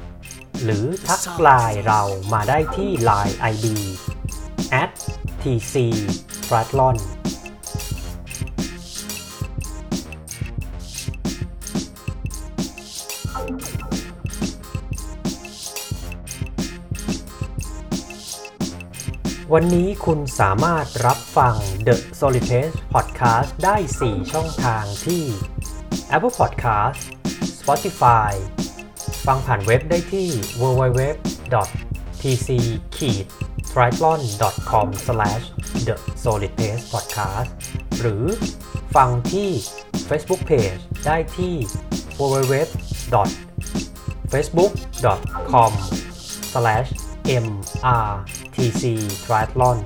Speaker 2: หรือทักไลน์เรามาได้ที่ Line ID at tc t r a t l o n วันนี้คุณสามารถรับฟัง The Solid Pace Podcast ได้ 4 ช่องทางที่ Apple Podcast Spotify ฟังผ่านเว็บได้ที่ www tc triathlon com the solid pace podcast หรือฟังที่ Facebook Page ได้ที่ www facebook com mrtc triathlon